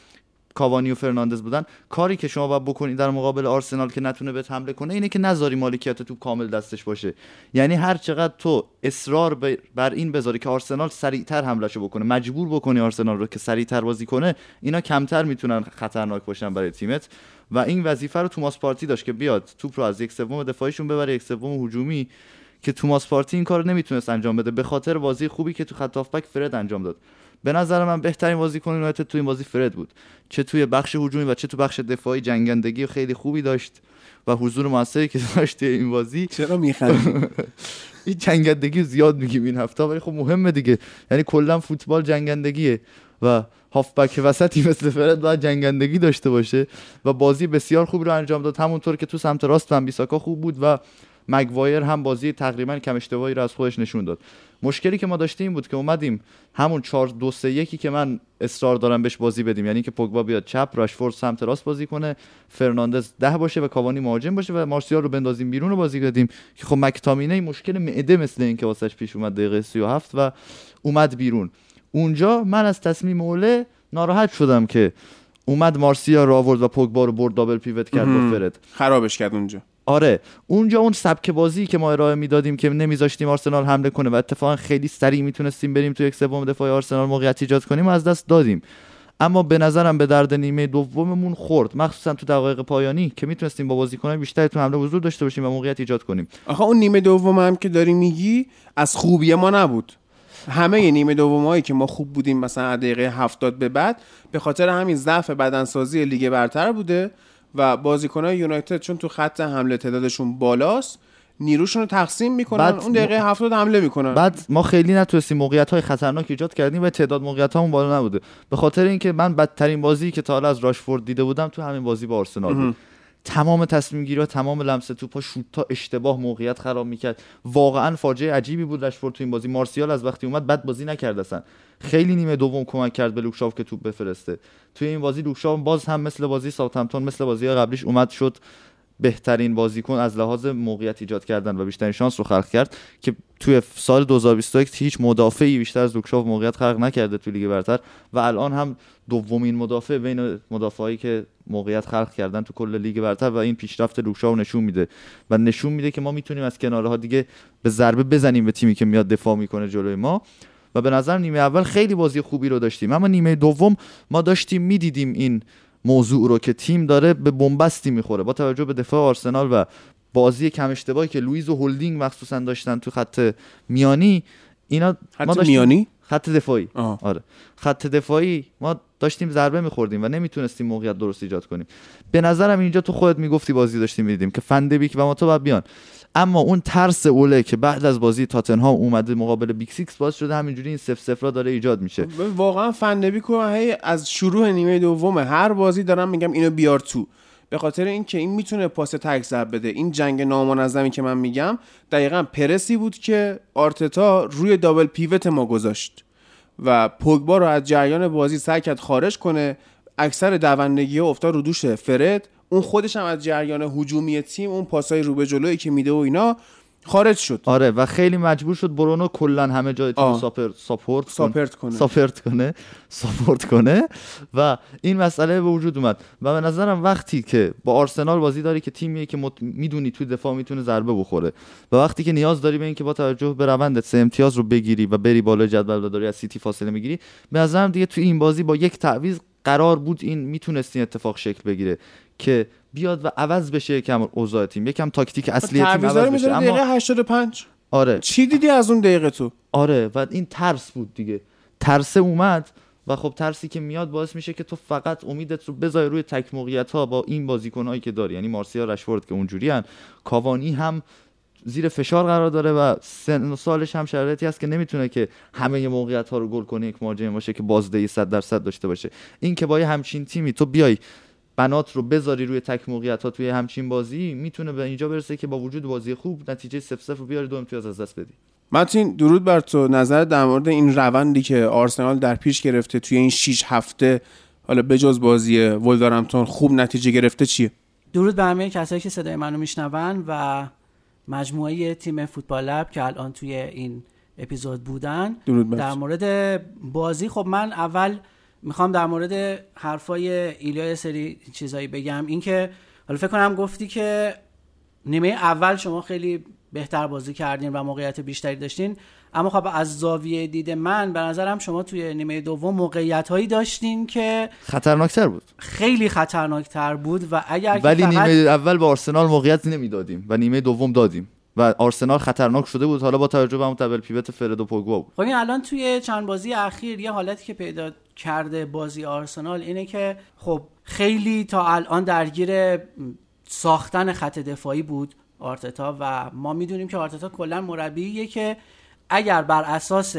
کاوانی و فرناندز بودن. کاری که شما باید بکنید در مقابل آرسنال که نتونه بهت حمله کنه اینه که نذاری مالکیت توپ کامل دستش باشه. یعنی هر چقدر تو اصرار بر این بذاری که آرسنال سریعتر حملهشو بکنه مجبور بکنی آرسنال رو که سریعتر بازی کنه اینا کمتر می‌تونن خطرناک باشن برای تیمت. و این وظیفه رو توماس پارتی داشت که بیاد توپ رو از یک سوم دفاعیشون ببره یک سوم هجومی که توماس پارتی این کار رو نمی‌تونست انجام بده. به خاطر بازی خوبی که تو خط هافبک فرد انجام داد. به نظر من بهترین بازیکن یونایتد تو این بازی فرد بود. چه توی بخش هجومی و چه تو بخش دفاعی جنگندگی خیلی خوبی داشت و حضور موثری که داشت توی این بازی. چرا میخندی؟ این جنگندگی زیاد میگیم این هفته ولی خب مهمه دیگه. یعنی کلا فوتبال جنگندگیه و هافبک وسطی مثل فرد باید جنگندگی داشته باشه و بازی بسیار خوبی رو انجام داد. همونطور که تو سمت راست هم بیساکا خوب بود و مگوایر هم بازی تقریبا کم اشتباهی رو از خودش نشون داد. مشکلی که ما داشتیم این بود که اومدیم همون 4 2 3 1 که من اصرار دارم بهش بازی بدیم. یعنی که پوگبا بیاد چپ راشفورد سمت راست بازی کنه فرناندز ده باشه و کاوانی مهاجم باشه و مارسیال رو بندازیم بیرون رو بازی بدیم. که خب مکتامینه مشکل معده مثل این که واسش پیش اومد دقیقه 37 و اومد بیرون. اونجا من از تصمیم اوله ناراحت شدم که اومد مارسیا رو آورد و پوگبا رو برد دابل پیوت کرد با فرد خرابش کرد اونجا. آره. اونجا اون سبک بازی که ما ارائه می‌دادیم که نمیذاشتیم آرسنال حمله کنه و اتفاقا خیلی سریع می‌تونستیم بریم تو یک سوم دفاع آرسنال موقعیت ایجاد کنیم و از دست دادیم. اما به نظرم به درد نیمه دوممون خورد مخصوصا تو دقایق پایانی که می‌تونستیم با بازیکنان بیشتری تو حمله حضور داشته باشیم و موقعیت ایجاد کنیم. آخه اون نیمه دوم هم که داری میگی از خوبی ما نبود. همه نیمه دومایی که ما خوب بودیم مثلا از دقیقه 70 به بعد به خاطر همین ضعف بدنسازی لیگ برتر بوده و بازیکنهای یونایتد چون تو خط حمله تعدادشون بالاست نیروشون رو تقسیم می‌کنن بعد اون دقیقه 70 حمله می‌کنن. بعد ما خیلی نتونستیم موقعیت های خطرناک ایجاد کردیم و تعداد موقعیت همون بالا نبوده. به خاطر اینکه من بدترین بازی که تا حالا از راشفورد دیده بودم تو همین بازی با آرسنال بود. تمام تصمیم گیری تمام لمس توپ ها شوت ها اشتباه موقعیت خراب می‌کرد. واقعا فاجعه عجیبی بود رشفورد تو این بازی. مارسیال از وقتی اومد بد بازی نکرد خیلی نیمه دوم کمک کرد به لوکشاو که توپ بفرسته. توی این بازی لوکشاو باز هم مثل بازی ساوثهمپتون مثل بازی قبلیش اومد شد. بهترین بازیکن از لحاظ موقعیت ایجاد کردن و بیشترین شانس رو خلق کرد که توی سال 2021 هیچ مدافعی بیشتر از لوکشاو موقعیت خلق نکرده توی لیگ برتر و الان هم دومین مدافع بین مدافعایی که موقعیت خلق کردن تو کل لیگ برتر و این پیشرفت لوکشاو نشون میده و نشون میده که ما می‌تونیم از کناره ها دیگه به ضربه بزنیم به تیمی که میاد دفاع می‌کنه جلوی ما. و به نظر نیمه اول خیلی بازی خوبی رو داشتیم. اما نیمه دوم ما داشتیم می‌دیدیم این موضوع رو که تیم داره به بنبستی می‌خوره. با توجه به دفاع آرسنال و بازی کم اشتباهی که لوئیز و هولدینگ مخصوصا داشتن تو خط میانی اینا خط ما داشتیم- میانی؟ خط دفاعی. آه. آره. خط دفاعی ما داشتیم ضربه میخوردیم و نمی‌تونستیم موقعیت درست ایجاد کنیم. به نظرم اینجا تو خودت می‌گفتی بازی داشتیم می‌دیدیم که فندبیک و ما تو باید بیان. اما اون ترس اوله که بعد از بازی تاتنهام اومده مقابل Big Six باز شده همینجوری این صفر صفرا داره ایجاد میشه. واقعا کو هی از شروع نیمه دوم هر بازی دارم میگم اینو بیار تو. به خاطر اینکه این می‌تونه پاس تک ضرب بده. این جنگ نامنظمی که من میگم دقیقا پرسی بود که آرتتا روی double pivot ما گذاشت و پوگبا رو از جریان بازی سعی کرد خارج کنه. اکثر دوندگی افتاد رو دوش فرد. اون خودش هم از جریان هجومی تیم اون پاسای رو به جلویی که میده و اینا خارج شد. آره و خیلی مجبور شد برونو کلا همه جای تیم. suppor- support کن- support کنه. support کنه. support کنه. و این مسئله به وجود اومد. و به نظرم وقتی که با آرسنال بازی داری که تیمیه که مت... می‌دونی تو دفاع می‌تونه ضربه بخوره. و وقتی که نیاز داری به اینکه با توجه به روندت سه امتیاز رو بگیری و بری بالای جدول و داری از سیتی فاصله می‌گیری به نظرم دیگه تو این بازی با یک تعویض قرار بود این می‌تونست این اتفاق شکل بگیره. که بیاد و عوض بشه یکم اوضاع تیم یکم تاکتیک اصلی تیم عوض بشه. اما دقیقه 85 آره. چی دیدی از اون دقیقه تو؟ آره و این ترس بود دیگه. ترسه اومد و خب ترسی که میاد باعث میشه که تو فقط امیدت رو بذاری روی تک موقعیت ها با این بازیکنهایی که داری. یعنی مارسیا رشفورد که اونجوری هن. کاوانی هم زیر فشار قرار داره و سن و سالش هم شرایطی هست که نمی‌تونه که همه موقعیت ها رو گل کنه یک مهاجم باشه که بازدهی 100 درصد داشته باشه. این که با یه همچین تیمی تو بیای بنات رو بذاری روی تک موقعیت ها توی همچین بازی می‌تونه به اینجا برسه که با وجود بازی خوب نتیجه 0 0 رو بیاری دو امتیاز از دست بدی. متین درود بر تو. نظر در مورد این روندی که آرسنال در پیش گرفته توی این 6 هفته حالا بجز بازی ولورهمپتون خوب نتیجه گرفته چیه؟ درود به همه کسایی که صدای منو میشنون و مجموعه تیم فوتبال لب که الان توی این اپیزود بودن. درود بر در. مورد بازی خب من اول می‌خوام در مورد حرفای ایلیا یه سری چیزایی بگم. اینکه حالا فکر کنم گفتی که نیمه اول شما خیلی بهتر بازی کردین و موقعیت بیشتری داشتین. اما خب از زاویه دید من به نظرم شما توی نیمه دوم موقعیت هایی داشتین که خطرناکتر بود. خیلی خطرناکتر بود و اگر ولی فقط نیمه اول به آرسنال موقعیت نمی‌دادیم و نیمه دوم دادیم. و آرسنال خطرناک شده بود. حالا با توجه به اون دبل پیوت فرد و پوگبا بود. خب این الان توی چند بازی اخیر یه حالتی که پیدا کرده بازی آرسنال اینه که خب خیلی تا الان درگیر ساختن خط دفاعی بود آرتتا و ما می‌دونیم که آرتتا کلا مربیه که اگر بر اساس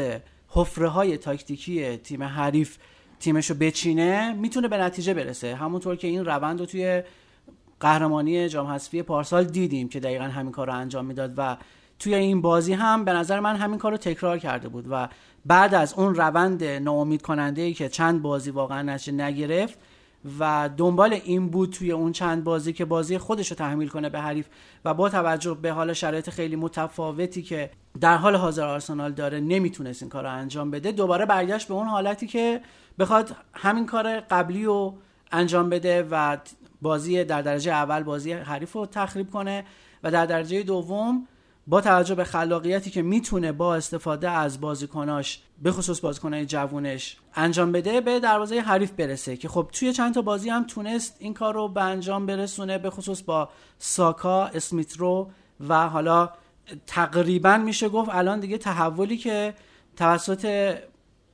حفره های تاکتیکی تیم حریف تیمشو بچینه می‌تونه به نتیجه برسه. همونطور که این روند رو توی قهرمانی جام حذفی پارسال دیدیم که دقیقا همین کار رو انجام می‌داد و توی این بازی هم به نظر من همین کار رو تکرار کرده بود و بعد از اون روند ناامید کننده ای که چند بازی واقعا نتیجه نگرفت و دنبال این بود توی اون چند بازی که بازی خودش رو تحمیل کنه به حریف و با توجه به حال شرایط خیلی متفاوتی که در حال حاضر آرسنال داره نمی‌تونست این کار رو انجام بده دوباره برگشت به اون حالتی که بخواد همین کار قبلی رو انجام بده و بازی در درجه اول بازی حریف رو تخریب کنه و در درجه دوم با توجه به خلاقیتی که می‌تونه با استفاده از بازیکناش به خصوص بازیکنای جوونش انجام بده به دروازه حریف برسه که خب توی چند تا بازی هم تونست این کار رو به انجام برسونه به خصوص با ساکا اسمیترو و حالا تقریبا میشه گفت الان دیگه تحولی که توسط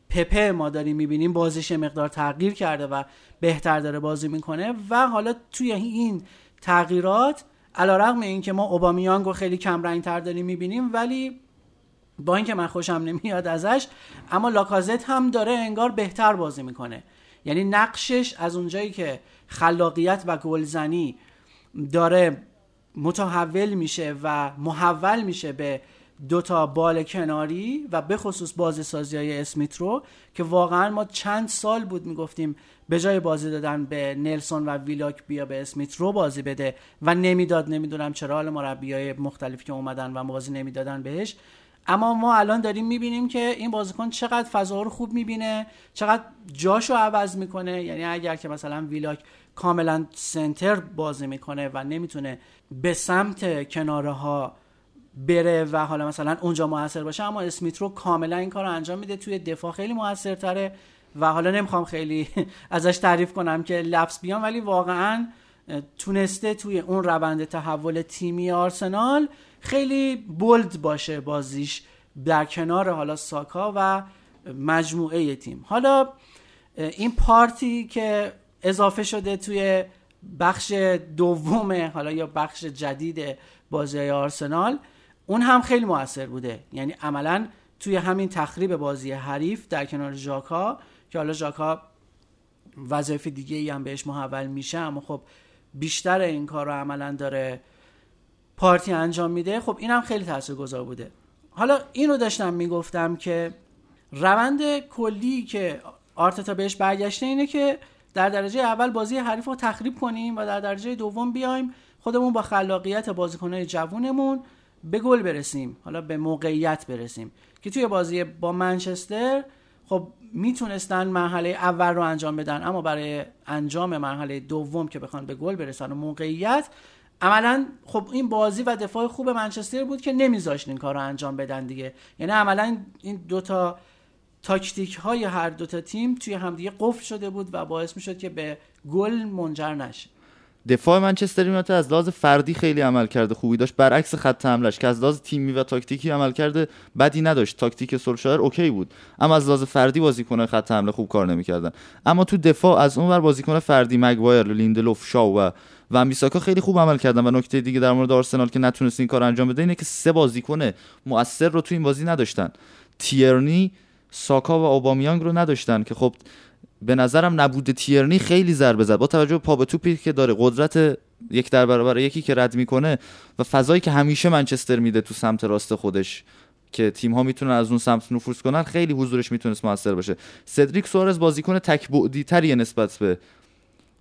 پپه ما داریم می‌بینیم بازیش مقدار تغییر کرده و بهتر داره بازی می‌کنه. و حالا توی این تغییرات علا رقم این که ما اوبامیانگ رو خیلی کم رنگ تر داریم می‌بینیم ولی با اینکه من خوشم نمیاد ازش اما لاکازت هم داره انگار بهتر بازی می‌کنه. یعنی نقشش از اونجایی که خلاقیت و گلزنی داره متحول میشه و محول میشه به دو تا بال کناری و به خصوص بازی سازی های اسمیت رو که واقعا ما چند سال بود می‌گفتیم به جای بازی دادن به نلسون و ویلاک بیا به اسمیت رو بازی بده و نمی‌داد نمی‌دونم چرا. حال مربی های مختلفی که اومدن و بازی نمی‌دادن بهش. اما ما الان داریم می‌بینیم که این بازیکن چقدر فضا رو خوب می‌بینه چقدر جاشو عوض می‌کنه. یعنی اگر که مثلا ویلاک کاملا سنتر بازی می‌کنه و نمی‌تونه به سمت کناره ها بره و حالا مثلا اونجا موثر باشه اما اسمیت رو کاملا این کار رو انجام میده. توی دفاع خیلی موثرتره. و حالا نمی‌خوام خیلی ازش تعریف کنم که لفظ بیام ولی واقعا تونسته توی اون روند تحول تیمی آرسنال خیلی بولد باشه بازیش در کنار حالا ساکا و مجموعه تیم. حالا این پارتی که اضافه شده توی بخش دوم حالا یا بخش جدید بازی آرسنال اون هم خیلی موثر بوده. یعنی عملا توی همین تخریب بازی حریف در کنار ژاکا که حالا ژاکا وظایف دیگه ای هم بهش محول میشه اما خب بیشتر این کار رو عملا داره پارتی انجام میده. خب هم خیلی تاثیرگذار بوده. حالا این رو داشتم می‌گفتم که روند کلی که آرتتا بهش برگشته اینه که در درجه اول بازی حریف رو تخریب کنیم و در درجه دوم بیایم خودمون با خلاقیت بازیکنهای جوونمون به گل برسیم حالا به موقعیت برسیم. که توی بازی با منچستر خب می‌تونستن مرحله اول رو انجام بدن اما برای انجام مرحله دوم که بخوان به گل برسن و موقعیت عملا خب این بازی و دفاع خوب منچستر بود که نمیذاشت این کار رو انجام بدن دیگه. یعنی عملا این دوتا تاکتیک های هر دوتا تیم توی همدیگه قفل شده بود و باعث می‌شد که به گل منجر نشه. دفاع منچستر یونایتد از لحاظ فردی خیلی عملکرد خوبی داشت. برعکس خط حملش که از لحاظ تیمی و تاکتیکی عملکرد بدی نداشت. تاکتیک سولشایر okay بود اما از لحاظ فردی بازیکن خط حمله خوب کار نمی‌کردن. اما تو دفاع از اونور بازیکن فردی مگوایر لیندلوف شاو و و بیساکا خیلی خوب عمل کردن. و نکته دیگه در مورد آرسنال که نتونست این کار انجام بده اینه که سه بازیکن مؤثر رو تو این بازی نداشتن. تیرنی ساکا و اوبامیانگ رو نداشتن که خب به نظرم نبود تیرنی خیلی ضربه زد. با توجه به پا به توپی که داره قدرت یک در برابر یکی که رد می‌کنه و فضایی که همیشه منچستر میده تو سمت راست خودش که تیم ها می‌تونن از اون سمت نفوذ کنن خیلی حضورش می‌تونست موثر باشه. سدریک سوارز بازیکن تک بعدی تریه نسبت به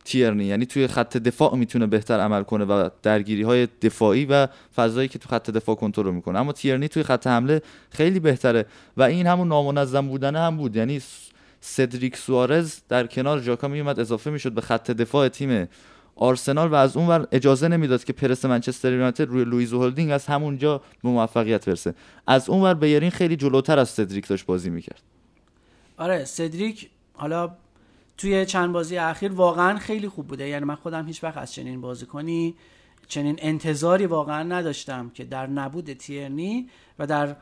تیرنی یعنی توی خط دفاع می‌تونه بهتر عمل کنه و درگیری های دفاعی و فضایی که تو خط دفاع کنترل می‌کنه. اما تیرنی توی خط حمله خیلی بهتره و این همون نامنظم بودنه هم بود. یعنی سدریک سوارز در کنار ژاکا میومد اضافه می‌شد به خط دفاع تیم آرسنال و از اونور اجازه نمی‌داد که پرس منچستر یونایتد روی لوئیز هولدینگ از همونجا به موفقیت برسه. از اونور بیرین خیلی جلوتر از سدریک داشت بازی می‌کرد. آره سدریک حالا توی چند بازی اخیر واقعا خیلی خوب بوده. یعنی من خودم هیچ وقت از چنین بازیکنی چنین انتظاری واقعا نداشتم که در نبود تیرنی و در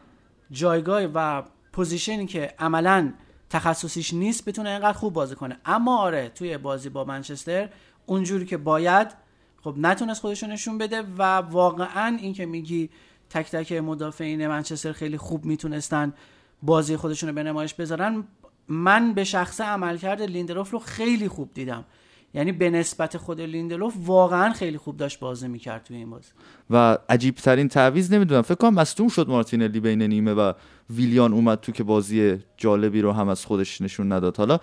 جایگاه و position ی که عملا تخصصیش نیست بتونه اینقدر خوب بازی کنه. اما آره توی بازی با منچستر اونجوری که باید خب نتونست خودشو نشون بده و واقعا این که میگی تک تک مدافعین منچستر خیلی خوب می‌تونستن بازی خودشون رو به نمایش بذارن من به شخصه عملکرد لیندلوف رو خیلی خوب دیدم. یعنی به نسبت خود لیندلوف واقعا خیلی خوب داشت بازی می‌کرد توی این بازی. و عجیب ترین تعویض نمی‌دونم فکر کنم مصدوم شد مارتینلی بین نیمه و ویلیان اومد تو که بازی جالبی رو هم از خودش نشون نداد. حالا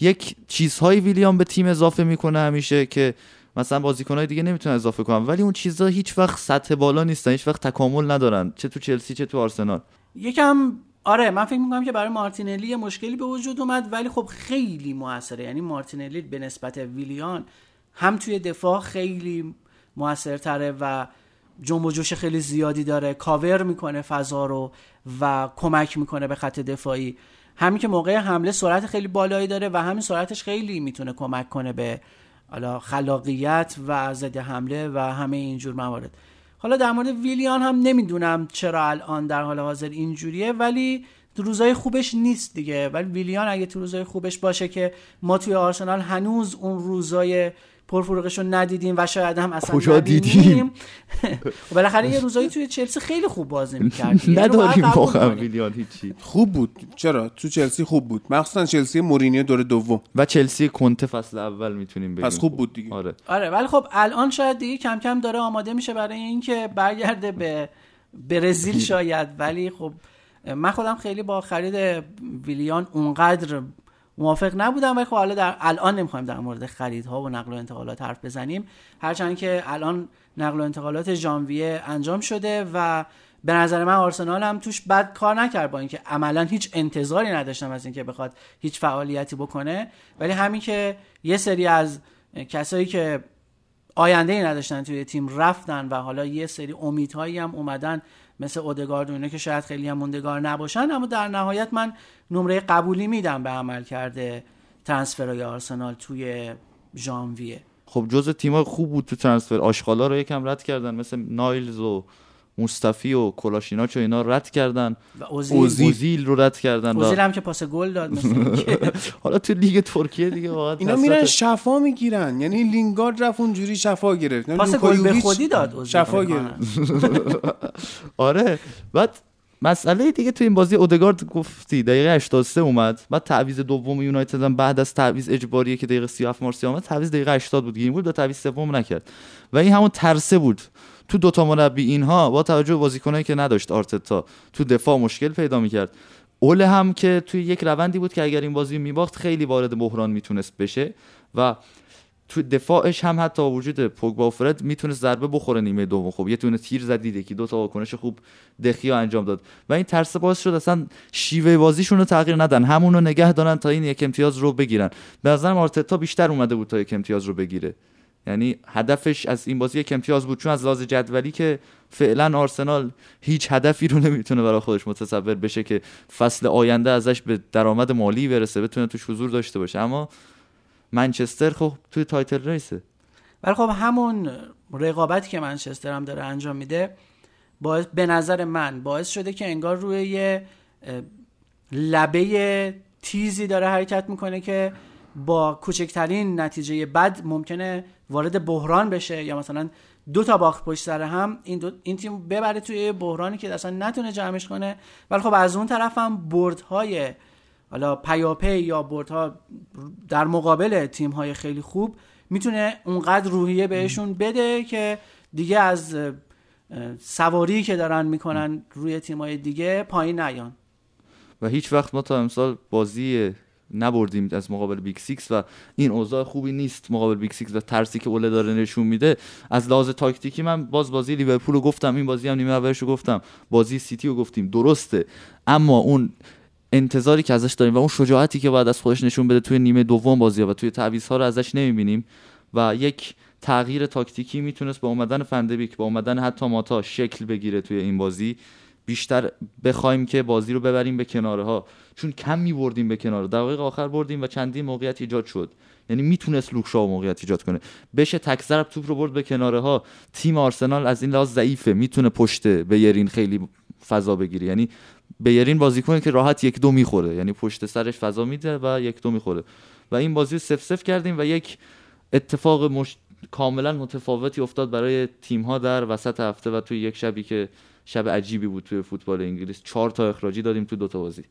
یک چیزهای ویلیان به تیم اضافه می‌کنه همیشه که مثلا بازیکنهای دیگه نمی‌تونن اضافه کنن ولی اون چیزها هیچ وقت سطح بالا نیستن هیچ وقت تکامل ندارن چه تو چلسی چه تو آرسنال. یکم آره من فکر می‌کنم که برای مارتینلی یه مشکلی به وجود اومد ولی خب خیلی موثره. یعنی مارتینلی به نسبت ویلیان هم توی دفاع خیلی موثرتره و جنب و جوش خیلی زیادی داره کاور می‌کنه فضا رو و کمک می‌کنه به خط دفاعی. همین که موقع حمله سرعت خیلی بالایی داره و همین سرعتش خیلی می‌تونه کمک کنه به خلاقیت و ضد حمله و همه اینجور موارد. حالا در مورد ویلیان هم نمی‌دونم چرا الان در حال حاضر اینجوریه ولی روزای خوبش نیست دیگه. ولی ویلیان اگه تو روزای خوبش باشه که ما توی آرسنال هنوز اون روزای پرفروغش رو ندیدیم و شاید هم اصلا کجا. دیدیم؟ و بالاخره یه روزایی توی چلسی خیلی خوب بازی می‌کرد نداریم واقعا. ویلیان هیچی خوب بود. چرا؟ تو چلسی خوب بود. مخصوصا چلسی مورینیو دور دوم. و چلسی کنته فصل اول می‌تونیم بگیم. پس خوب بود دیگه. آره. آره ولی خب الان شاید دیگه کم کم داره آماده میشه برای اینکه برگرده به برزیل شاید. ولی خب من خودم خیلی با خرید ویلیان اونقدر موافق نبودم ولی خب حالا در الان نمی‌خوایم در مورد خریدها و نقل و انتقالات حرف بزنیم. هرچند که الان نقل و انتقالات ژانویه انجام شده و به نظر من آرسنال هم توش بد کار نکرد با اینکه عملا هیچ انتظاری نداشتم از اینکه بخواد هیچ فعالیتی بکنه. ولی همین که یه سری از کسایی که آینده ای نداشتن توی تیم رفتن و حالا یه سری امیدهایی هم اومدن مثل اودگارد و اینا که شاید خیلی هم موندگار نباشن اما در نهایت من نمره قبولی میدم به عملکرد transfer های آرسنال توی ژانویه. خب جز تیمای خوب بود تو transfer. آشغالا رو یکم رد کردن مثل نایلز و مصطفی و کلاشیناچ و اینا رد کردن. و اوزیل. اوزیل. اوزیل رو رد کردن. اوزیل هم که پاس گل داد حالا تو لیگ ترکیه دیگه واقعا اینا میرن شفا می‌گیرن. یعنی لینگارد رفت اونجوری شفا گرفت. پاس لوکا گل به خودی داد اوزیل. شفا. گرفت. آره. بعد مسئله دیگه تو این بازی اودگارد گفتی دقیقه 83 اومد. بعد تعویض دوم یونایتد هم بعد از تعویض اجباریه که دقیقه 37 مارسی آمد تعویض دقیقه 80 بود. گیم بود تعویض سوم نکرد. و این همون ترسه بود. تو دوتا مربی اینها با توجه به بازیکنایی که نداشت آرتتا تو دفاع مشکل پیدا می‌کرد. اوله هم که توی یک روندی بود که اگر این بازی میباخت خیلی وارد بحران می‌تونست بشه و تو دفاعش هم حتی وجود پوگبا و فرد می‌تونست ضربه بخوره نیمه دوم. خب یه تونه تیر زد دیده که دو تا واکنش خوب دخیا انجام داد. و این ترس باعث شد اصلا شیوه بازیشون رو تغییر ندن. همون رو نگه دارن تا این یک امتیاز رو بگیرن. به نظرم آرتتا بیشتر اومده بود تا یک امتیاز رو بگیره. یعنی هدفش از این بازی یک امتیاز بود چون از لحاظ جدولی که فعلا آرسنال هیچ هدفی رو نمی‌تونه برای خودش متصور بشه که فصل آینده ازش به درآمد مالی برسه بتونه توش حضور داشته باشه. اما منچستر خب توی title race ه ولی خب همون رقابتی که منچستر هم داره انجام میده باعث به نظر من باعث شده که انگار روی یه لبه تیزی داره حرکت می‌کنه که با کوچکترین نتیجه بد ممکنه وارد بحران بشه یا مثلا دو تا باخت پشت سر هم. این, دو این تیم ببره توی بحرانی که اصلا نتونه جمعش کنه. ولی خب از اون طرف هم بردهای حالا پیاپی یا بردها در مقابل تیم های خیلی خوب می‌تونه اونقدر روحیه بهشون بده که دیگه از سواری که دارن می‌کنن روی تیم های دیگه پایین نیان. و هیچ وقت ما تا امسال بازی نبردیم از مقابل Big Six و این اوضاع خوبی نیست. مقابل Big Six و ترسی که اوله داره نشون میده. از لحاظ تاکتیکی من باز بازی لیورپول رو گفتم این بازی هم نیمه اولش رو گفتم. بازی سیتی رو گفتیم. درسته. اما اون انتظاری که ازش داریم و اون شجاعتی که باید از خودش نشون بده توی نیمه دوم بازی و توی تعویض ها رو ازش نمی‌بینیم و یک تغییر تاکتیکی می‌تونست با اومدن فندبیک با اومدن حتی ماتا شکل بگیره توی این بازی. بیشتر بخوایم که بازی رو ببریم به کناره ها. چون کم میبردیم به کناره. دقایق آخر بردیم و چندین موقعیت ایجاد شد. یعنی می‌تونست لوکشا موقعیت ایجاد کنه. بشه تک ضرب توپ رو برد به کناره ها. تیم آرسنال از این لحاظ ضعیفه. می‌تونه پشت بیرین خیلی فضا بگیره. یعنی بیرین بازیکنه که راحت یک دو می‌خوره. یعنی پشت سرش فضا میده و یک دو می‌خوره. و این بازی سف سف کردیم و یک اتفاق مش... کاملا متفاوتی افتاد برای تیم ها در وسط هفته و توی یک شبی که شب عجیبی بود توی فوتبال انگلیس. چهار تا اخراجی دادیم تو دوتا بازی.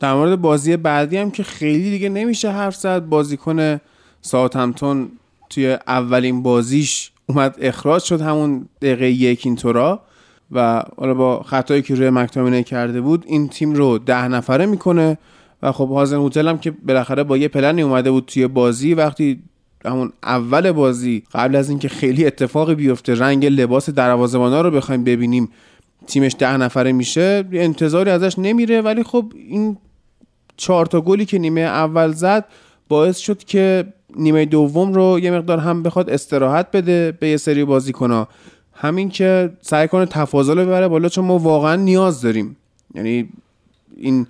در مورد بازی بعدی هم که خیلی دیگه نمیشه حرف زد. بازیکن ساوثهمپتون توی اولین بازیش اومد اخراج شد همون دقیقه یک اینطورا. و حالا با خطایی که روی مکتامینه کرده بود این تیم رو ده نفره می‌کنه و خب هازن هوتل هم که بالاخره با یه پلنی اومده بود توی بازی وقتی همون اول بازی قبل از اینکه خیلی اتفاقی بیفته رنگ لباس دروازه‌بانا رو بخوایم ببینیم تیمش ده نفره میشه انتظاری ازش نمیره ولی خب این چهار تا گلی که نیمه اول زد باعث شد که نیمه دوم رو یه مقدار هم بخواد استراحت بده به یه سری بازیکنها. همین که سعی کنه تفاضل ببره بالا چون ما واقعا نیاز داریم. یعنی این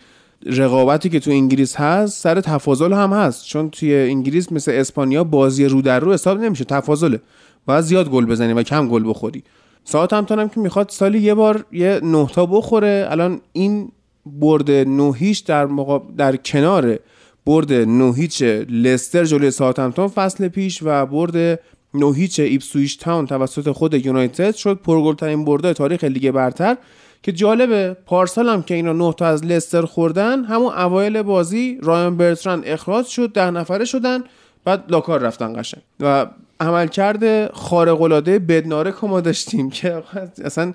رقابتی که تو انگلیس هست سر تفاضل هم هست. چون توی انگلیس مثل اسپانیا بازی رو در رو حساب نمیشه تفاضله. باید زیاد گل بزنی و کم گل بخوری. ساعت هم هم که می‌خواد سالی یه بار یه نه تا بخوره. الان این برد نوهیش در, مقاب... در کنار برد نوهیچ لستر جلوی ساوثهمپتون فصل پیش و برد نوهیچ ایپسویچ تاون توسط خود یونایتد شد پرگلترین برده تاریخ لیگ برتر که جالبه پارسال هم که اینا 9 تا از لستر خوردن همون اوایل بازی رایان برتران اخراج شد ده نفره شدن بعد لاکار رفتن قشنگ. و عملکرد خارق العاده بدنارک ما داشتیم که اصلا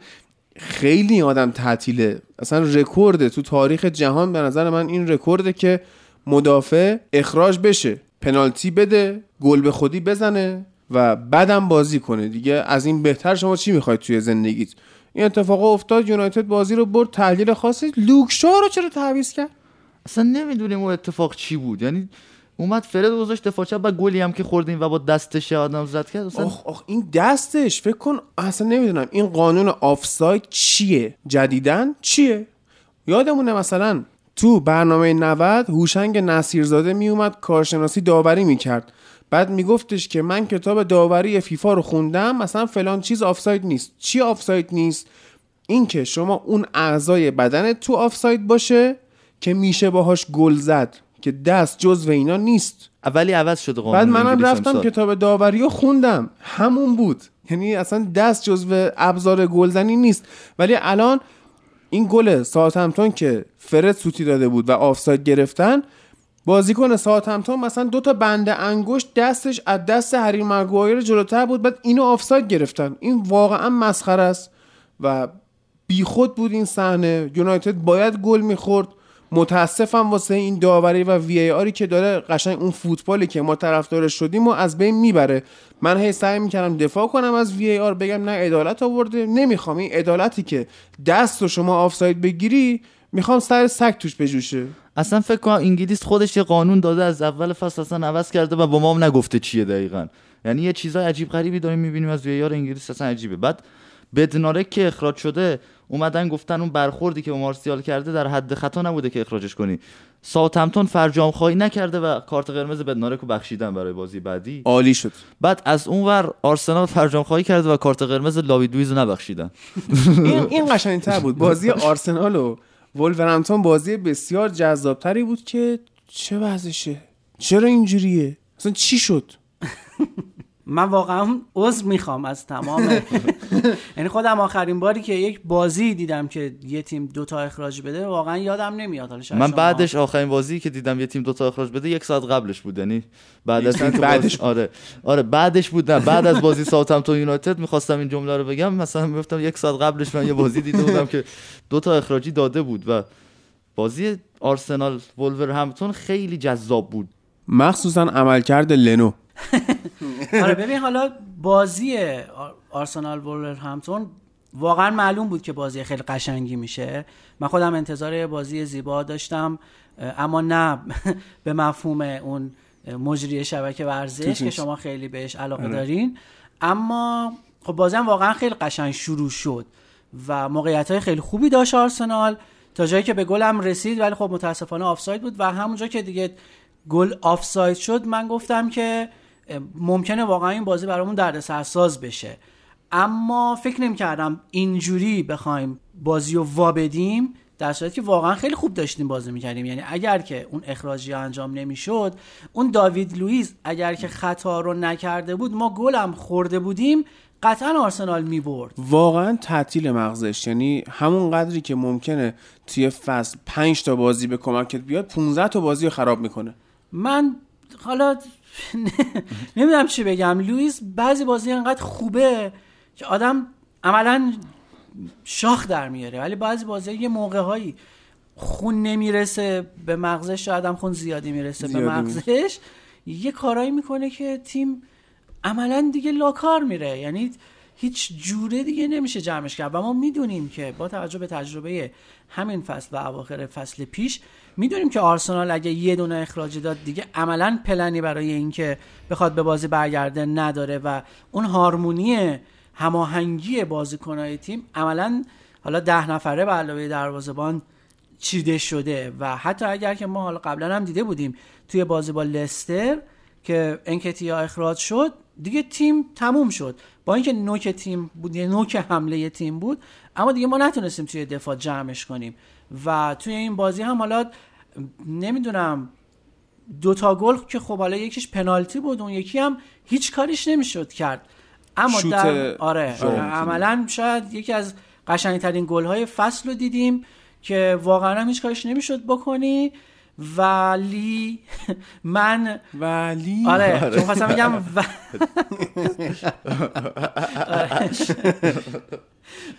خیلی آدم تعطیله. اصلا رکورده تو تاریخ جهان به نظر من این رکورده که مدافع اخراج بشه پنالتی بده گل به خودی بزنه و بعدم بازی کنه دیگه. از این بهتر شما چی می‌خواید توی زندگیت؟ این اتفاق افتاد یونایتد بازی رو برد تحلیل خاصی. لوکشا رو چرا تعویض کرد؟ اصلا نمی‌دونیم اون اتفاق چی بود. یعنی اومد فرد گذاشت دفاع چپ و گلی هم که خوردیم و با دستش آدم زد کرد. اصلا آخ آخ این دستش فکر کن اصلا نمی‌دونم این قانون آفساید چیه؟ جدیدن چیه؟ یادمونه مثلا تو برنامه 90 هوشنگ نصیرزاده میومد کارشناسی داوری می‌کرد. بعد میگفتش که من کتاب داوری فیفا رو خوندم مثلا فلان چیز آفساید نیست. چی آفساید نیست؟ اینکه شما اون اعضای بدنت تو آفساید باشه که میشه باهاش گل زد که دست جزو اینا نیست. اولی عوض شده قانون بعد منم رفتم امسال. کتاب داوری رو خوندم. همون بود. یعنی اصلا دست جزو ابزار گلزنی نیست. ولی الان این گل ساوثهمپتون که فرد سوتی داده بود و آفساید گرفتن بازیکن ساوثهمپتون مثلا دو تا بند انگشت دستش از دست هری مگوایر جلوتر بود بعد اینو آفساید گرفتن. این واقعا مسخره است و بیخود بود این صحنه. یونایتد باید گل می‌خورد. متاسفم واسه این داوری و VAR ی که داره قشنگ اون فوتبالی که ما طرفدارش شدیم و از بین می‌بره. من هی سعی می‌کردم دفاع کنم از وی ای آر بگم نه عدالت آورده. نمی‌خوام. این عدالتی که دست رو شما آفساید بگیری می‌خوام سر سگ توش بجوشه. اصلا فکر کنم انگلیس خودش یه قانون داده از اول فصل اصلا عوض کرده و با ما هم نگفته چیه دقیقا. یعنی یه چیزای عجیب غریبی داریم می‌بینیم از ویار انگلیس اصلا عجیبه. بعد بدنارک که اخراج شده اومدن گفتن اون برخوردی که با مارسیال کرده در حد خطا نبوده که اخراجش کنی. ساوثهمپتون فرجام خواهی نکرده و کارت قرمز بدنارک رو بخشیدن برای بازی بعدی. عالی شد. بعد از اونور آرسنال فرجام خواهی کرده و کارت قرمز داوید لوئیز رو نبخشیدن. این این قشنگتر بود. بازی آرسنال و ولورهمپتون بازی بسیار جذابتری بود که چه وضعشه چرا اینجوریه؟ اصلا چی شد؟ من واقعا عذر می‌خوام از تمام یعنی خودم آخرین باری که یک بازی دیدم که یه تیم دوتا اخراج بده واقعا یادم نمیاد حالا من بعدش آخرین بازی که دیدم یه تیم دوتا اخراج بده یک ساعت قبلش بود. یعنی بعد از اینکه بعدش آره. آره بعدش بود. نه بعد از بازی ساوثهمپتون یونایتد می‌خواستم این جمله رو بگم. مثلا می‌گفتم یک ساعت قبلش من یه بازی دیده بودم که دوتا اخراجی داده بود و بازی آرسنال ولورهمپتون خیلی جذاب بود. مخصوصا عملکرد لنو. آره ببین حالا بازی آر- آرسنال ولورهمپتون واقعا معلوم بود که بازی خیلی قشنگی میشه من خودم انتظار بازی زیبا داشتم اما نه به مفهوم اون مجری شبکه ورزش که. شما خیلی بهش علاقه آره. دارین اما خب بازی هم واقعا خیلی قشنگ شروع شد و موقعیت های خیلی خوبی داشت آرسنال تا جایی که به گلم رسید ولی خب متاسفانه آفساید بود و همونجا که دیگه گل آفساید شد من گفتم که ممکنه واقعا این بازی برامون دردسرساز بشه. اما فکر نمی کردم اینجوری بخوایم بازی رو وابدیم در صورتی که واقعا خیلی خوب داشتیم بازی می‌کردیم. یعنی اگر که اون اخراجی انجام نمی‌شد اون داوید لوئیس اگر که خطا رو نکرده بود ما گلم خورده بودیم قطعا آرسنال می‌برد. واقعا تعطیل مغزش. یعنی همون قدری که ممکنه توی فصل 5 تا بازی به کمکت بیاد 15 تا بازی رو خراب می‌کنه. من حالا نمی‌دونم چی بگم. لوئیس بعضی بازی انقدر خوبه که آدم عملا شاخ در میاره. ولی بعضی بازی یه موقع هایی خون نمی‌رسه به مغزش شاید هم خون زیادی می‌رسه زیادی به مغزش. یه کارایی می‌کنه که تیم عملا دیگه لاکار میره. یعنی هیچ جوره دیگه نمیشه جمعش کرد. و ما می‌دونیم که با توجه به تجربه همین فصل و اواخر فصل پیش می‌دونیم که آرسنال اگه یه دونه اخراج داد دیگه عملا پلنی برای اینکه بخواد به بازی برگرده نداره و اون هارمونی هماهنگی بازیکنهای تیم عملا حالا ده نفره به علاوه دروازه‌بان چیده شده و حتی اگر که ما حالا قبلا هم دیده بودیم توی بازی با لستر که انکتیا اخراج شد دیگه تیم تموم شد. با اینکه نوک تیم بود نوک حمله تیم بود اما دیگه ما نتونستیم توی دفاع جمعش کنیم. و توی این بازی هم حالا نمی‌دونم دوتا گل که خب حالا یکیش پنالتی بود اون یکی هم هیچ کاریش نمی‌شد کرد. اما در آره آره، عملا شاید یکی از قشنگترین گل های فصل رو دیدیم که واقعا هم هیچ کارش نمی‌شد بکنی ولی من ولی آره. چون خواستم بگم و... آره.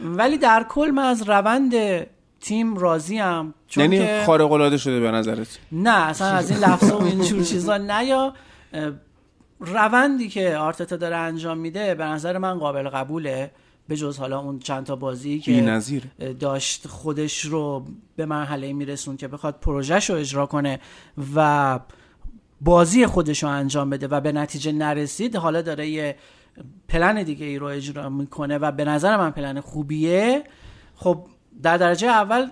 ولی در کل من از روند تیم راضیم چون یعنی که خارق العاده شده به نظرت نه اصلا از این لفظ و اینجور چیزا نه یا روندی که آرتتا داره انجام میده به نظر من قابل قبوله به جز حالا اون چند تا بازی که بی‌نظیر. داشت خودش رو به مرحله میرسون که بخواد پروژهش رو اجرا کنه و بازی خودش رو انجام بده و به نتیجه نرسید حالا داره یه پلن دیگه ای رو اجرا می‌کنه و به نظر من پلن خوبیه خب در درجه اول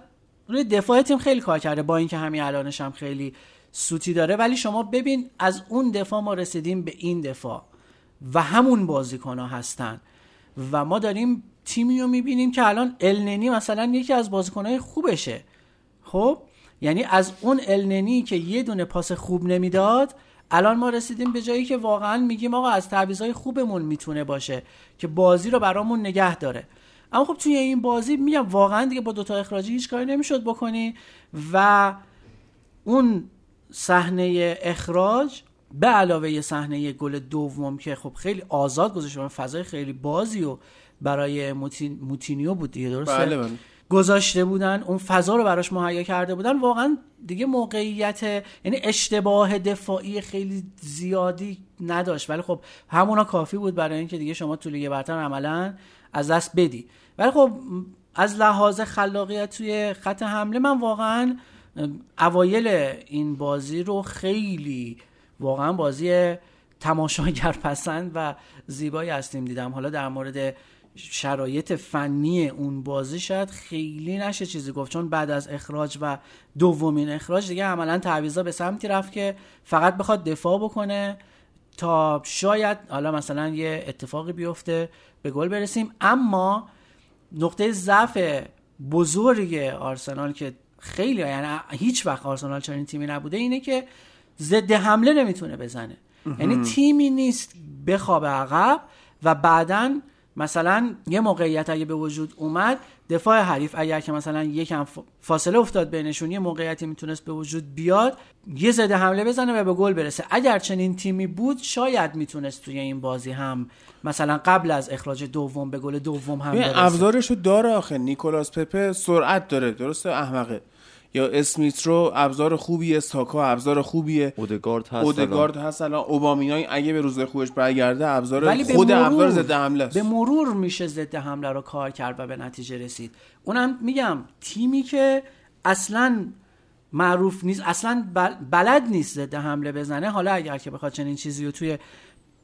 روی دفاع تیم خیلی کار کرده با اینکه همین الانش هم خیلی سوتی داره. ولی شما ببین از اون دفاع ما رسیدیم به این دفاع و همون بازیکن ها هستن. و ما داریم تیمی رو می‌بینیم که الان النی مثلا یکی از بازیکنهای خوبشه. خب؟ یعنی از اون النی که یه دونه پاس خوب نمی‌داد الان ما رسیدیم به جایی که واقعا میگیم آقا از تعویضای خوبمون می‌تونه باشه که بازی رو برامون نگه داره. اما خب توی این بازی میگم واقعا دیگه با دوتا اخراجی هیچ کاری نمی‌شد بکنی و اون صحنه اخراج به علاوه یه صحنه گل دوم که خب خیلی آزاد گذاشته و فضای خیلی بازی و برای موتین موتینیو بود دیگه درسته؟ بله بله. گذاشته بودن اون فضا رو براش مهیا کرده بودن. واقعا دیگه موقعیت یعنی اشتباه دفاعی خیلی زیادی نداشت. ولی خب همونا کافی بود برای اینکه دیگه شما تو لیگ برتر عملا از دست بدی. ولی خب از لحاظ خلاقیت توی خط حمله من واقعا اوایل این بازی رو خیلی واقعا بازی تماشاگر پسند و زیبایی هستیم دیدم. حالا در مورد شرایط فنی اون بازی شاید خیلی نشه چیزی گفت چون بعد از اخراج و دومین اخراج دیگه عملا تعویضا به سمتی رفت که فقط بخواد دفاع بکنه تا شاید حالا مثلا یه اتفاقی بیفته به گل برسیم. اما نقطه ضعف بزرگ آرسنال که خیلی یعنی هیچ وقت آرسنال چنین تیمی نبوده اینه که ضد حمله نمی‌تونه بزنه. یعنی تیمی نیست بخوابه عقب و بعدا مثلا یه موقعیت اگه به وجود اومد دفاع حریف اگر که مثلا یکم فاصله افتاد بینشون یه موقعیتی می‌تونست به وجود بیاد یه زده حمله بزنه و به گل برسه. اگر چنین تیمی بود شاید می‌تونست توی این بازی هم مثلا قبل از اخراج دوم به گل دوم هم برسه. ابزارشو داره آخه. نیکولاس پپه سرعت داره. درسته؟ احمقه. یا اسمیت رو ابزار خوبیه ساکا ابزار خوبیه. اودگارد هست اودگارد هست الان. اوبامیان اگه به روز خوبش برگرده ابزار ولی خود ابزار ضد حمله است. به مرور میشه ضد حمله رو کار کرد و به نتیجه رسید. اونم میگم تیمی که اصلا معروف نیست اصلا بل- بلد نیست ضد حمله بزنه. حالا اگر که بخواد چنین چیزی رو توی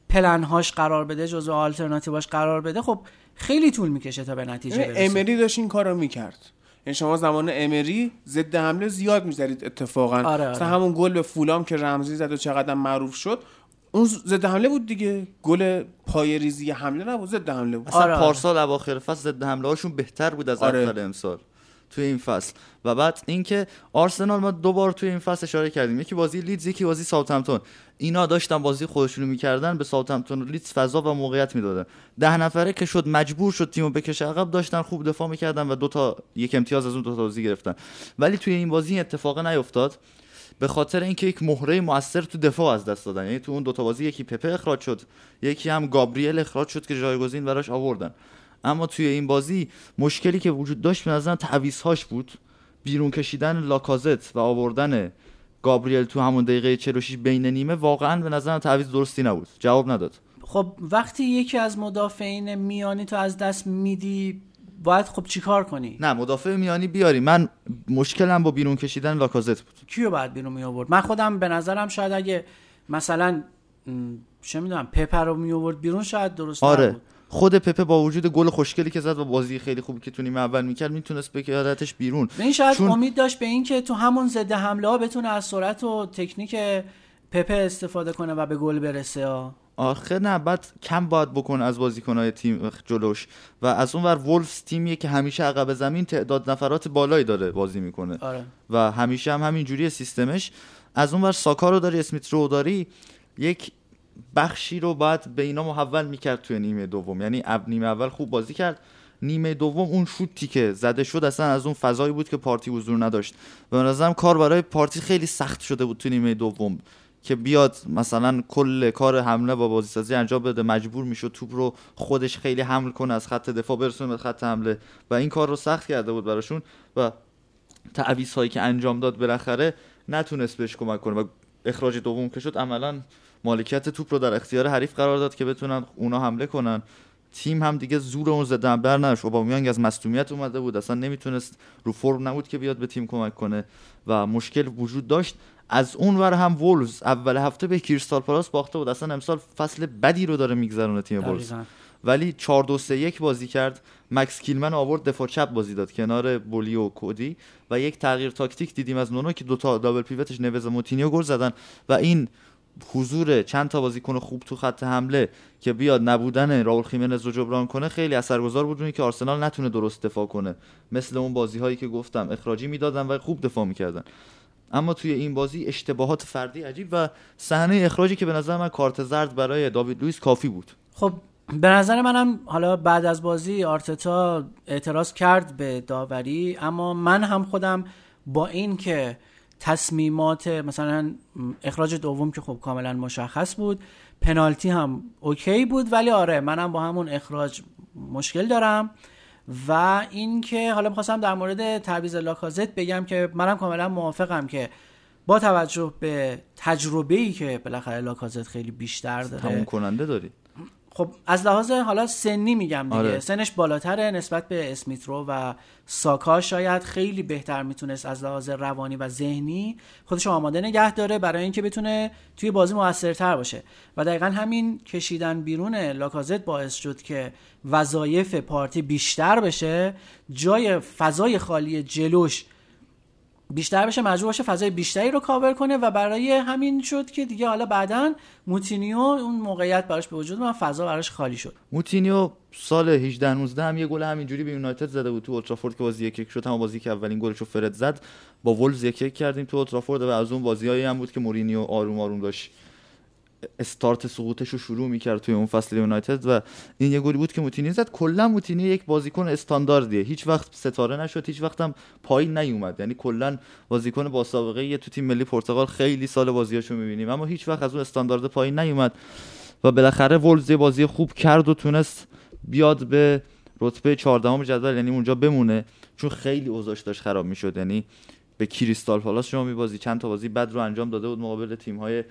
پلنهاش قرار بده جزو آلترناتیواش قرار بده خب خیلی طول می‌کشه تا به نتیجه ببین، برسه امری داشت این کارو می‌کرد یعنی شما زمان امری ضد حمله زیاد می‌زدید اتفاقا آره، آره. مثلا همون گل به فولام که رمزی زد و چقدر معروف شد اون ضد حمله بود دیگه گل پای ریزی حمله نبود ضد حمله بود اصلا آره، آره. پارسال اواخر فصل ضد حمله هاشون بهتر بود از آره. اول امسال توی این فصل. و بعد اینکه آرسنال ما دو بار توی این فصل اشاره کردیم. یکی بازی لیدز یکی بازی ساوثهمپتون. اینا داشتن بازی خودشونو می‌کردن به ساوثهمپتون و لیدز فضا و موقعیت می‌دادن. ده نفره که شد مجبور شد تیمو بکشه عقب داشتن خوب دفاع می‌کردن و دو تا یک امتیاز از اون دو تا بازی گرفتن. ولی توی این بازی اتفاق نیفتاد به خاطر اینکه یک مهره موثر تو دفاع از دست دادن. یعنی تو اون دوتا بازی یکی پپه اخراج شد یکی هم گابریل اخراج شد که جایگزین براش آوردن. اما توی این بازی مشکلی که وجود داشت به نظرم تعویض‌هاش بود. بیرون کشیدن لاکازت و آوردن گابریل تو همون دقیقه 46 بین نیمه واقعا به نظرم تعویض درستی نبود. جواب نداد. خب وقتی یکی از مدافعین میانی تو از دست میدی باید خب چیکار کنی؟ نه مدافع میانی بیاری. من مشکلم با بیرون کشیدن لاکازت بود. کیو باید بیرون می آورد من خودم به نظرم شاید اگه مثلا چه می‌دونم پپر رو می آورد بیرون شاید درست آره. نبود. خود پپه با وجود گل خوشگلی که زد و بازی خیلی خوبی که تو نیمه اول می‌کرد می‌تونست بکردتش بیرون. این شاید چون- امید داشت به این که تو همون ضد حمله ها بتونه از سرعت و تکنیک پپه استفاده کنه و به گل برسه. ها. آخه نه بعد کم باید بکنه از بازیکنهای تیم جلوش. و از اون ور وولفز تیمیه که همیشه عقب زمین تعداد نفرات بالایی داره بازی می‌کنه. آره. و همیشه هم همین جوری سیستمش. از اون ور ساکا رو داری اسمیت رو داری یک بخشی رو باید به اینا محول می‌کرد توی نیمه دوم. یعنی اب- نیمه اول خوب بازی کرد. نیمه دوم اون شوتی که زده شد اصلا از اون فضایی بود که پارتی حضور نداشت. و نظرم کار برای پارتی خیلی سخت شده بود تو نیمه دوم که بیاد مثلا کل کار حمله با بازیسازی انجام بده. مجبور می‌شد توپ رو خودش خیلی حمل کنه از خط دفاع برسونه به خط حمله. و این کار رو سخت کرده بود براشون و تعویض هایی که انجام داد بالاخره نتونست بهش کمک کنه. و اخراج دوم که شد عملا مالکیت توپ رو در اختیار حریف قرار داد که بتونن اونا حمله کنن. تیم هم دیگه زور اون ضد حمله نداشت اوبامیانگ از مصدومیت اومده بود. اصلا نمی‌تونست رو فرم نبود که بیاد به تیم کمک کنه و مشکل وجود داشت. از اون ور هم وولز اول هفته به کریستال پالاس باخته بود. اصلا امسال فصل بدی رو داره میگذرونه تیم وولز. ولی 4 2 3 1 بازی کرد. مکس کیلمن آورد دفاع چپ بازی داد کنار بولی و کودی. و یک تغییر تاکتیک دیدیم از نونو که دوتا double pivot ش نوس و موتینیو گل زدن. و این حضور چند تا بازیکن خوب تو خط حمله که بیاد نبودن راول خیمنز رو جبران کنه خیلی اثرگذار بود. که آرسنال نتونه درست دفاع کنه. مثل اون بازی هایی که گفتم اخراجی می‌دادن و خوب دفاع می‌کردن. اما توی این بازی اشتباهات فردی عجیب و صحنه اخراجی که به نظر من کارت زرد برای داوید لوئیس کافی بود. خب به نظر منم حالا بعد از بازی آرتتا اعتراض کرد به داوری اما من هم خودم با این که تصمیمات مثلا اخراج دوم که خب کاملا مشخص بود پنالتی هم اوکی بود ولی آره منم با همون اخراج مشکل دارم و اینکه حالا می‌خواستم در مورد تعویض لاکازت بگم که منم کاملا موافقم که با توجه به تجربه ای که بالاخره لاکازت خیلی بیشتر داره تموم کننده داری خب از لحاظ حالا سنی میگم دیگه آره. سنش بالاتره نسبت به اسمیترو و ساکا شاید خیلی بهتر می‌تونست از لحاظ روانی و ذهنی خودش رو آماده نگه داره برای اینکه بتونه توی بازی موثرتر باشه و دقیقا همین کشیدن بیرون لاکازت باعث شد که وظایف پارتی بیشتر بشه جای فضای خالی جلوش بیشتر بشه مجبور باشه فضای بیشتری رو کاور کنه و برای همین شد که دیگه حالا بعدا موتینیو اون موقعیت براش به وجود من فضا براش خالی شد. موتینیو سال 18 19 هم یه گل همینجوری به یونایتد زده بود تو اولترافورد که بازی یک یک شد هم بازی که اولین گلش رو فرد زد با ولز یک یک کردیم تو اولترافورد و از اون بازیایی هم بود که مورینیو آروم آروم داشت. استارت سقوطش رو شروع می‌کرد توی اون فصل یونایتد و این یه گلی بود که موتینیو زد. کلا موتینیو یک بازیکن استانداردیه. هیچ وقت ستاره نشد هیچ وقت هم پایین نیومد. یعنی کلا بازیکن با سابقه یه تو تیم ملی پرتغال خیلی سال بازیاشو می‌بینیم. اما هیچ وقت از اون استاندارد پایین نیومد و بالاخره ولز بازی خوب کرد و تونست بیاد به رتبه 14 جدول یعنی اونجا بمونه. چون خیلی اوضاعش داشت خراب می‌شد. یعنی به کریستال پالاس شما میبازی چند تا بازی بد رو انجام داده بود مقابل تیم های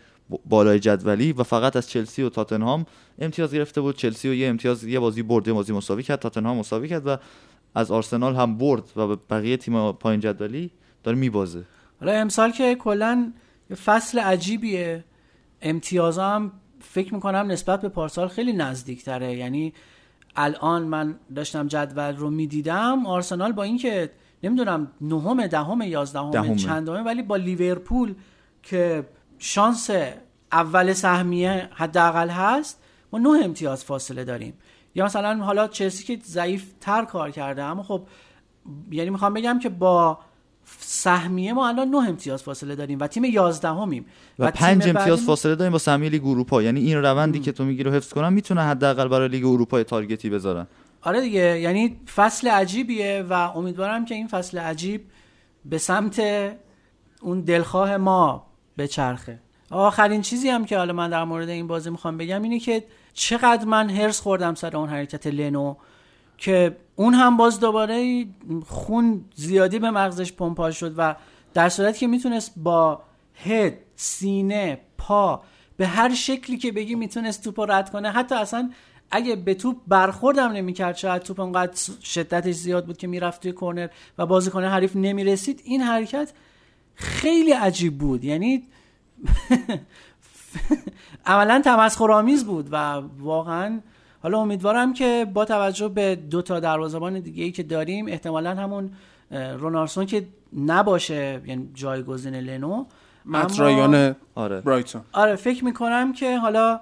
بالای جدولی و فقط از چلسی و تاتنهام امتیاز گرفته بود. چلسی و یه امتیاز یه بازی برد یه بازی مساوی کرد. تاتنهام مساوی کرد و از آرسنال هم برد و به بقیه تیم پایین جدولی داره میبازه. حالا امسال که کلا فصل عجیبیه. امتیازا هم فکر می‌کنم نسبت به پارسال خیلی نزدیکتره. یعنی الان من داشتم جدول رو می‌دیدم آرسنال با اینکه نمی‌دونم نهم دهم یازدهم. چندمه ولی با لیورپول که شانس اول سهمیه حداقل هست. ما نه امتیاز فاصله داریم. یا مثلا حالا چلسی که ضعیف تر کار کرده اما خب یعنی می‌خوام بگم که با سهمیه ما الان نه امتیاز فاصله داریم و تیم یازدهمیم. و پنج امتیاز فاصله داریم با سهمیه لیگ اروپا. یعنی این روندی که تو میگی رو حفظ کنن می‌تونه حداقل برای لیگ اروپا تارگتی بذارن. آره دیگه یعنی فصل عجیبیه و امیدوارم که این فصل عجیب به سمت اون دلخواه ما بچرخه آخرین چیزی هم که حالا من در مورد این بازی می‌خوام بگم اینه که چقدر من هرس خوردم سر اون حرکت لنو که اون هم باز دوباره خون زیادی به مغزش پمپا شد و در صورتی که می‌تونست با هد سینه پا به هر شکلی که بگی می‌تونست توپ رد کنه. حتی اصلا اگه به توپ برخوردم نمی‌کرد شاید توپ انقدر شدتش زیاد بود که می‌رفت توی کرنر و بازیکن حریف نمی‌رسید. این حرکت خیلی عجیب بود. یعنی عملا تمسخرآمیز بود و واقعا حالا امیدوارم که با توجه به دو تا دروازه‌بان دیگه ای که داریم احتمالا همون اه، رونالدسون که نباشه یعنی جایگزین لنو مت اما- رایان آره. برایتون. آره فکر می‌کنم که حالا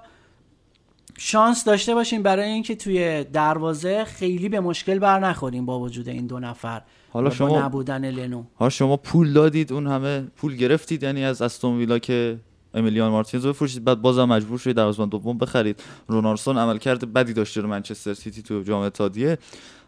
شانس داشته باشیم برای اینکه توی دروازه خیلی به مشکل بر نخوریم با وجود این دو نفر. حالا شما نبودن لنو. ها شما پول دادید اون همه پول گرفتید یعنی از استون ویلا که امیلیانو مارتینز رو بفروشید. بعد بازم مجبور شدید دروازه‌بان دوم بخرید. رونارسون عملکرد بدی داشته رو منچستر سیتی تو جام اتحادیه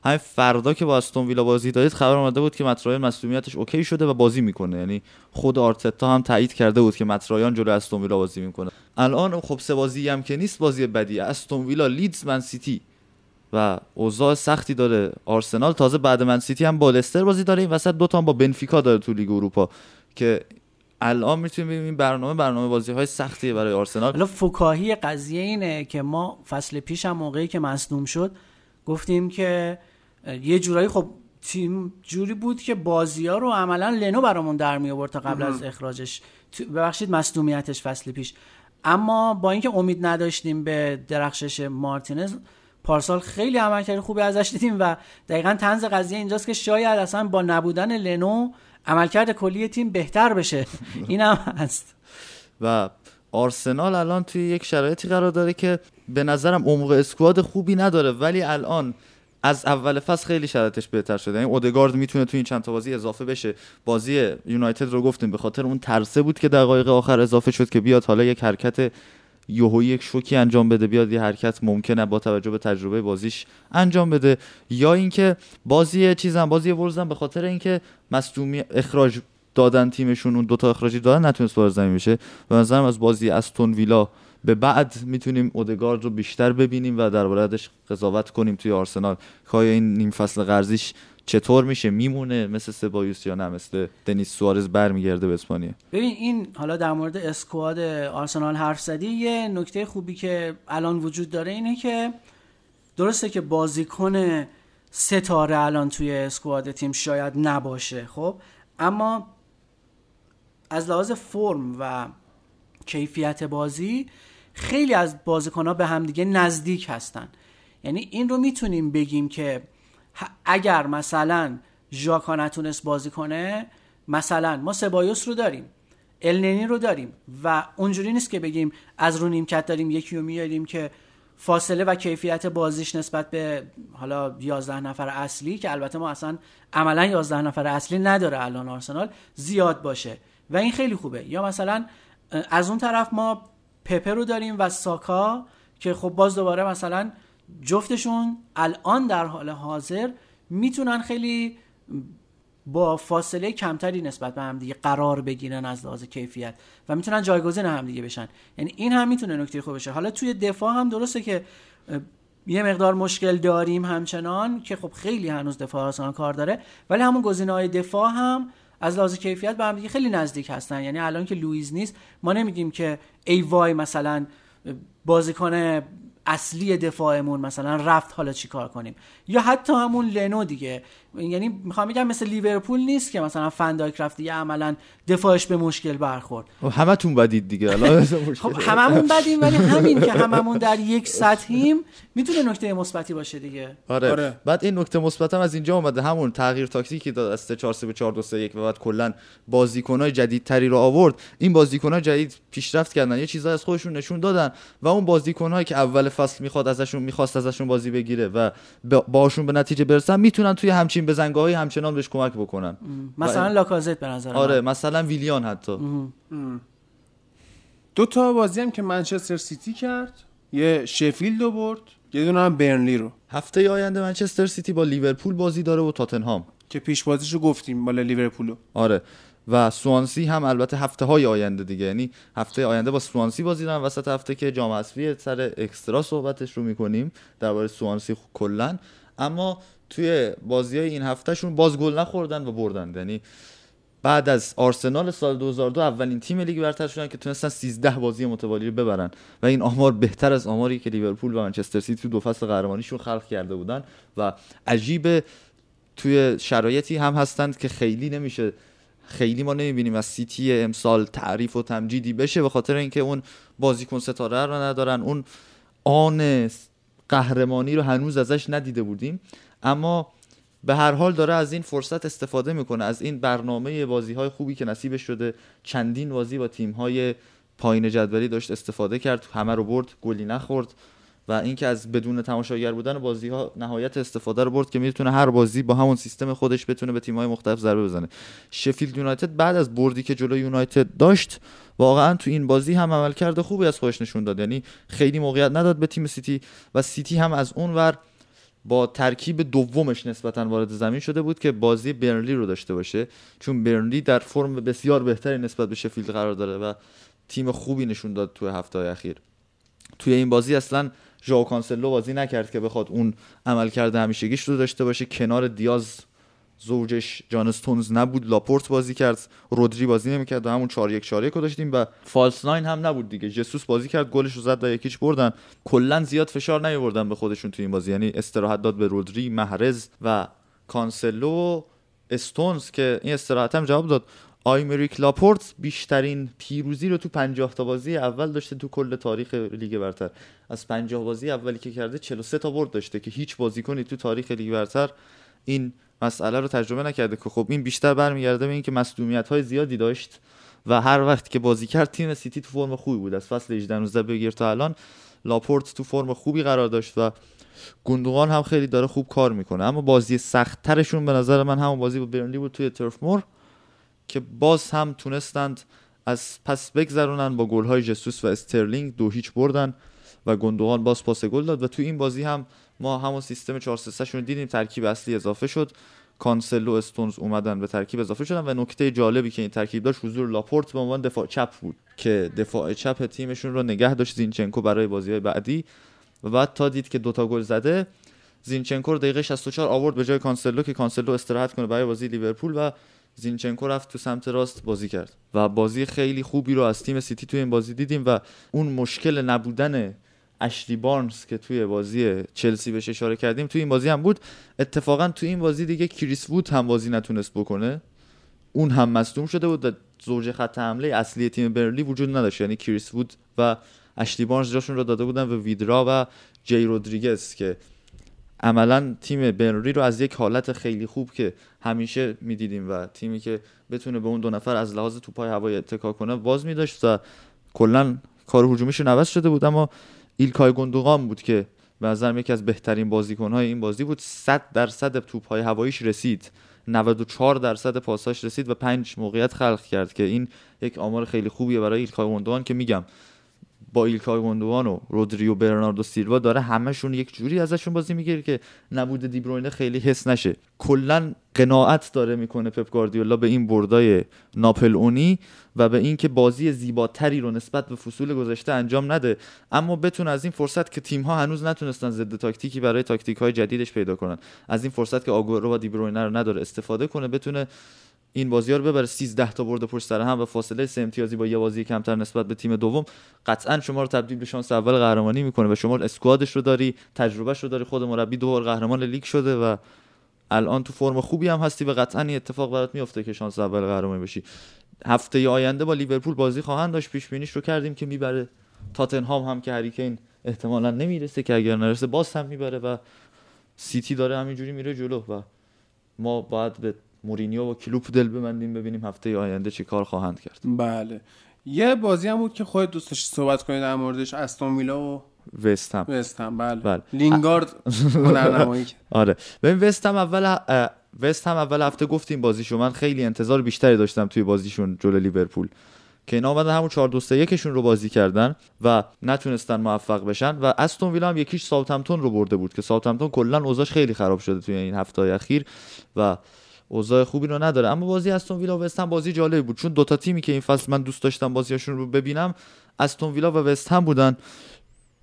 همین فردا که با استون ویلا بازی دارید خبر اومده بود که مت رایان مصدومیتش okay شده و بازی می‌کنه. یعنی خود آرتتا هم تایید کرده بود که مت رایان جلو استون ویلا بازی می‌کنه. الان خب سه بازی هم که نیست بازی بدی. استون ویلا لیدز من سیتی. و اوضاع سختی داره. آرسنال تازه بعد من سیتی هم با لستر بازی داره. این وسط دو تا هم با بنفیکا داره تو لیگ اروپا که الان می‌تونیم ببینیم برنامه برنامه بازی های سختیه برای آرسنال. حالا فکاهی قضیه اینه که ما فصل پیش هم موقعی که مصدوم شد گفتیم که یه جورایی خب تیم جوری بود که بازی ها رو عملا لنو برامون در می آورد تا قبل از اخراجش. ببخشید مصدومیتش فصل پیش. اما با اینکه امید نداشتیم به درخشش مارتینز پارسال خیلی عملکرد خوبی ازش دیدیم و دقیقا تنز قضیه اینجاست که شاید اصلا با نبودن لنو عملکرد کلی تیم بهتر بشه. اینم هست. و آرسنال الان توی یک شرایطی قرار داره که به نظرم عمق اسکواد خوبی نداره ولی الان از اول فصل خیلی شرایطش بهتر شده. یعنی اودگارد می‌تونه تو این چند تا بازی اضافه بشه. بازی یونایتد رو گفتیم به خاطر اون ترسه بود که دقایق آخر اضافه شد که بیاد حالا یک حرکت یهویی یک شوکی انجام بده بیاد یه حرکت ممکنه با توجه به تجربه بازیش انجام بده. یا اینکه بازی چیزم بازی ورزم به خاطر اینکه مصدومی اخراج دادن تیمشون اون دوتا اخراجی دادن نتونست وارد زمین بشه. به نظرم از بازی استون ویلا به بعد می‌تونیم اودگارد رو بیشتر ببینیم و دربارهش قضاوت کنیم توی آرسنال. که این نیم فصل قرضیش چطور میشه؟ میمونه مثل سبایوس یا نه؟ مثل دنیس سوارز برمیگرده به اسپانیا. ببین این حالا در مورد اسکواد آرسنال حرف زدی یه نکته خوبی که الان وجود داره اینه که درسته که بازیکن ستاره الان توی اسکواد تیم شاید نباشه خب؟ اما از لحاظ فرم و کیفیت بازی خیلی از بازیکنها به همدیگه نزدیک هستن. یعنی این رو می‌تونیم بگیم که اگر مثلا ژاکا نتونست بازی کنه مثلا ما سبایوس رو داریم النینی رو داریم و اونجوری نیست که بگیم از رو نیمکت داریم یکی رو میاریم که فاصله و کیفیت بازیش نسبت به حالا 11 نفر اصلی که البته ما اصلا عملا 11 نفر اصلی نداره الان آرسنال زیاد باشه و این خیلی خوبه. یا مثلا از اون طرف ما پپه رو داریم و ساکا که خب باز دوباره مثلا جفتشون الان در حال حاضر می‌تونن خیلی با فاصله کمتری نسبت به همدیگه قرار بگیرن از لحاظ کیفیت و می‌تونن جایگزین همدیگه بشن. یعنی این هم می‌تونه نکته خوب بشه. حالا توی دفاع هم درسته که یه مقدار مشکل داریم همچنان که خب خیلی هنوز دفاع آرسنال کار داره ولی همون گزینه‌های دفاع هم از لحاظ کیفیت به هم دیگه خیلی نزدیک هستن. یعنی الان که لوئیز نیست ما نمیگیم که ای وای مثلا بازیکن اصلی دفاعمون مثلا رفت حالا چی کار کنیم؟ یا حتی همون لنو دیگه. یعنی می‌خوام بگم مثل لیورپول نیست که مثلا فندایک رفت دیگه عملا دفاعش به مشکل برخورد. همه تون بدید دیگه. الان خب هممون بدیم ولی همین که هممون در یک سطحیم می‌تونه نکته مثبتی باشه دیگه. آره. آره. بعد این نکته مثبت هم از اینجا اومده همون تغییر تاکتیکی داد از 3 4 3 به 4 2 3 1 و بعد کلا بازیکنای جدیدتری رو آورد. این بازیکنای جدید پیشرفت کردن یه چیزایی از خودشون نشون دادن و اون بازیکنایی که اول فصل می‌خواد ازشون می‌خواست ازشون بازی بگیره و با- باشون به نتیجه برسن می‌تونن توی همچین بزنگاه های همچنان بهش کمک بکنن. مثلا و- لاکازت به نظر من. آره مثلا ویلیان حتی. دو تا بازی هم که منچستر سیتی کرد. یه شفیلد رو برد یه دونه هم برنلی رو. هفته آینده منچستر سیتی با لیورپول بازی داره و تاتنهام. که پیش بازیش رو گفتیم بالا لیورپولو. آره. و سوانسی هم البته هفته های آینده دیگه. یعنی هفته آینده با سوانسی بازی دارن وسط هفته که جام حذفی سر extra صحبتش رو می‌کنیم درباره سوانسی کلا. اما توی بازی های این هفتهشون باز گل نخوردن و بردن. یعنی بعد از آرسنال سال 2002 اولین تیم لیگ برتر شدن که تونستن 13 بازی متوالی رو ببرن. و این آمار بهتر از آماری که لیورپول و منچستر سیتی تو دو فصل قهرمانیشون خلق کرده بودن و عجیب توی شرایطی هم هستند که خیلی نمیشه خیلی ما نمی‌بینیم از سیتی امسال تعریف و تمجیدی بشه به خاطر اینکه اون بازیکن ستاره رو ندارن. اون آن قهرمانی رو هنوز ازش ندیده بودیم. اما به هر حال داره از این فرصت استفاده می‌کنه. از این برنامه بازی های خوبی که نصیبش شده چندین بازی با تیم های پایین جدولی داشت استفاده کرد. همه رو برد گلی نخورد و اینکه از بدون تماشاگر بودن بازی ها نهایت استفاده رو برد که می‌تونه هر بازی با همون سیستم خودش بتونه به تیم‌های مختلف ضربه بزنه. شفیلد یونایتد بعد از بردی که جلوی یونایتد داشت واقعا تو این بازی هم عملکرد خوبی از خودش نشون داد. یعنی خیلی موقعیت نداد به تیم سیتی و سیتی هم از اون ور با ترکیب دومش نسبتا وارد زمین شده بود که بازی برنلی رو داشته باشه. چون برنلی در فرم بسیار بهتری نسبت به شفیلد قرار داره و تیم خوبی نشون داد توی هفته اخیر. توی این بازی اصلا ژائو کانسلو بازی نکرد که بخواد اون عملکرد همیشگیش رو داشته باشه. کنار دیاز زوجش جان استونز نبود لاپورت بازی کرد رودری بازی نمی‌کرد و همون 4 1 4 1 رو داشتیم و false nine هم نبود دیگه. جسوس بازی کرد گلش رو زد و یکیش بردن. کلا زیاد فشار نیاوردن به خودشون تو این بازی. یعنی استراحت داد به رودری محرز و کانسلو و استونز که این استراحت هم جواب داد. آیمریک لاپورت بیشترین پیروزی رو تو 50 تا بازی اول داشته تو کل تاریخ لیگ برتر. از 50 بازی اولی که کرده 43 تا برد داشته که هیچ بازیکنی تو تاریخ لیگ برتر این مسئله رو تجربه نکرده که خب این بیشتر برمیگرده به اینکه مسئولیت های زیادی داشت و هر وقت که بازی کرد تیم سیتی تو فرم خوبی بود. از فصل 18 19 بگیر تا الان لاپورت تو فرم خوبی قرار داشت و گوندوغان هم خیلی داره خوب کار می‌کنه. اما بازی سخت ترشون به نظر من همون بازی با برنلی بود توی ترف مور که باز هم تونستند از پس بگذرونن با گل‌های جسوس و استرلینگ دو هیچ بردن و گندوغان باز پاس گل داد و تو این بازی هم ما همون سیستم 4 3 شون دیدیم ترکیب اصلی اضافه شد. کانسلو استونز اومدن به ترکیب اضافه شدن و نکته جالبی که این ترکیب داشت حضور لاپورت به عنوان دفاع چپ بود که دفاع چپ تیمشون رو نگه داشت زینچنکو برای بازی های بعدی و بعد تا دید که دوتا گل زده زینچنکو رو دقیقه 64 آورد به جای کانسلو که کانسلو استراحت کنه برای بازی لیورپول و زینچنکو رفت تو سمت راست بازی کرد. و بازی خیلی خوبی رو از تیم سیتی توی این بازی دیدیم و اون مشکل نبودن اشلی بارنز که توی بازی چلسی بهش اشاره کردیم توی این بازی هم بود. اتفاقا توی این بازی دیگه کریس وود هم بازی نتونست بکنه. اون هم مصدوم شده بود و زوج خط حمله اصلی تیم برنلی وجود نداشت. یعنی کریس وود و اشلی بارنز جاشون رو داده بودن به ویدرا و جی رودریگز که عملا تیم برنری رو از یک حالت خیلی خوب که همیشه می‌دیدیم و تیمی که بتونه به اون دو نفر از لحاظ توپای هوایی اتکا کنه باز میداشت و کلا کار هجومیشون عوض شده بود. اما ایلکای گندوقان بود که به نظرم یکی از بهترین بازیکنهای این بازی بود. 100 درصد توپهای هواییش رسید. 94 درصد پاساش رسید و 5 موقعیت خلق کرد که این یک آمار خیلی خوبیه برای ایلکای گندوقان که میگم با ایلکای گوندوان و رودریو برناردو سیلوا داره همشون یک جوری ازشون بازی می‌گیره که نبود دیبروینه خیلی حس نشه. کلا قناعت داره می‌کنه پپ گاردیولا به این بردای ناپل اونی و به اینکه بازی زیباتری رو نسبت به فصول گذشته انجام نده. اما بتونه از این فرصت که تیم ها هنوز نتونستن ضد تاکتیکی برای تاکتیک های جدیدش پیدا کنن از این فرصت که آگورو و دیبروینه رو نداره استفاده کنه بتونه این بازی رو ببره. 13 تا برد پشت سر هم و فاصله. سه امتیازی با یه بازی کمتر نسبت به تیم دوم. قطعا شما رو تبدیل به شانس اول قهرمانی می‌کنه و شما اسکوادش رو داری تجربهش رو داری. خود مربی دو بار قهرمان لیگ شده و الان تو فرم خوبی هم هستی و قطعا این اتفاق برات میفته که شانس اول قهرمانی بشی. هفته آینده با لیورپول بازی خواهند داشت. پیش بینیش رو کردیم که می‌بره. تاتنهام هم که هریکین احتمالا نمی‌رسه که اگر نرسه باز هم می‌بره و سیتی داره همینجوری میره جلو و ما باید به مورینیو و کلوپ دل ببندیم ببینیم هفته آینده چی کار خواهند کرد. بله. یه بازی هم بود که خودت دوست داشتی صحبت کنید در موردش استون ویلا و وست هم. وست هم بله, بله. لینگارد هنرنمایی آره. ببین وست هم اول اه، وست هم اول هفته گفتیم بازیشو من خیلی انتظار بیشتری داشتم توی بازیشون جلو لیورپول. که اینا اومدن همون 4 2 3 1 رو بازی کردن و نتونستن موفق بشن و استون ویلا هم یکیش ساوثهمپتون رو برده بود که ساوثهمپتون کلا اوضاعش خیلی خراب شده توی این هفته اخیر و اوضاع خوبی رو نداره. اما بازی استون ویلا و وست هم بازی جالبی بود. چون دوتا تیمی که این فصل من دوست داشتم بازیاشون رو ببینم استون ویلا و وست هم بودن.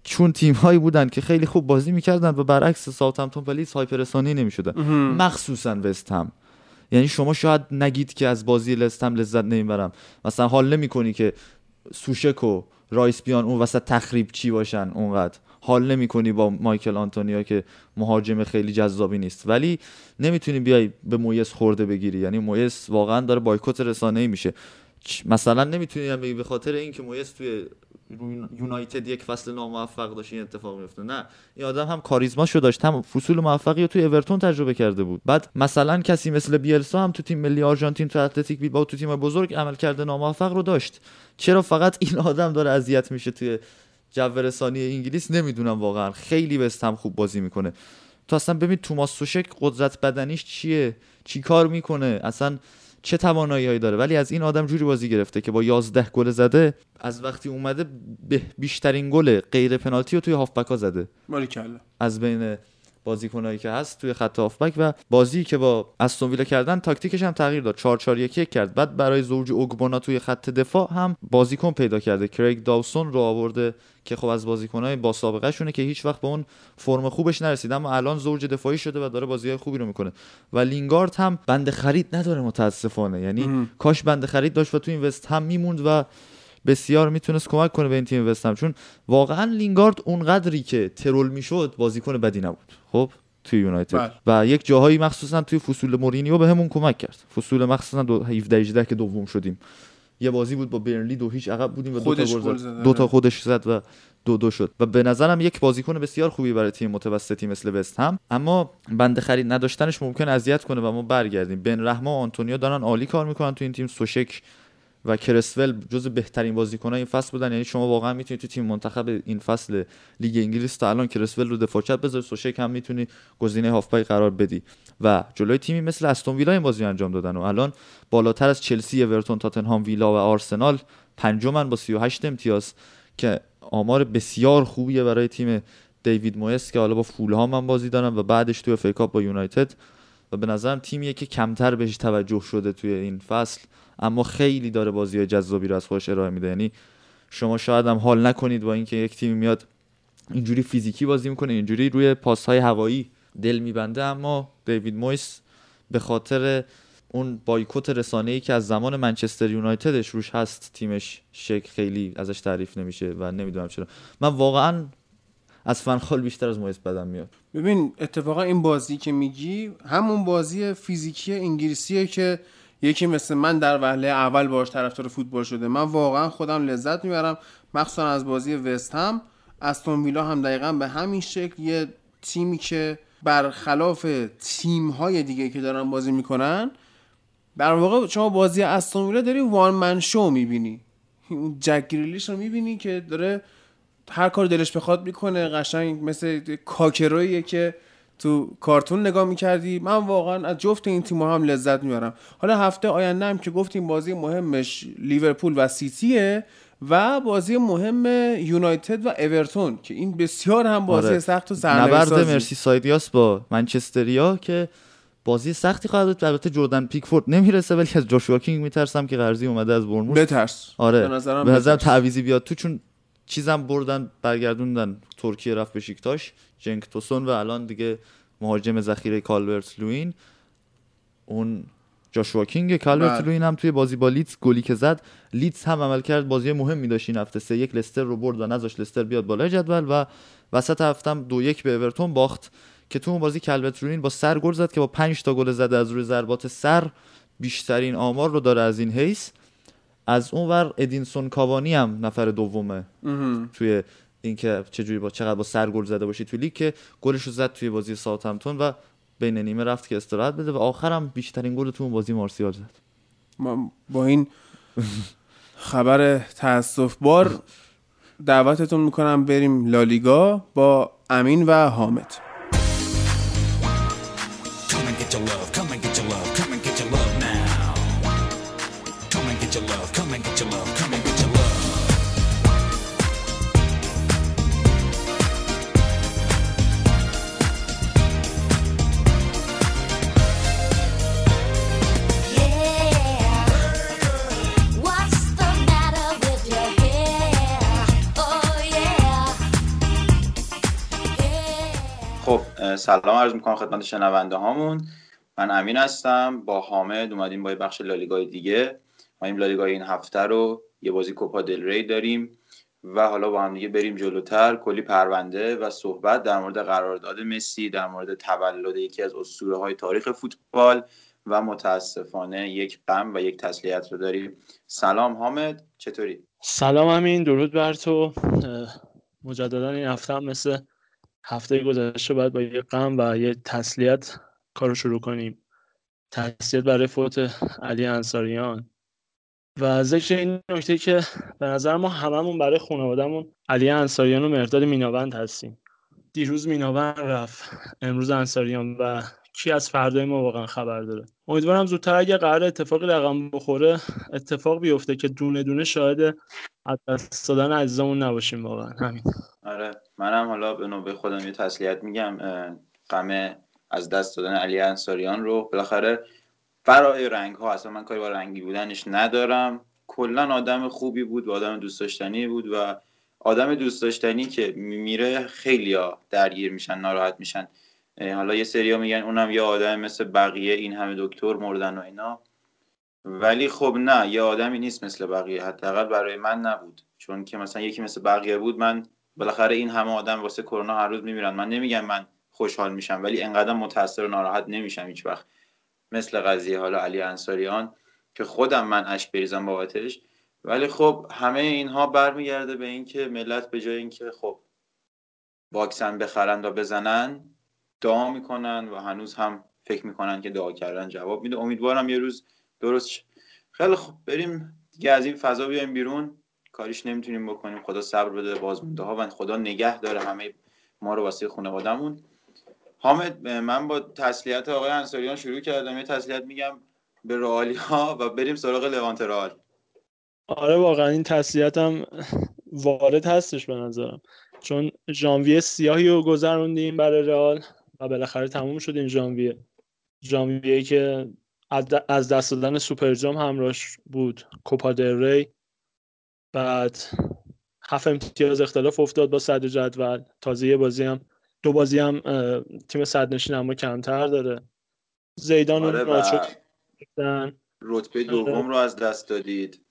چون تیم هایی بودن که خیلی خوب بازی می‌کردن و برعکس ساوثهمپتون پلیس های پرسانی نمی‌شدن. مخصوصا وست هم یعنی شما شاید نگید که از بازی وست هم لذت نمی‌برم. مثلا حال نمی‌کنی که سوشک و رایس بیان اون وسط تخریب چی باشن اونقدر. حال نمی‌کنی با مایکل آنتونیو که مهاجم خیلی جذابی نیست. ولی نمی‌تونی بیای به مویس خورده بگیری. یعنی مویس واقعا داره بایکوت رسانه‌ای میشه. چ- مثلا نمی‌تونی هم بگی به خاطر اینکه مویس توی یونایتد یک فصل ناموفق داشت این اتفاق میفته نه. این آدم هم کاریزماشو داشت. هم فصول موفقی رو توی اورتون تجربه کرده بود. بعد مثلا کسی مثل بیلسا هم تو تیم ملی آرژانتین تو اتلتیک بیلبائو تو تیم بزرگ عمل کرده ناموفق رو داشت. چرا فقط این آدم داره اذیت میشه توی جو رسانی انگلیس نمی‌دونم واقعا. خیلی وست هم خوب بازی می‌کنه. تو اصلا ببین توماس سوشک قدرت بدنیش چیه؟ چی کار می‌کنه؟ اصلا چه توانایی داره؟ ولی از این آدم جوری بازی گرفته که با 11 گل زده از وقتی اومده به بیشترین گل غیر پنالتی رو توی هافبک ها زده از بین بازیکنایی که هست توی خط هافبک و بازی که با استون ویلا کردن تاکتیکش هم تغییر داد. 4 4 1 کرد. بعد برای زوج اوگبونا توی خط دفاع هم بازیکن پیدا کرده. کریگ داوسون رو آورده که خب از بازیکنای با سابقه شونه که هیچ وقت به اون فرم خوبش نرسید. اما الان زوج دفاعی شده و داره بازی‌های خوبی رو می‌کنه. و لینگارد هم بند خرید نداره متاسفانه. یعنی کاش بند خرید داشت و تو این وست هم میموند و بسیار می‌تونست کمک کنه به این تیم وستهم چون واقعا لینگارد اونقدری که ترول می‌شد بازیکن بدی نبود. خب توی یونایتد. بله. و یک جاهایی مخصوصا توی فصول مورینیو به همون کمک کرد. فصول مخصوصا دو 17 18 که دوم شدیم. یه بازی بود با برنلی دو هیچ عقب بودیم و دو تا گل زد. دو تا آره. خودش زد و دو دو شد. و به نظرم یک بازیکن بسیار خوبی برای تیم متوسطی مثل وست هم اما بنده خرید نداشتنش ممکن اذیت کنه و ما برگردیم. بن رحمه و آنتونیو دارن عالی کار می‌کنن تو این تیم. سوشک و کرسول جز بهترین بازیکنان این فصل بودن. یعنی شما واقعا می‌تونید تو تیم منتخب این فصل لیگ انگلیس تا الان کرسول رو دفاع چپ بذاری سوشک هم می‌تونی گزینه هافبک قرار بدی. و جلوی تیمی مثل استون ویلا این بازی انجام دادن و الان بالاتر از چلسی، اورتون، تاتنهام، ویلا و آرسنال پنجمن با 38 امتیاز که آمار بسیار خوبیه برای تیم دیوید مویس که حالا با فولهام هم بازی دارن و بعدش توی FA Cup با یونایتد. و به نظرم تیمیه که کمتر بهش توجه شده توی این فصل. اما خیلی داره بازی جذابی رو از خودش ارائه میده. یعنی شما شاید هم حال نکنید با اینکه یک تیم میاد اینجوری فیزیکی بازی می‌کنه اینجوری روی پاس های هوایی دل میبنده اما دیوید مویس به خاطر اون بایکوت رسانه‌ای که از زمان منچستر یونایتدش روش هست تیمش شک خیلی ازش تعریف نمیشه و نمی‌دونم چرا. من واقعا از فنخال بیشتر از مویس بدم میاد. ببین اتفاقا این بازی که میگی همون بازی فیزیکی انگلیسیه که یکی مثل من در وهله اول باش طرفدار فوتبال شده. من واقعا خودم لذت می‌برم. مخصوصا از بازی وست هم. استون ویلا هم دقیقا به همین شکل یه تیمی که برخلاف تیم های دیگه که دارن بازی می‌کنن در واقع شما بازی استون ویلا داری وان من شو می‌بینی. اون جک گریلیش رو می‌بینی که داره هر کار دلش بخواد می‌کنه. قشنگ مثل کاکرویه که تو کارتون نگاه می‌کردی؟ من واقعا از جفت این تیم هم لذت می‌برم. حالا هفته آینده هم که گفتیم بازی مهمش لیورپول و سیتیه و بازی مهم یونایتد و اورتون که این بسیار هم بازی آره. سخت و نبرد مرسی سایدیاس با منچستریا که بازی سختی خواهد بود. البته جردن پیکفورد نمی‌رسه ولی از جاشوا کینگ میترسم که قرضی اومده از برموس بترس. آره. به نظرم به نظر بترس. تعویزی بیاد. تو چون چیزم بردن برگردوندن ترکیه رفت به شیکتاش جنک توسون و الان دیگه مهاجم ذخیره کالورت لوین اون جاشوا کینگ کالورت بله. لوین هم توی بازی با لیدز گلی که زد لیدز هم عمل کرد بازی مهمی داشت این هفته سه یک لستر رو برد و نذاشت لستر بیاد بالای جدول و وسط هفته هم دو یک به اورتون باخت که تو اون بازی کالورت لوین با سر گل زد که با 5 تا گل زده از روی ضربات سر بیشترین آمار رو داره از این حیث از اون ور ادینسون کاوانی هم نفر دومه. توی اینکه چجوری با چقدر با سر گل زده باشی توی لیگ که گلش رو زد توی بازی ساوثهمپتون و بین نیمه رفت که استراحت بده و آخرم بیشترین گل تو اون بازی مارسیال زد. ما با این خبر تاسف بار دعوتتون می‌کنم بریم لالیگا با امین و حامد. سلام عرض می‌کنم خدمت شنونده هامون. من امین هستم. با حامد اومدیم با یه بخش لالیگای دیگه. ما این لالیگای این هفته رو یه بازی کوپا دل ری داریم و حالا با هم دیگه بریم جلوتر. کلی پرونده و صحبت در مورد قرارداد مسی در مورد تولد یکی از اسطوره های تاریخ فوتبال و متاسفانه یک غم و یک تسلیت رو داریم. سلام حامد. چطوری؟ سلام امین. درود بر تو. مجددا این هفته مثل هفته گذشته باید با یه غم و یه تسلیت کار رو شروع کنیم. تسلیت برای فوت علی انصاریان. و ذکر این نکته که به نظر ما هممون برای خانوادهمون علی انصاریان و مرداد میناوند هستیم. دیروز میناوند رفت امروز انصاریان و کی از فردای ما واقعا خبر داره. امیدوارم زودتر اگه قرار اتفاقی رقم بخوره اتفاق بیفته که دونه دونه شاهد از دست دادن عزیزمون نباشیم واقعا. همین. آره. منم حالا به نوبه خودم یه تسلیت میگم. غم از دست دادن علی انصاریان رو بالاخره برای رنگ ها اصلا من کاری با رنگی بودنش ندارم. کلا آدم خوبی بود و آدم دوست داشتنی بود و آدم دوست داشتنی که میره خیلی درگیر میشن ناراحت میشن. حالا یه سریا میگن اونم یه آدم مثل بقیه این همه دکتر مردن و اینا. ولی خب نه یه آدمی نیست مثل بقیه. حداقل برای من نبود. چون که مثلا یکی مثل بقیه بود من بالاخره این همه آدم واسه کرونا هر روز میمیرن. من نمیگم من خوشحال میشم ولی انقدر متاثر و ناراحت نمیشم هیچ وقت. مثل قضیه حالا علی انصاریان که خودم من اشک بریزم بابتش. ولی خب همه اینها برمیگرده به اینکه ملت به جای اینکه خب واکسن بخرن و بزنن دعا می‌کنن و هنوز هم فکر می‌کنن که دعا کردن جواب میده. امیدوارم یه روز درست شه. خیلی خب بریم دیگه از این فضا بیایم بیرون. کاریش نمی‌تونیم بکنیم. خدا صبر بده بازمونده ها و خدا نگه داره همه ما رو واسه خانوادهمون. حامد من با تسلیت آقای انصاریان شروع کردم. یه تسلیت میگم به رئالی ها و بریم سراغ لوانت رئال. آره واقعا این تسلیت وارد هستش به نظرم. چون ژانویه سیاهی رو گذروندیم برای رئال. و بالاخره تموم شد این ژانویه. ژانویه که از دست دادن سوپر جام همراهش بود. کوپا دل ری. بعد هفت امتیاز اختلاف افتاد با صدر جدول. تازه یه بازی هم دو بازی هم تیم صدرنشین اما کمتر داره. زیدان آره و. رتبه دوم رو از دست دادید.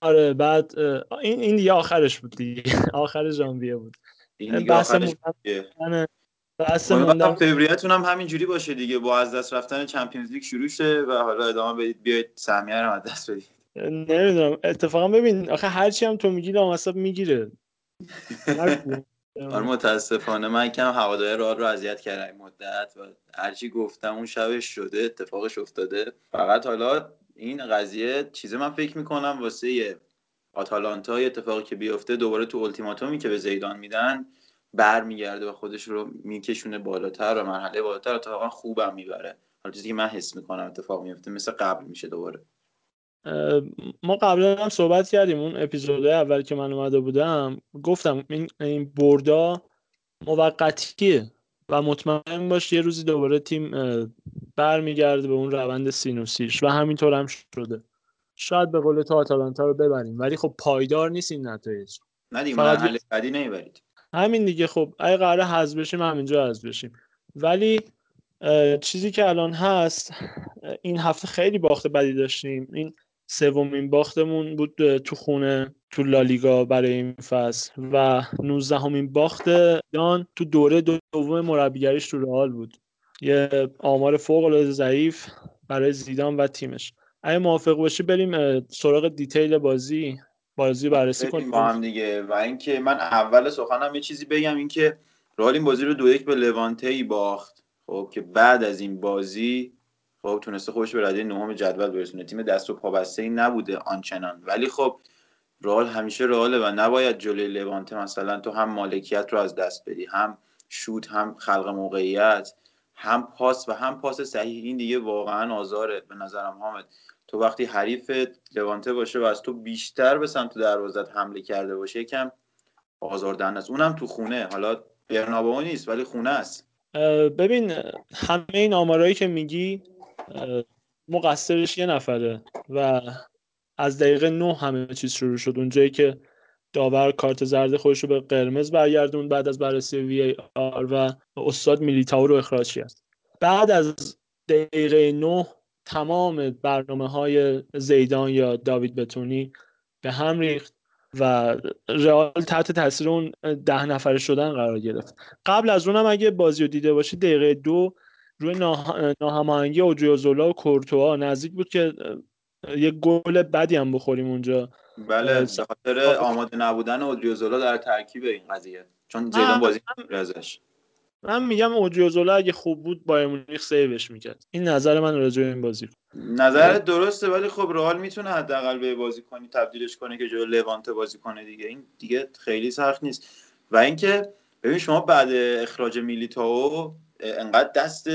آره بعد این این دیگه آخرش بود دیگه. آخر ژانویه بود. این دیگه آخرش موندن موندن فوریتون هم همین جوری باشه دیگه. با از دست رفتن چمپیونز لیگ شروع شه و حالا ادامه بدید. بیاید سهمیه رو از دست بدید. نمی‌دونم. اتفاقا ببین آخه هرچی هم تو میگی لامصب می‌گیره. آره متاسفانه. من کم هوادار رئال رو اذیت کردم این مدت و هرچی گفتم اون شبش شده اتفاقش افتاده. فقط حالا این قضیه چیزه من فکر می‌کنم واسه آتالانتا اتفاقی که بیفته دوباره تو التیماتومی که به زیدان میدن برمیگرده و خودش رو میکشونه بالاتر و مرحله بالاتر. اتفاقا خوبم می‌بره. حالا چیزی که من حس می‌کنم اتفاق میفته مثل قبل میشه دوباره. ما قبلا هم صحبت کردیم. اون اپیزود اول که من اومده بودم گفتم این این بردا موقتیه و مطمئن باش یه روزی دوباره تیم برمیگرده به اون روند سینوسیش و همینطور هم شده. شاید به قول تو آتالانتا رو ببریم ولی خب پایدار نیست این نتایج. نه دیگه مرحله بعدی نمی‌برید همین دیگه. خب اگه قراره حذف بشیم همینجا حذف بشیم. ولی چیزی که الان هست این هفته خیلی باخت بدی داشتیم. این سومین باختمون بود تو خونه تو لالیگا برای این فصل. و 19 همین باخت دان تو دوره دوم مربیگریش تو رئال بود. یه آمار فوق العاده ضعیف برای زیدان و تیمش. اگه موافق باشی بریم سراغ دیتیل بازی. بازی بررسی کنیم. با هم دیگه. و اینکه من اول سخنم یه چیزی بگم اینکه رئال این بازی رو دو یک به لوانته ای باخت. خب که بعد از این بازی خب تونسته خودش به رده نهم جدول برسونه. تیم دست و پابسته ای نبوده آنچنان. ولی خب رئال همیشه رئاله و نباید جلوی لوانته مثلا تو هم مالکیت رو از دست بدی هم شوت هم خلق موقعیت هم پاس و هم پاس صحیح. این دیگه واقعا آزاره به نظرم حامد. تو وقتی حریف لوانته باشه و از تو بیشتر به سمت دروازت حمله کرده باشه یکم آزاردهنده است. اونم تو خونه. حالا برنابئو نیست ولی خونه است. ببین همه این آمارایی که میگی مقصرش یه نفره و از دقیقه نه همه چیز شروع شد. اونجایی که داور کارت زرد خودش رو به قرمز برگردوند بعد از بررسی وی آر و استاد میلیتائو رو اخراج کرد. بعد از دقیقه نه تمام برنامه های زیدان یا داوید بتونی به هم ریخت و رئال تحت تاثیر اون ده نفره شدن قرار گرفت. قبل از اونم اگه بازی رو دیده باشی دقیقه دو روی ناه- ناهماهنگی اوجیوزولا و کورتوا نزدیک بود که یه گل بدی هم بخوریم اونجا. بله به خاطر آماده نبودن اودریوزولا در ترکیب این قضیه. چون زیدان بازی ازش من میگم اوجیوزولا اگه خوب بود بایر مونیخ سیوش می‌کرد. این نظر من راجع به این بازی نظر درسته ولی خب رئال می‌تونه حداقل به بازی کنی تبدیلش کنه که جلو لوانته بازی کنه دیگه. این دیگه خیلی سخت نیست. و اینکه ببین شما بعد اخراج میلیتائو انقدر دست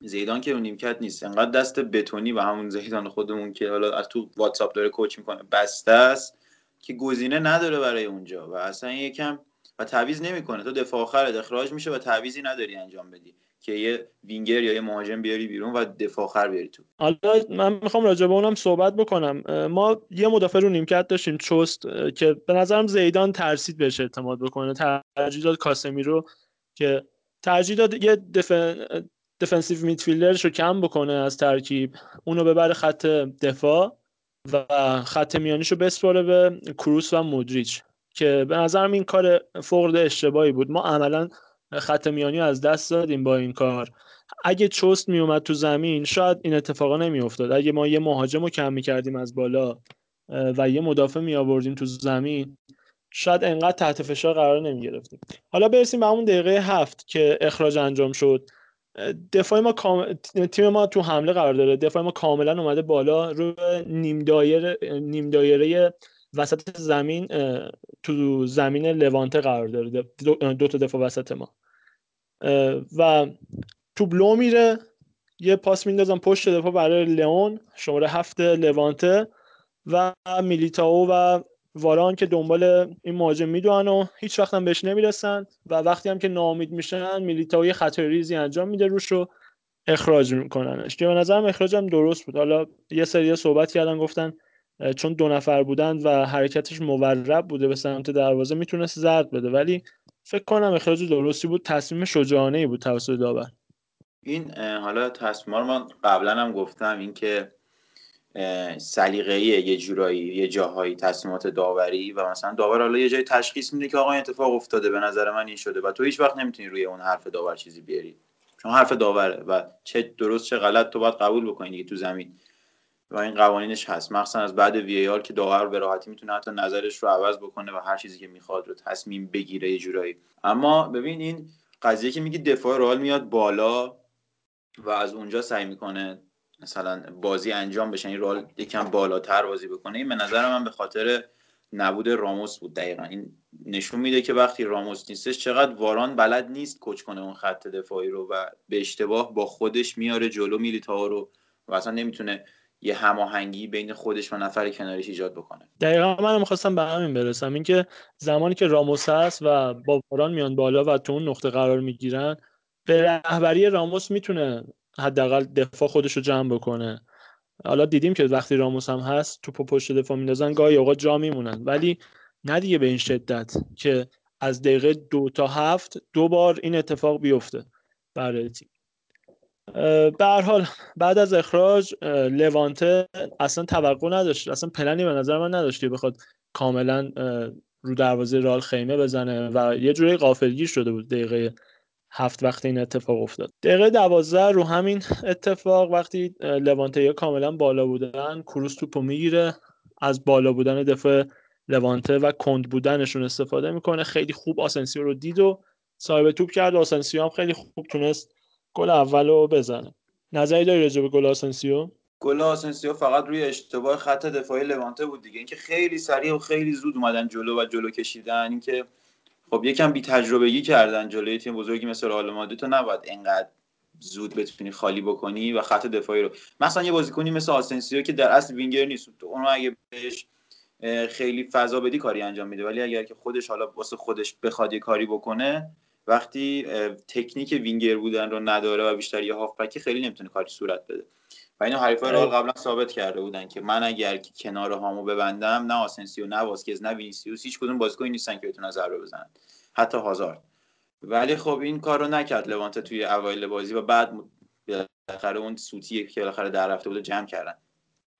زیدان که نیمکت نیست انقدر دست بتونی و همون زیدان خودمون که حالا از تو واتساپ داره کوچ می‌کنه بسته است که گزینه نداره برای اونجا. و اصلا یکم و تعویض نمی‌کنه. تو دفاع آخرت اخراج میشه و تعویضی نداری انجام بدی که یه وینگر یا یه مهاجم بیاری بیرون و دفاع آخر بیاری تو. حالا من می‌خوام راجع به اونم صحبت بکنم. ما یه مدافع رو نیمکت داشتیم چست که به نظرم زیدان ترسید بهش اعتماد بکنه. ترجیح داد کاسمیرو که ترجیح داد یه دفن... دفنسیو میدفیلدرش رو کم بکنه از ترکیب. اونو ببره خط دفاع و خط میانیش رو بسپاره به کروس و مودریچ. که به نظرم این کار العاده اشتباهی بود. ما عملا خط میانی از دست دادیم با این کار. اگه چست میومد تو زمین شاید این اتفاقا نمیافتاد. اگه ما یه مهاجم رو کم می‌کردیم از بالا و یه مدافع می آوردیم تو زمین شاید انقدر تحت فشار قرار نمی گرفتیم حالا برسیم به همون دقیقه هفت که اخراج انجام شد. دفاع ما کام- تیم ما تو حمله قرار داره. دفاع ما کاملا اومده بالا. رو نیم دایره نیم دایره وسط زمین تو زمین لوانته قرار داره دو, تا دفاع وسط ما. و توپ لو میره یه پاس میندازم پشت دفاع برای لئون شماره هفت لوانته و میلیتائو و واران که دنبال این مهاجم می‌دونن و هیچ وقت هم بهش نمی‌رسن و وقتی هم که ناامید میشن میلیتائو یه خطای ریزی انجام میده روش رو اخراج میکننش. که به نظرم اخراجم درست بود. حالا یه سری صحبت کردن گفتن چون دو نفر بودن و حرکتش مورب بوده به سمت دروازه می‌تونست زرد بده. ولی فکر کنم اخراج درستی بود تصمیم شجاعانه ای بود توسط داور. این حالا تصمیم رو من قبلا هم گفتم اینکه سلیقه‌ای یه جورایی یه جاهایی تصمیمات داوری و مثلا داور حالا یه جایی تشخیص میده که آقا این اتفاق افتاده به نظر من این شده. و تو هیچ وقت نمی‌تونی روی اون حرف داور چیزی بیاری. چون حرف داوره و چه درست چه غلط تو باید قبول بکنی تو زمین. و این قوانینش هست. مخصوصا از بعد وی آر که داور به راحتی می‌تونه حتی نظرش رو عوض بکنه و هر چیزی که می‌خواد رو تصمیم بگیره یه جورایی. اما ببین این قضیه که میگی دفاع رئال میاد بالا و از اونجا سعی می‌کنه مثلا بازی انجام بشه. این رئال یکم بالاتر بازی بکنه. این به نظر من به خاطر نبود راموس بود دقیقا. این نشون میده که وقتی راموس نیستش چقدر واران بلد نیست کوچ کنه اون خط دفاعی رو و به اشتباه با خودش میاره جلو میلیتائو رو و اصلا نمی‌تونه یه هماهنگی بین خودش و نفر کناریش ایجاد بکنه. دقیقا من می‌خواستم به همین برسم. اینکه زمانی که راموس هست و با واران میان بالا و تو اون نقطه قرار می‌گیرن به رهبری راموس می‌تونه حداقل دفاع خودش رو جمع بکنه. حالا دیدیم که وقتی راموس هم هست توپو پشت دفاع میندازن گاهی اوقات جا میمونن. ولی نه دیگه به این شدت که از دقیقه دو تا هفت دو بار این اتفاق بیفته برای تیم. به حال بعد از اخراج لوانته اصلا توقع نداشت اصلا پلنی به نظر من نداشت که بخواد کاملا رو دروازه رال خیمه بزنه و یه جوری غافلگیر شده بود دقیقه هفت وقتی این اتفاق افتاد. دقیقه دوازده رو همین اتفاق وقتی لوانته کاملا بالا بودن کروس توپو می‌گیره از بالا بودن دفاع لوانته و کند بودنشون استفاده می‌کنه خیلی خوب آسنسیو رو دید و صاحب توپ کرد. آسنسیو هم خیلی خوب تونست گل اول رو بزنه. نظری داری راجع به گل آسنسیو گل آسنسیو فقط روی اشتباه خط دفاعی لوانته بود دیگه. اینکه خیلی سریع و خیلی زود اومدن جلو و جلو کشیدن. اینکه خب یکم بی تجربگی کردن جلوی تیم بزرگی مثل رئال مادرید. تو نباید انقدر زود بتونی خالی بکنی و خط دفاعی رو. مثلا یه بازیکنی مثل آسنسیو که در اصل وینگر نیست. تو اونو اگه بهش خیلی فضا بدی کاری انجام میده. ولی اگر که خودش حالا واسه خودش بخواد یه کاری بکنه وقتی تکنیک وینگر بودن رو نداره و بیشتر یه هافبکی خیلی نمی‌تونه کاری صورت بده. و اینو حریفای رئال قبلا ثابت کرده بودن که من اگر که کنار هامو ببندم نه آسنسیو نه واسکز نه وینیسیوس هیچ کدوم بازیکنی نیستن که بتونن ضربه بزنن. حتی هازارد. ولی خب این کارو نکرد لوانته توی اوایل بازی و بعد بالاخره اون سوتی که بالاخره در رفته بود جمع کردن.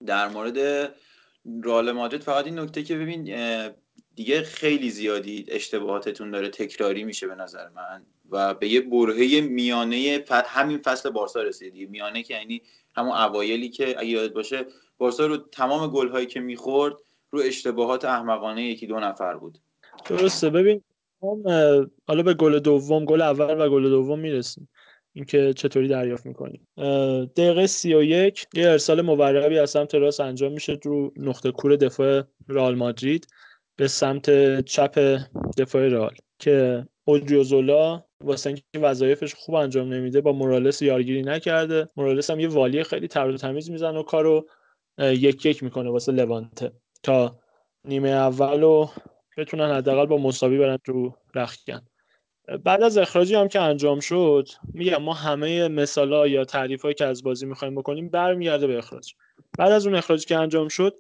در مورد رئال مادرید فقط این نکته که ببین دیگه خیلی زیادی اشتباهاتتون داره تکراری میشه به نظر من. و به یه برهه میانه همین فصل بارسا رسید. میانه که یعنی همون اوایلی که اگه یاد باشه بارسا رو تمام گل‌هایی که می‌خورد رو اشتباهات احمقانه یکی دو نفر بود. درسته. ببین حالا به گل دوم گل اول و گل دوم می‌رسیم. اینکه چطوری دریافت می‌کنیم. دقیقه سی و یک یه ارسال موربی از سمت راست انجام میشه رو نقطه کور دفاع رئال مادرید. به سمت چپ دفاع رئال که اودریوزولا واسه اینکه وظایفش خوب انجام نمیده با مورالس یارگیری نکرده. مورالس هم یه والی خیلی تر تمیز می‌زنه و کارو یک یک می‌کنه واسه لوانته. تا نیمه اول رو بتونن حداقل با مساوی برن تو رختکن بعد از اخراجی هم که انجام شد میگم ما همه مثالا یا تعریف که از بازی می‌خوایم بکنیم برمیگرده به اخراج. بعد از اون اخراجی که انجام شد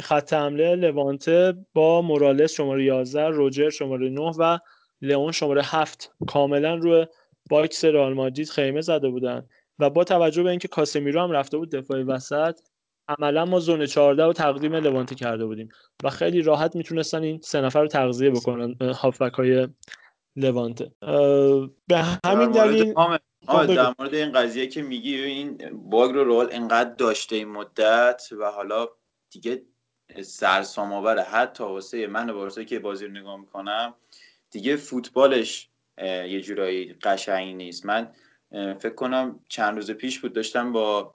خط حمله لوانته با مورالس شماره 11 روجر شماره 9 و لئون شماره 7 کاملا روی box رئال مادرید خیمه زده بودن. و با توجه به اینکه کاسمیرو هم رفته بود دفاع وسط عملا ما زون 14 رو تقدیم لوانته کرده بودیم. و خیلی راحت می‌تونستن این سه نفر رو تغذیه بکنن هافبک های لوانته. به همین دلیل در. مورد این قضیه که میگی این باگ رو رئال انقدر داشته این مدت و حالا دیگه سرسام آوره حتی واسه من و بارسایی که بازی رو نگاه می‌کنم دیگه فوتبالش یه جورایی قشنگ نیست. من فکر کنم چند روز پیش بود داشتم با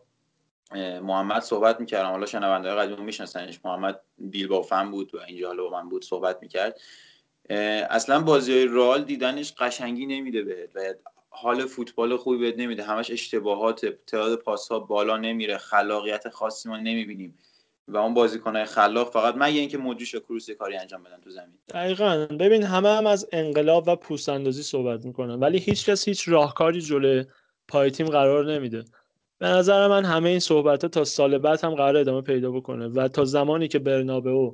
محمد صحبت می‌کردم. حالا شنونده قدیم میشناسنش. محمد بیلباو فن بود و اینجا حالا با من بود صحبت می‌کرد. اصلا بازی های رئال دیدنش قشنگی نمیده بهت و حال فوتبال خوبی بهت نمیده. همش اشتباهات تعداد پاس ها بالا نمیره. خلاقیت خاصی ما نمی‌بینیم. و اون بازیکنهای خلاق فقط مگه اینکه مدریش و کروس یه کاری انجام بدن تو زمین. دقیقا. ببین همه هم از انقلاب و پوست اندازی صحبت می‌کنن ولی هیچ کس هیچ راهکاری جلوی پای تیم قرار نمیده. به نظر من همه این صحبت ها تا سال بعد هم قرار ادامه پیدا بکنه و تا زمانی که برنابئو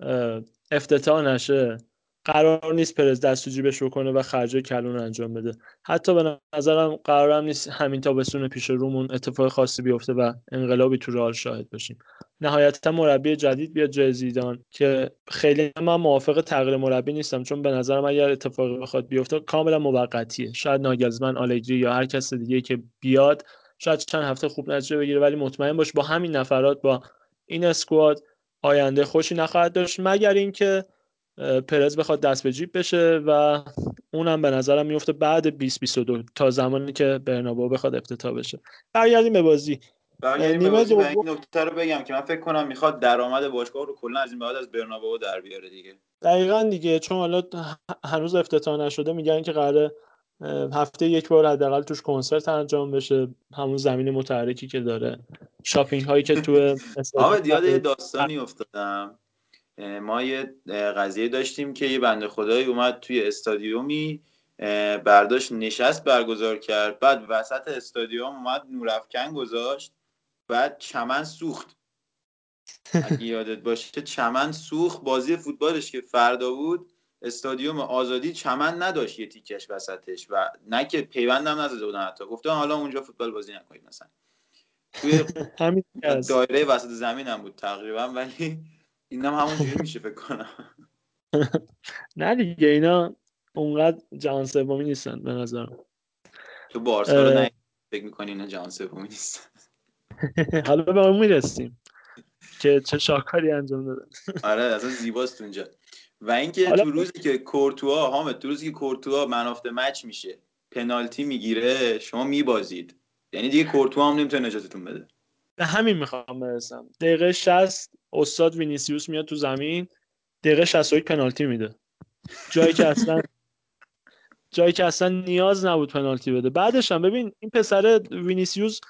اه، افتتاح نشه قرار نیست پرز دست جیبش بکنه و خرجای کلون انجام بده. حتی به نظرم قرارم نیست همین تابستون پیش رومون اتفاق خاصی بیفته و انقلابی تو رئال شاهد باشیم. نهایتا مربی جدید بیاد جای زیدان که خیلی من موافق تغییر مربی نیستم چون به نظرم اگر اتفاقی بخواد بیفته کاملا موقتیه. شاید ناگلزمن آلگری یا هر کس دیگه که بیاد شاید چند هفته خوب نتیجه بگیره ولی مطمئن باش با همین نفرات با این اسکواد آینده خوشی نخواهد داشت. مگر اینکه پرز بخواد دست به جیب بشه و اونم به نظرم میفته بعد 2022 تا زمانی که برنابو بخواد افتتاح بشه. برگردیم به بازی. برگردیم به بازی. و این نکته رو بگم که من فکر کنم می‌خواد درآمد باشگاه رو کلا از این بعد از برنابئو در بیاره دیگه. دقیقا دیگه چون حالا هنوز افتتاح نشده میگن که قراره هفته یک بار حداقل توش کنسرت انجام بشه. همون زمین متحرکی که داره. شاپینگ هایی که تو حامد یاد یه داستانی افتادم. ما یه قضیه داشتیم که یه بنده خدایی اومد توی استادیومی برداشت نشست برگزار کرد بعد وسط استادیوم اومد نورافکن گذاشت بعد چمن سوخت. اگه یادت باشه چمن سوخت بازی فوتبالش که فردا بود استادیوم آزادی چمن نداشت یه تیکش وسطش و نه که پیوندم نزده بودن حتی. گفتن حالا اونجا فوتبال بازی نکنید مثلا. توی. دایره وسط زمین هم بود تقریبا ولی اینم همونجوری میشه فکر کنم. نه دیگه اینا اونقدر جهان سومی نیستن به نظرم. تو بارسا رو فکر می‌کنی اینا جهان سومی نیست حالا به اون می‌رسیم که چه شاکاری انجام دادن. آره اصلا زیباست اونجا. و اینکه تو روزی که کورتوا حامد تو روزی که کورتوا man of the match میشه پنالتی می‌گیره شما میبازید. یعنی دیگه کورتوا هم نمی‌تونه نجاتتون بده. به همین می‌خوام برسم. دقیقه 60 استاد وینیسیوس میاد تو زمین دقیقه 61 پنالتی میده. جایی که اصلا جایی که اصلا نیاز نبود پنالتی بده. بعدش هم ببین این پسر وینیسیوس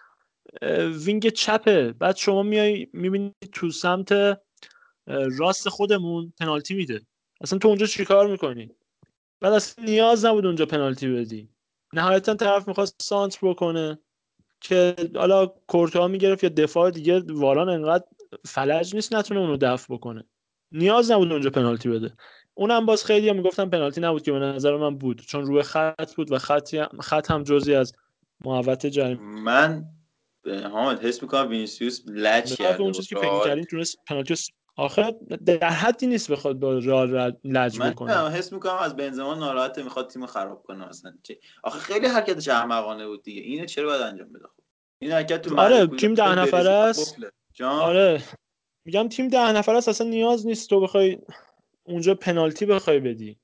وینگ چپه. بعد شما میای می‌بینی تو سمت راست خودمون پنالتی میده. اصلا تو اونجا چیکار می‌کنی؟ بعد اصلا نیاز نبود اونجا پنالتی بدی. نهایتا طرف می‌خواست سانتر بکنه که حالا کورتوا می‌گرفت یا دفاع دیگه واران انقدر فلج نیست نتونه اونو دفع بکنه. نیاز نبود اونجا پنالتی بده. اونم باز خیلی هم می‌گفتن پنالتی نبود که به نظر من بود چون روی خط بود و خطی هم خط هم جزی از محوطه جریمه من حامد حس می‌کنم وینیسیوس لج به کرده اون چیزی که فکر. می‌کردیم تونست پنالتی آخه در حدی نیست بخواد با رئال ر- لج من بکنه. نمی‌دونم، حس می‌کنم از بنزما ناراحته می‌خواد تیمو خراب کنه مثلا. چه- آخه خیلی حرکتش احمقانه بود دیگه. اینو چرا باید انجام بده؟ خب. این حرکت تو آره، تیم ده کودک نفره است. جان؟ آره. میگم تیم ده نفر است اصلا نیاز نیست تو بخوای اونجا پنالتی بخوای بدی.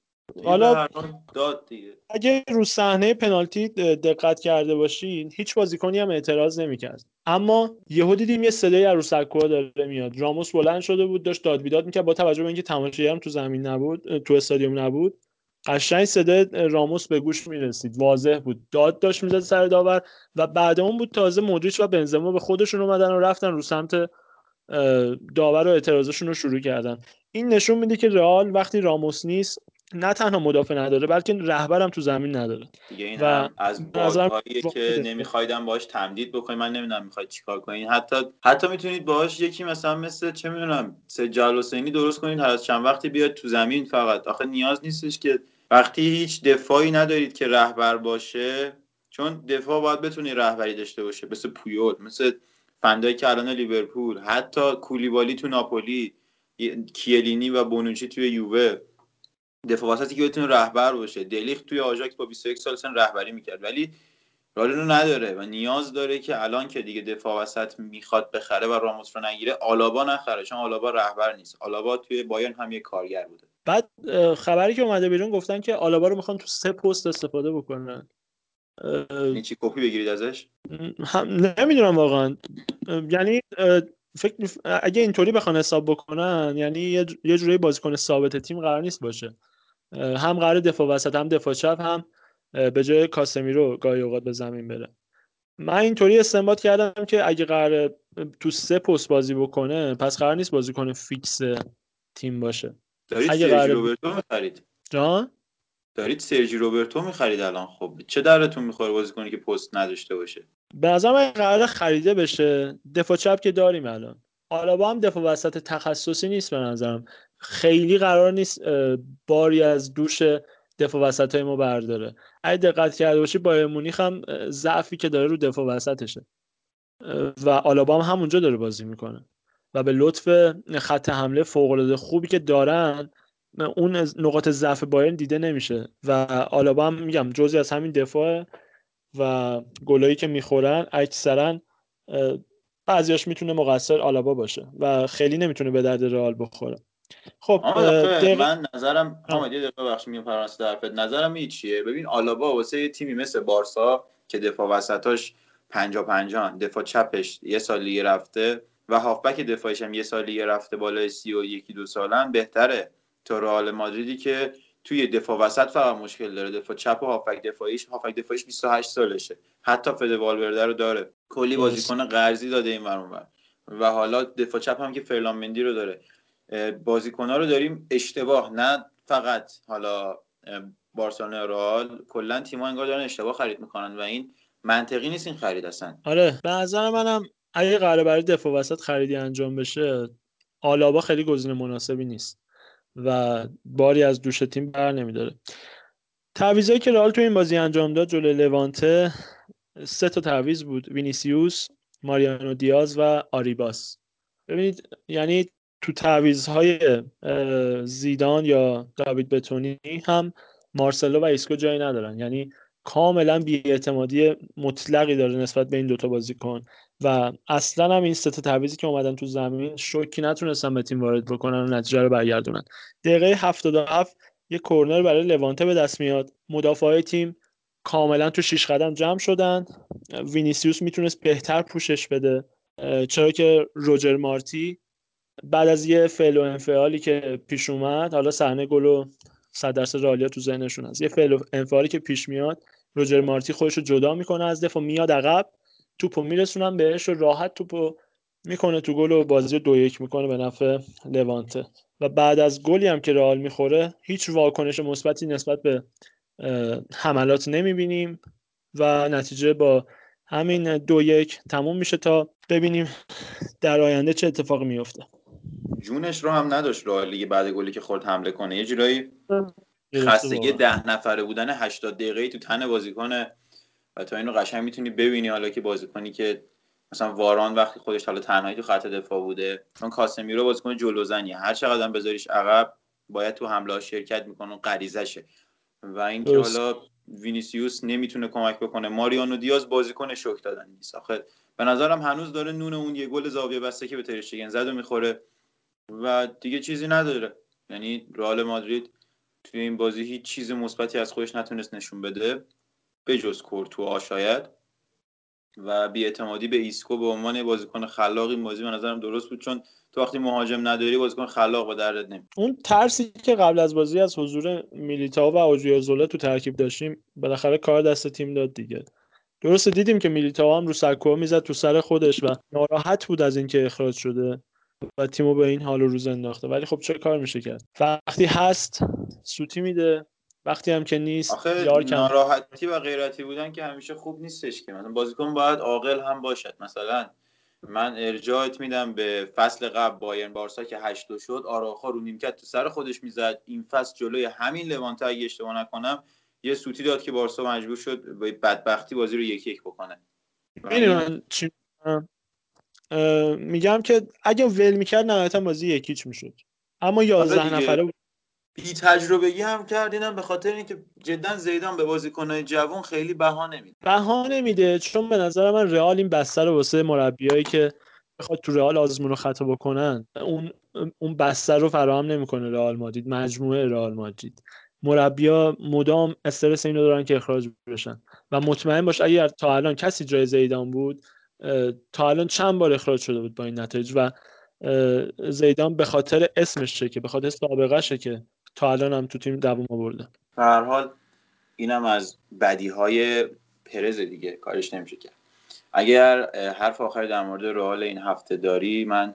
حالا داد دیگه. اگه رو صحنه پنالتی دقت کرده باشین هیچ بازیکنی هم اعتراض نمی‌کرد. اما یهو دیدیم یه صدایی از رو داره میاد. راموس بلند شده بود داشت داد بیداد می‌کرد با توجه به اینکه تماشاگر هم تو زمین نبود تو استادیوم نبود. قشنگ صدای راموس به گوش می‌رسید. واضح بود. داد داشت می‌زد سر داور و بعد اون بود تازه مودریچ و بنزما به خودشون اومدن و رفتن رو سمت داور و اعتراضشون رو شروع کردن. این نشون میده که رئال وقتی راموس نیست نه تنها مدافع نداره بلکه رهبرم تو زمین نداره. دیگه این و از باگاییه که. نمیخوایدم باش تمدید بکنید. من نمی‌دونم می‌خواید چیکار کنین حتی حتی می‌تونید باهاش یکی مثلا مثل چه می‌دونم سجل حسینی درست کنید. هر از چند وقتی بیاد تو زمین فقط. آخه نیاز نیستش که وقتی هیچ دفاعی ندارید که رهبر باشه چون دفاع باید بتونی رهبری داشته باشه مثل پویول مثل فندایی که الان لیورپول حتی کولیبالی تو ناپولی کیلینی و بونوچی توی یووه. دفاع وسطی که بتونه رهبر باشه. دلیخت توی آژاکس با 21 سال سن رهبری می‌کرد ولی رالینو نداره و نیاز داره که الان که دیگه دفاع وسط می‌خواد بخره و راموس رو نگیره آلابا نخره چون آلابا رهبر نیست. آلابا توی بایرن هم یه کارگر بوده. بعد خبری که اومده بیرون گفتن که آلابا رو می‌خوان تو سه پست استفاده بکنن. یعنی چی؟ کپی بگیرید ازش؟ هم نمی‌دونم واقعا. یعنی فکر اگه اینطوری بخوان حساب بکنن یعنی یه یه جوری بازیکن ثابت تیم قرار نیست باشه. هم قرار دفاع وسط هم دفاع چپ هم به جای کاسمیرو گاهی اوقات به زمین بره. من اینطوری استنباط کردم که اگه قرار تو سه پست بازی بکنه پس قرار نیست بازیکن فیکس تیم باشه. دارید قراره- روبرتو می‌خرید؟ جان؟ دارید سرجی روبرتو می‌خرید الان؟ خب چه درتون می‌خوره بازیکنی که پست نداشته باشه؟ به نظر من قرار خریده بشه. دفاع چپ که داریم الان. آلابا هم دفاع وسط تخصصی نیست به نظرم. خیلی قرار نیست باری از دوش دفاع وسط های ما برداره. اگه دقت کرده باشی بایر مونیخ هم ضعفی که داره رو دفاع وسطشه. و آلابا هم همونجا داره بازی می‌کنه. و به لطف خط حمله فوق العاده خوبی که دارن اون نقاط ضعف بایرن دیده نمیشه. و آلابا هم میگم جزی از همین دفاع و گلایی که می‌خورن اکثرا بعضیاش می‌تونه مقصر آلابا باشه و خیلی نمی‌تونه به درد رئال بخوره. خب دقیقه- من نظرم. حامد یه دقیقه بخش میون فرانسه حرفت نظرم این چیه ببین آلابا واسه یه تیمی مثل بارسا که دفاع وسطاش 50 50 دفاع چپش یه سال لیگ رفته و هافبک دفاعش هم یه سال لیگ رفته بالای 31 دو سالن بهتره. تا رئال مادریدی که توی دفاع وسط فقط مشکل داره. دفاع چپ و هافبک دفاعیش هافبک دفاعیش 28 سالشه. حتی فد والورده رو داره. کلی. بازیکن قرضی داده این ور. و حالا دفاع چپ هم که فرلان مندی رو داره. بازیکن رو داریم اشتباه. نه فقط حالا بارسلونا و رئال کلا تیم‌ها انگار دارن اشتباه خرید می‌کنن. و این منطقی نیست این خرید اصلا. آره به نظر منم اگه قراره برای دفاع وسط خریدی انجام بشه آلابا خیلی گزینه مناسبی نیست و باری از دوش تیم بر نمیداره. تعویضایی که رئال تو این بازی انجام داد جلوی لوانته سه تا تعویض بود. وینیسیوس ماریانو دیاز و آریباس. ببینید یعنی تو تعویضهای اه، زیدان یا داوید بتونی هم مارسلو و ایسکو جایی ندارن. یعنی کاملا بیاعتمادی مطلقی داره نسبت به این دوتا بازیکن. و اصلا هم این سه تا تعویضی که اومدن تو زمین شوکی نتونستن به تیم وارد بکنن و نتیجه رو برگردونن. دقیقه 77 یه کورنر برای لوانته به دست میاد. مدافعای تیم کاملا تو شیش قدم جمع شدن. وینیسیوس می‌تونست بهتر پوشش بده. چرا که روجر مارتی بعد از یه فعل و انفعالی که پیش اومد حالا صحنه گل و صد درصد رئالیا تو ذهنشون هست. یه فعل و انفعالی که پیش میاد روجر مارتی خودش رو جدا می‌کنه از دفاع میاد عقب. توپو میرسونن بهش و راحت توپو می‌کنه تو گل و بازی دو یک می‌کنه به نفع لوانته. و بعد از گلی هم که رئال می‌خوره هیچ واکنش مثبتی نسبت به حملات نمی‌بینیم و نتیجه با همین دو یک تموم میشه تا ببینیم در آینده چه اتفاقی میفته جونش رو هم نداشت رئال دیگه بعد گلی که خورد حمله کنه. یه جورایی خستگی. ده نفره بودن 80 دقیقه تو تن بازیکن و تا اینو قشنگ می‌تونی ببینی حالا که بازیکنی که مثلا واران وقتی خودش حالا تنهایی تو خط دفاع بوده چون کاسمیرو بازیکن جلوزنیه هر چقدر هم بذاریش عقب باید تو حمله شرکت می‌کنه اون غریزشه. و اینکه. حالا وینیسیوس نمی‌تونه کمک بکنه ماریانو دیاز بازیکن شوک دادن نیست. آخه به نظرم هنوز داره نون اون یه گل زاویه بسته که به ترشتگن زد و می‌خوره. و دیگه چیزی نداره. یعنی رئال مادرید توی این بازی هیچ چیز مثبتی از خودش نتونست نشون بده. به جز کورتوا شاید و بیاعتمادی به ایسکو به عنوان بازیکن خلاق این بازی به نظرم درست بود چون تو وقتی مهاجم نداری بازیکن خلاق به دردت نمیاد اون ترسی که قبل از بازی از حضور میلیتائو و اودریوزولا تو ترکیب داشتیم بالاخره کار دست تیم داد دیگه. درسته دیدیم که میلیتائو هم رو سکو می‌زد تو سر خودش و ناراحت بود از اینکه اخراج شده و تیمو به این حال و روز انداخته. ولی خب چه کار میشه کرد؟ وقتی هست سوتی میده. وقتی هم که نیست آخه یار کم. ناراحتی و غیرتی بودن که همیشه خوب نیستش که. مثلا بازیکن باید عاقل هم باشد. مثلا من ارجاعت میدم به فصل قبل بایرن بارسا که 8 دو شد. آراخا رو نیمکت تو سر خودش می‌زد. این فصل جلوی همین لوانته اگه اشتباه نکنم یه سوتی داد که بارسا مجبور شد به بدبختی بازی رو یک یک بکنه من چی می‌گم؟ که اگه ول می‌کرد نهایتا بازی یکیچ می‌شد. اما یازده آره دیگه. نفره بود بی تجربگی هم کردینم به خاطر اینکه جدا زیدان به بازیکنهای جوان خیلی بها نمیده. بها نمیده چون به نظر من رئال این بسته رو واسه مربیایی که بخواد تو رئال آزمون و خطا بکنن اون اون بسته رو فراهم نمی‌کنه رئال مادرید مجموعه رئال مادرید. مربیا مدام استرس اینو دارن که اخراج بشن. و مطمئن باش اگر تا الان کسی جای زیدان بود تا الان چند بار اخراج شده بود با این نتایج و زیدان به خاطر اسمشه که به خاطر سابقهشه که تا الان هم تو تیم دوم آورده به هر حال اینم از بدی های پرز دیگه کارش نمیشه کرد. اگر حرف آخری در مورد رئال این هفته داری من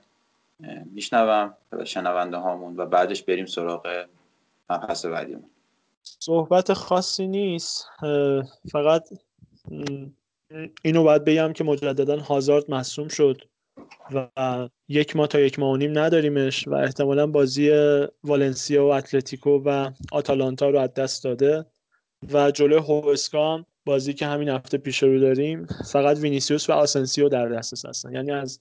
میشنوم شنونده هامون و بعدش بریم سراغ مبحث بعدیمون. صحبت خاصی نیست. فقط اینو باید بگم که مجددا هازارد مصوم شد. و یک ماه تا یک ماه و نیم نداریمش و احتمالا بازی والنسیا و اتلتیکو و آتالانتا رو از دست داده. و جلوی هوسکا هم بازی که همین هفته پیش رو داریم فقط وینیسیوس و آسنسیو در دسترس هستن. یعنی از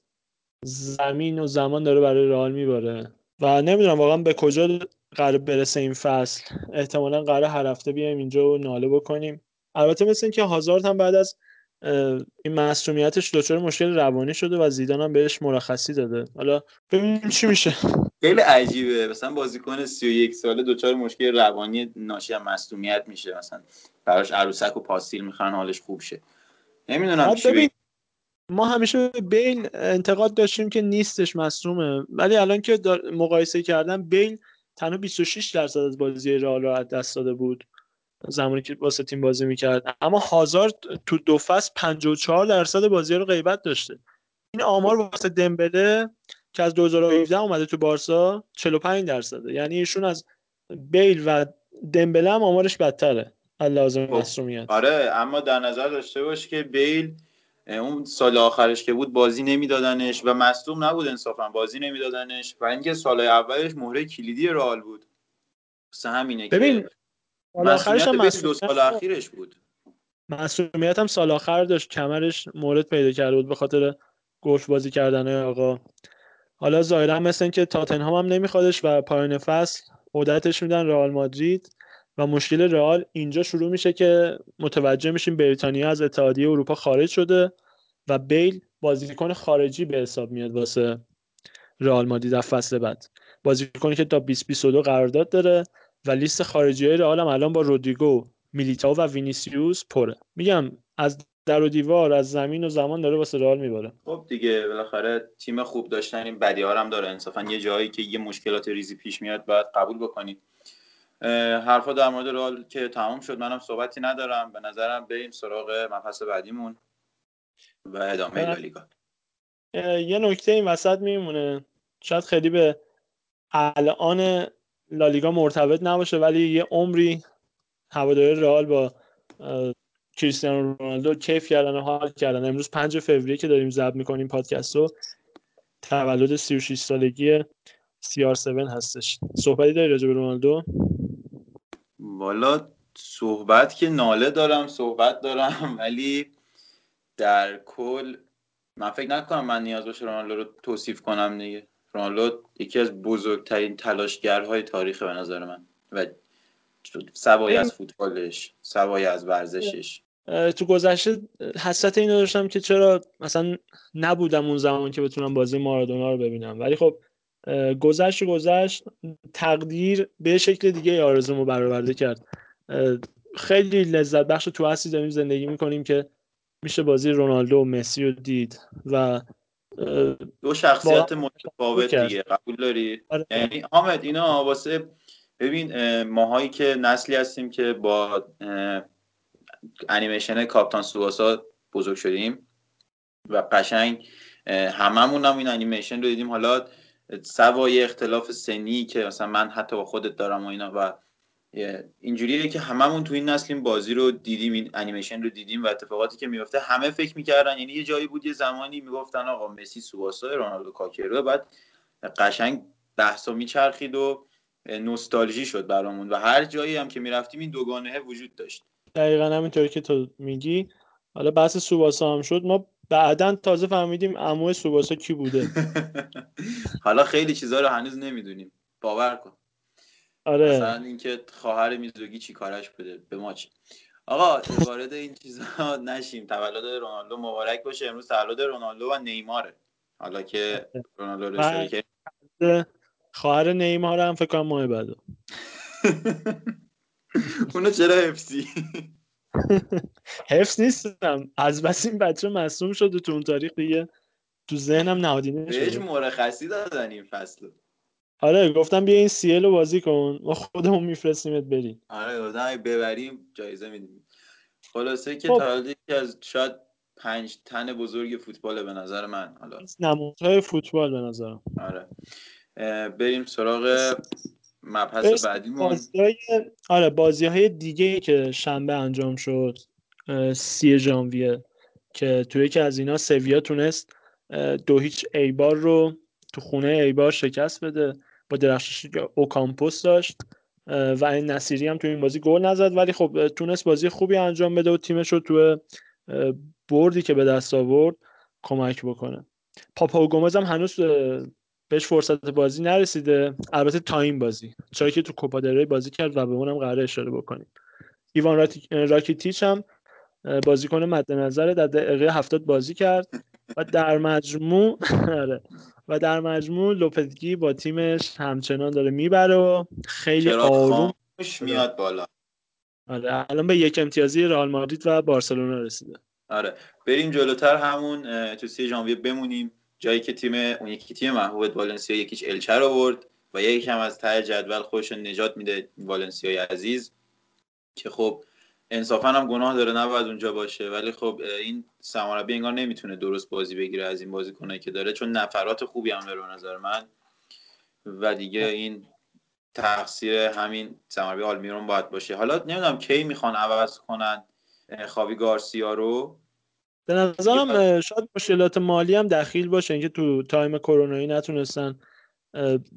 زمین و زمان داره برای رئال میباره. و نمی‌دونم واقعا به کجا قراره برسه این فصل. احتمالا قراره هر هفته بیایم اینجا و ناله بکنیم. البته مثل اینکه هازارد هم بعد از این مصدومیتش دچار مشکل روانی شده و زیدان هم بهش مرخصی داده. حالا ببینیم چی میشه. خیلی عجیبه. مثلا بازیکن 31 ساله دچار مشکل روانی ناشی از مصدومیت میشه. مثلا براش عروسک و پاستیل می‌خرن حالش خوب شه. نمی‌دونم چی ببین. ما همیشه به بیل انتقاد داشتیم که نیستش مصومه ولی الان که مقایسه کردن بیل تنها 26 درصد از بازی رئال رو از دست داده بود. زمانی که واسه تیم بازی می‌کرد. اما هازارد تو دو فصل 54 درصد بازی رو غیبت داشته. این آمار واسه دمبله که از 2017 اومده تو بارسا 45 درصده. یعنی ایشون از بیل و دمبله هم آمارش بدتره. از لازم خب. مصومیت آره اما در نظر داشته باش که بیل اون سال آخرش که بود بازی نمیدادنش و مصدوم نبود انصافا بازی نمیدادنش و اینکه سال اولش مهره کلیدی رئال بود. همینه ببین، که مسئولیت بیل دو سال اخیرش بود. مسئولیت هم سال آخر داشت. کمرش مورد پیدا کرده بود به خاطر گلف بازی کردن آقا. حالا ظاهرا مثل اینکه تاتنهام هم نمیخوادش و پایان فصل عودتش میدن رئال مادرید و مشکل رئال اینجا شروع میشه که متوجه میشیم بریتانیا از اتحادیه اروپا خارج شده و بیل بازیکن خارجی به حساب میاد واسه رئال مادرید در فصل بعد. بازیکنی که تا 2022 قرارداد داره و لیست خارجی های رئال هم الان با رودریگو میلیتائو و وینیسیوس پره. میگم از در و دیوار از زمین و زمان داره واسه رئال میباره. خب دیگه بالاخره تیم خوب داشتن این بدی هم داره. انصافا یه جایی که یه مشکلات ریزی پیش میاد باید قبول بکنید حرفا در مورد رئال که تمام شد منم صحبتی ندارم. به نظرم بریم سراغ مبحث بعدیمون و ادامه. لالیگا یه نکته این وسط میمونه. شاید خیلی به الان لالیگا مرتبط نباشه ولی یه عمری هواداری رئال با کریستیانو رونالدو کیف کردن و حال کردن. امروز 5 فوریه که داریم ضبط می‌کنیم پادکست رو. تولد 36 سالگی CR7 هستش. صحبتی داری راجع به رونالدو؟ والا صحبت که ناله دارم صحبت دارم ولی در کل من فکر نکنم من نیاز باشه رونالدو رو توصیف کنم دیگه. رونالدو یکی از بزرگترین تلاشگرهای تاریخ به نظر من. و سوای از فوتبالش سوای از ورزشش. تو گذشته حسرت اینو داشتم که چرا مثلا نبودم اون زمان که بتونم بازی مارادونا رو ببینم. ولی خب گذشت و گذشت تقدیر به شکل دیگه آرزومو برآورده کرد. خیلی لذت بخش تو هستی داریم زندگی می‌کنیم که میشه بازی رونالدو و مسی رو دید و دو شخصیت متفاوت. دیگه قبول داری آره. یعنی حامد اینا واسه ببین اه، ماهایی که نسلی هستیم که با انیمیشن کاپتان سواسا بزرگ شدیم و قشنگ هممون هم این انیمیشن رو دیدیم حالا سوای اختلاف سنی که مثلا من حتی با خودت دارم و اینا و اینجوریه که هممون تو این نسل این بازی رو دیدیم این انیمیشن رو دیدیم و اتفاقاتی که میفته همه فکر می‌کردن. یعنی یه جایی بود یه زمانی می‌گفتن آقا مسی سواسا رونالدو کاکرو بعد قشنگ بحثا میچرخید و نوستالژی شد برامون و هر جایی هم که می‌رفتیم این دوگانه وجود داشت. دقیقا همینطوری که تو میگی. حالا بحث سوباسا هم شد. ما بعدا تازه فهمیدیم عمو سوباسا کی بوده. حالا خیلی چیزها رو هنوز نمی‌دونیم. باور کن. آره. مثلا اینکه خواهر میزوگی چی کارش بوده؟ به ما چی؟ آقا وارد این چیزها نشیم. تولد رونالدو مبارک باشه. امروز تولد رونالدو و نیماره. حالا که رونالدو رو کرد. خواهر نیمار هم فکر کنم ماه بعد اونو چرا حفظی حفظ نیستم. از بس این بچه مصوم شد و تو اون تاریخ دیگه. تو ذهنم نهادینه بهش شده. مرخصی دادن این فصل آره گفتم بیا این سیل رو بازی کن. ما خودمون میفرستیمت بری آره گفتم ببریم جایزه میدیم. خلاصه که خب. تولد یکی از شاید پنج تن بزرگ فوتبال به نظر من حالا. نمودهای فوتبال به نظرم. آره. بریم سراغ مبحث بعدیمون. بازی‌های آره بازی های دیگه که شنبه انجام شد سی ژانویه که توی یکی از اینا سویا تونست دو هیچ ایبار رو تو خونه ایبار شکست بده. با که اوکامپوس داشت و این نصیری هم تو این بازی گل نزد. ولی خب تونست بازی خوبی انجام بده و تیمش رو تو بردی که به دست آورد کمک بکنه. پاپا گومز هم هنوز بهش فرصت بازی نرسیده. البته تا بازی. چرا که تو کوپا بازی کرد و به اونم قرار اشاره بکنیم. ایوان راکیتیچ هم بازیکن مد نظر در دقیقه 70 بازی کرد. و در مجموع آره. و در مجموع لوپتگی با تیمش همچنان داره می‌بره و خیلی آروم میاد بالا. آره. الان به یک امتیازی رئال مادرید و بارسلونا رسیده. آره. بریم جلوتر همون تو سی ژانویه بمونیم. جایی که تیم اون یکی تیم محبوبت والنسیا یکیش الچه رو برد و یکم از ته جدول خودش نجات میده والنسیای عزیز. که خب انصافا هم گناه داره نباید اونجا باشه. ولی خب این سماربی انگار نمی‌تونه درست بازی بگیره از این بازیکنایی که داره چون نفرات خوبی هم داره به نظر من. و دیگه این تقصیر همین سماربی آلمیرون باید باشه. حالا نمی‌دونم کی می‌خوان عوض کنن خاوی گارسیا رو. به نظرم شاید مشکلات مالی هم دخیل باشه. اینکه تو تایم کرونایی نتونستن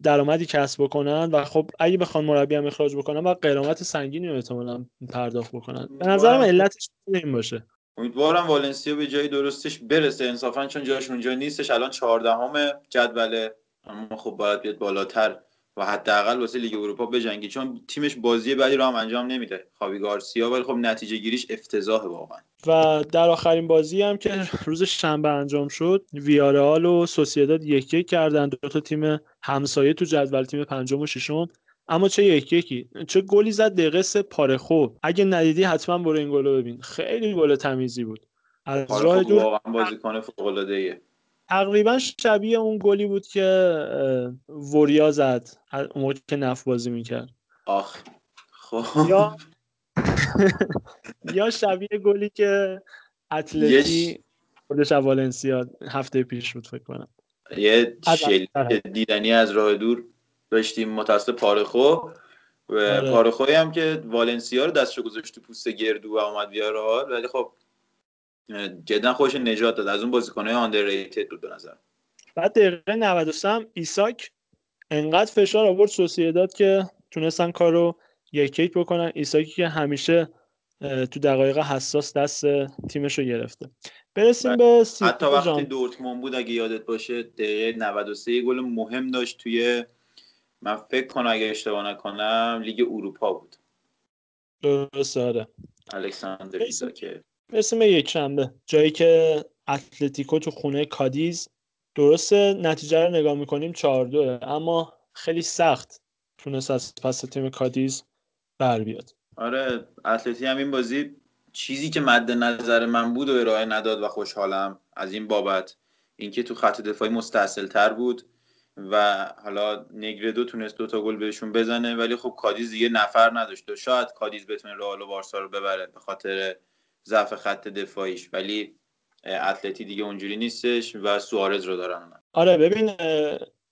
درآمدی کسب بکنن و خب اگه بخوان مربی هم اخراج بکنن و قرامت سنگینی رو احتمالاً پرداخت بکنن. به نظرم علتش این باشه. امیدوارم والنسیا به جای درستش برسه. انصافا چون جاش اونجا نیستش الان چهاردهم جدوله. اما خب باید بیاد بالاتر و حداقل واسه لیگ اروپا بجنگی. چون تیمش بازی بعدی رو هم انجام نمیده. خاوی گارسیا ولی خب نتیجه گیریش افتضاحه واقعا. و در آخرین بازی هم که روز شنبه انجام شد ویارال و سوسیداد یک یک کردن. دو تا تیم همسایه تو جدول تیم پنجم و ششم. اما چه یک یکی؟ چه گلی زد دقیقه سه پارخو. اگه ندیدی حتما برو این گل رو ببین. خیلی گل تمیزی بود. از راه دور واقعا بازیکن فوق العاده ایه تقریبا شبیه اون گلی بود که وریا زد. اون موقع که نف بازی می‌کرد. آخ. خب. یا یا شبیه گلی که اتلتی خودش از والنسیا هفته پیش بود فکر کنم یه شلیک. دیدنی از راه دور داشتیم متاسف پارخو و آره. پارخوی هم که والنسیا رو دستشو گذاشت تو پوست گردو و اومد بیارال ولی خب جدا خودش نجات داد از اون بازیکنهای underrated بود به نظر بعد دقیقه 93 هم ایساک انقدر فشار آورد سوسیداد که تونستن کارو یک یک بکنن. ایساکی که همیشه تو دقایق حساس دست تیمش رو گرفته. برسیم به سی حتی وقتی. دورتموند بود اگه یادت باشه دقیقه 93 یه گل مهم داشت توی من فکر کنم اگه اشتباه نکنم لیگ اروپا بود. درسته آره. الکساندر برسیم. ایساک برسیم به یک شنبه. جایی که اتلتیکو تو خونه کادیز درسته نتیجه رو نگاه می‌کنیم 4 2 اما خیلی سخت تونست از پس تیم کادیز بر بیاد. آره اتلتی هم این بازی چیزی که مد نظر من بود و ارائه نداد و خوشحالم از این بابت. اینکه تو خط دفاعی مستأصل تر بود و حالا نگردو تونست دوتا گل بهشون بزنه ولی خب کادیز دیگه نفر نداشت و شاید کادیز بتونه رئال و بارسا رو ببره به خاطر ضعف خط دفاعیش. ولی اتلتی دیگه اونجوری نیستش و سوارز رو دارن. آره ببین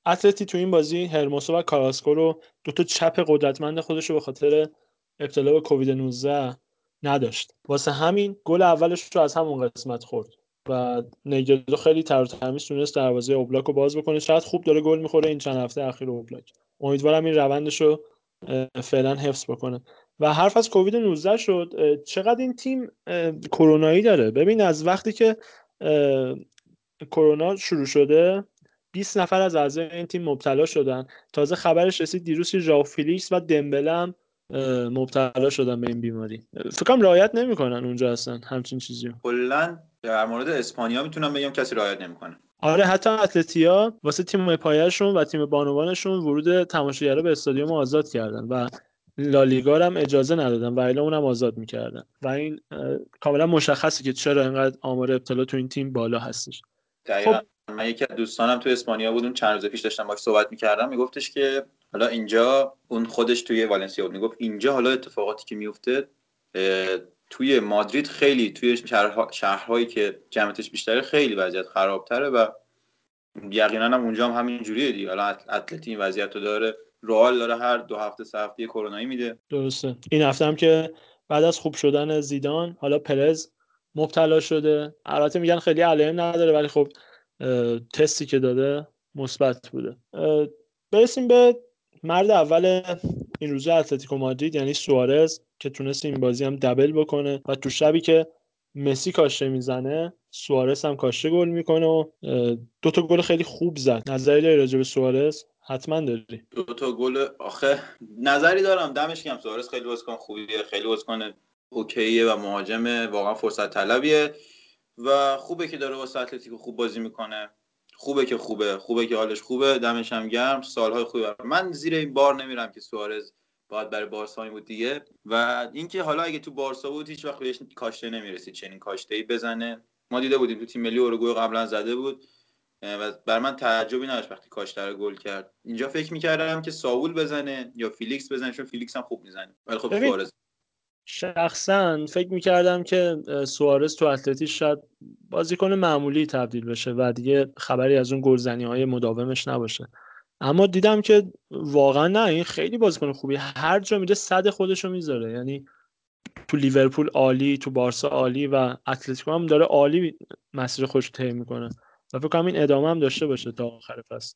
اتلتی تو این بازی هرموسو و کاراسکو رو دو تا چپ قدرتمند خودش رو به خاطر ابتلا به کووید 19 نداشت. واسه همین گل اولش رو از همون قسمت خورد و نگردو خیلی تر تمیز تونست دروازه اوبلاک رو باز بکنه. شاید خوب داره گل می‌خوره این چند هفته اخیر اوبلاک. امیدوارم این روندش رو فعلا حفظ بکنه. و حرف از کووید 19 شد چقدر این تیم کرونایی داره؟ ببین از وقتی که کرونا شروع شده 20 نفر از اعضای این تیم مبتلا شدن. تازه خبرش رسید دیروز که ژائو فیلیکس و دمبله هم مبتلا شدن به این بیماری. فکر کنم رعایت نمی‌کنن اونجا هستن همچین چیزی. کلا در مورد اسپانیا می‌تونم بگم کسی رعایت نمی‌کنه. آره حتی اتلتیا واسه تیم پایه‌شون و تیم بانوانشون ورود تماشاگرها به استادیوم آزاد کردن و لالیگا هم اجازه ندادن و الا اونم آزاد می‌کردن. و این کاملا مشخصه که چرا اینقدر آمار ابتلا تو این تیم بالا هستش. دقیقا. من یکی از دوستانم تو اسپانیا بود اون چند روز پیش داشتم باش صحبت می‌کردم. میگفتش که حالا اینجا اون خودش توی والنسیا بود. می‌گفت اینجا حالا اتفاقاتی که میفته توی مادرید خیلی توی شهرها- شهرهایی که جمعیتش بیشتره خیلی وضعیت خرابتره و یقینا هم اونجا هم همین جوریه دیگه. حالا ات- اتلتی این وضعیت رو داره. رئال داره هر دو هفته سه هفته کرونایی میده. درسته. این هفته هم که بعد از خوب شدن زیدان حالا پرز مبتلا شده. البته میگن خیلی علائم نداره ولی خب تستی که داده مثبت بوده. برسیم به مرد اول این روزه اتلتیکو مادرید یعنی سوارز که تونست این بازی هم دبل بکنه. و تو شبی که مسی کاشته می‌زنه سوارز هم کاشته گل می‌کنه و دو تا گل خیلی خوب زد. نظری داری راجع به سوارز؟ حتما داری. دو تا گل آخه نظری دارم. دمش گرم. سوارز خیلی بازیکن خوبیه خیلی بازیکن اوکیه و مهاجم واقعا فرصت طلبیه و خوبه که داره واسه اتلتیکو خوب بازی می‌کنه. خوبه که خوبه. خوبه که حالش خوبه. دمش هم گرم. سالهای خوبی برای من زیر این بار نمیرم که سوارز باید برای بارسا بود دیگه. و اینکه حالا اگه تو بارسا بود هیچ وقت بهش کاشته نمی‌رسید. چنین کاشته ای بزنه. ما دیده بودیم تو تیم ملی اروگوئه قبلا زده بود. و بر من تعجبی نداشت وقتی کاشته رو گل کرد. اینجا فکر می‌کردم که ساول بزنه یا فیلیکس بزنه چون فیلیکس هم خوب می‌زنه. ولی خب سوارز شخصا فکر می‌کردم که سوارز تو اتلتی شاید بازیکن معمولی تبدیل بشه و دیگه خبری از اون گلزنی های مداومش نباشه. اما دیدم که واقعا نه این خیلی بازیکن خوبی هر جا میره صد خودش رو می‌ذاره. یعنی تو لیورپول عالی تو بارسا عالی و اتلتیکو هم داره عالی مسیر خودش رو طی می‌کنه. و فکر کنم این ادامه هم داشته باشه تا آخر فصل.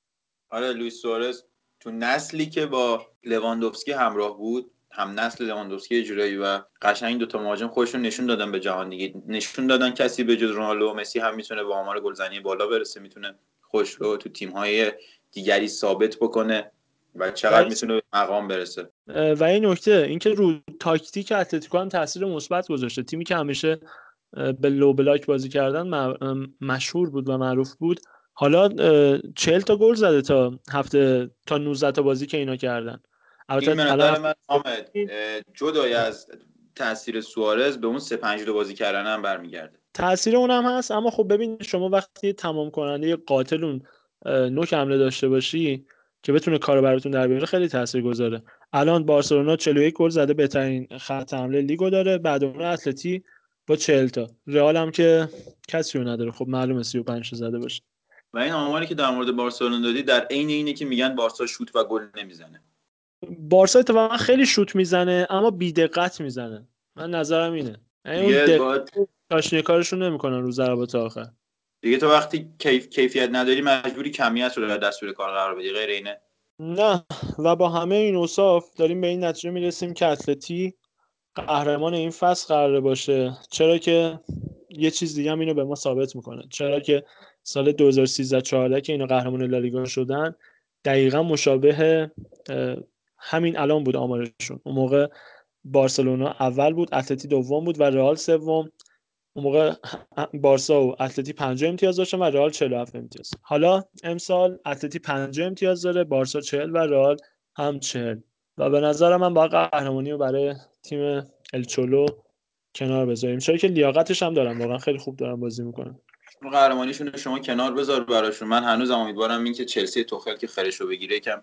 آره لوئیس سوارز تو نسلی که با لواندوفسکی همراه بود هم نسل لواندوفسکی جورایی و قشنگ دوتا مهاجم خودشون نشون دادن به جهان دیگه. نشون دادن کسی به جز رونالدو و مسی هم می‌تونه با آمار گلزنی بالا برسه می‌تونه خودش رو تو تیم‌های دیگری ثابت بکنه و چقدر ولی- می‌تونه به مقام برسه. و این نکته اینکه رو تاکتیک اتلتیکو هم تاثیر مثبت گذاشته. تیمی که همیشه به لو بلاک بازی کردن مشهور بود و معروف بود. حالا چهل تا گل زده تا هفته تا 19 تا بازی که اینا کردن. این نظر من حامد جدای از تاثیر سوارز به اون سه پنج دو بازی کردن هم برمیگرده. تاثیر اونم هست اما خب ببین شما وقتی تمام کننده قاتل اون نوک حمله داشته باشی که بتونه کارو براتون در بیاره خیلی تاثیر گذاره الان بارسلونا 41 گل زده بهترین خط حمله لیگو داره بعد اون اتلتی با 40 تا. رئال هم که کسی رو نداره. خب معلومه 35 تا زده باشه. و این آماری که در مورد بارسلونا دادی در عین اینه که میگن بارسا شوت و گل نمی‌زنه. بارسا اتفاقا خیلی شوت می‌زنه اما بی دقت می‌زنه. من نظرم اینه. یعنی اون کارشون نمی‌کنن رو ضربات آخر. دیگه تو وقتی کیف... کیفیت نداری مجبوری کمیت رو در دستور کار قرار بدی غیر اینه. نه. و با همه این اوصاف داریم به این نتیجه می‌رسیم که اتلتی قهرمان این فصل قراره باشه. چرا که یه چیز دیگه هم اینو به ما ثابت می‌کنه. چرا که سال 2013 14 که اینا قهرمان لالیگا شدن دقیقا مشابه همین الان بود آمارشون. اون موقع بارسلونا اول بود اتلتی دوم بود و رئال سوم. اون موقع بارسا و اتلتی 50 امتیاز داشتن و رئال 47 امتیاز. حالا امسال اتلتی 50 امتیاز داره بارسا 40 و رئال هم 40 و به نظر من باید قهرمانی رو برای تیم الچولو کنار بذاریم. چرا که لیاقتش هم دارن واقعا خیلی خوب دارن بازی می‌کنن. اون قهرمانیشون رو شما کنار بذار براشون. من هنوزم امیدوارم این که چلسی توخل که خرش رو بگیره یکم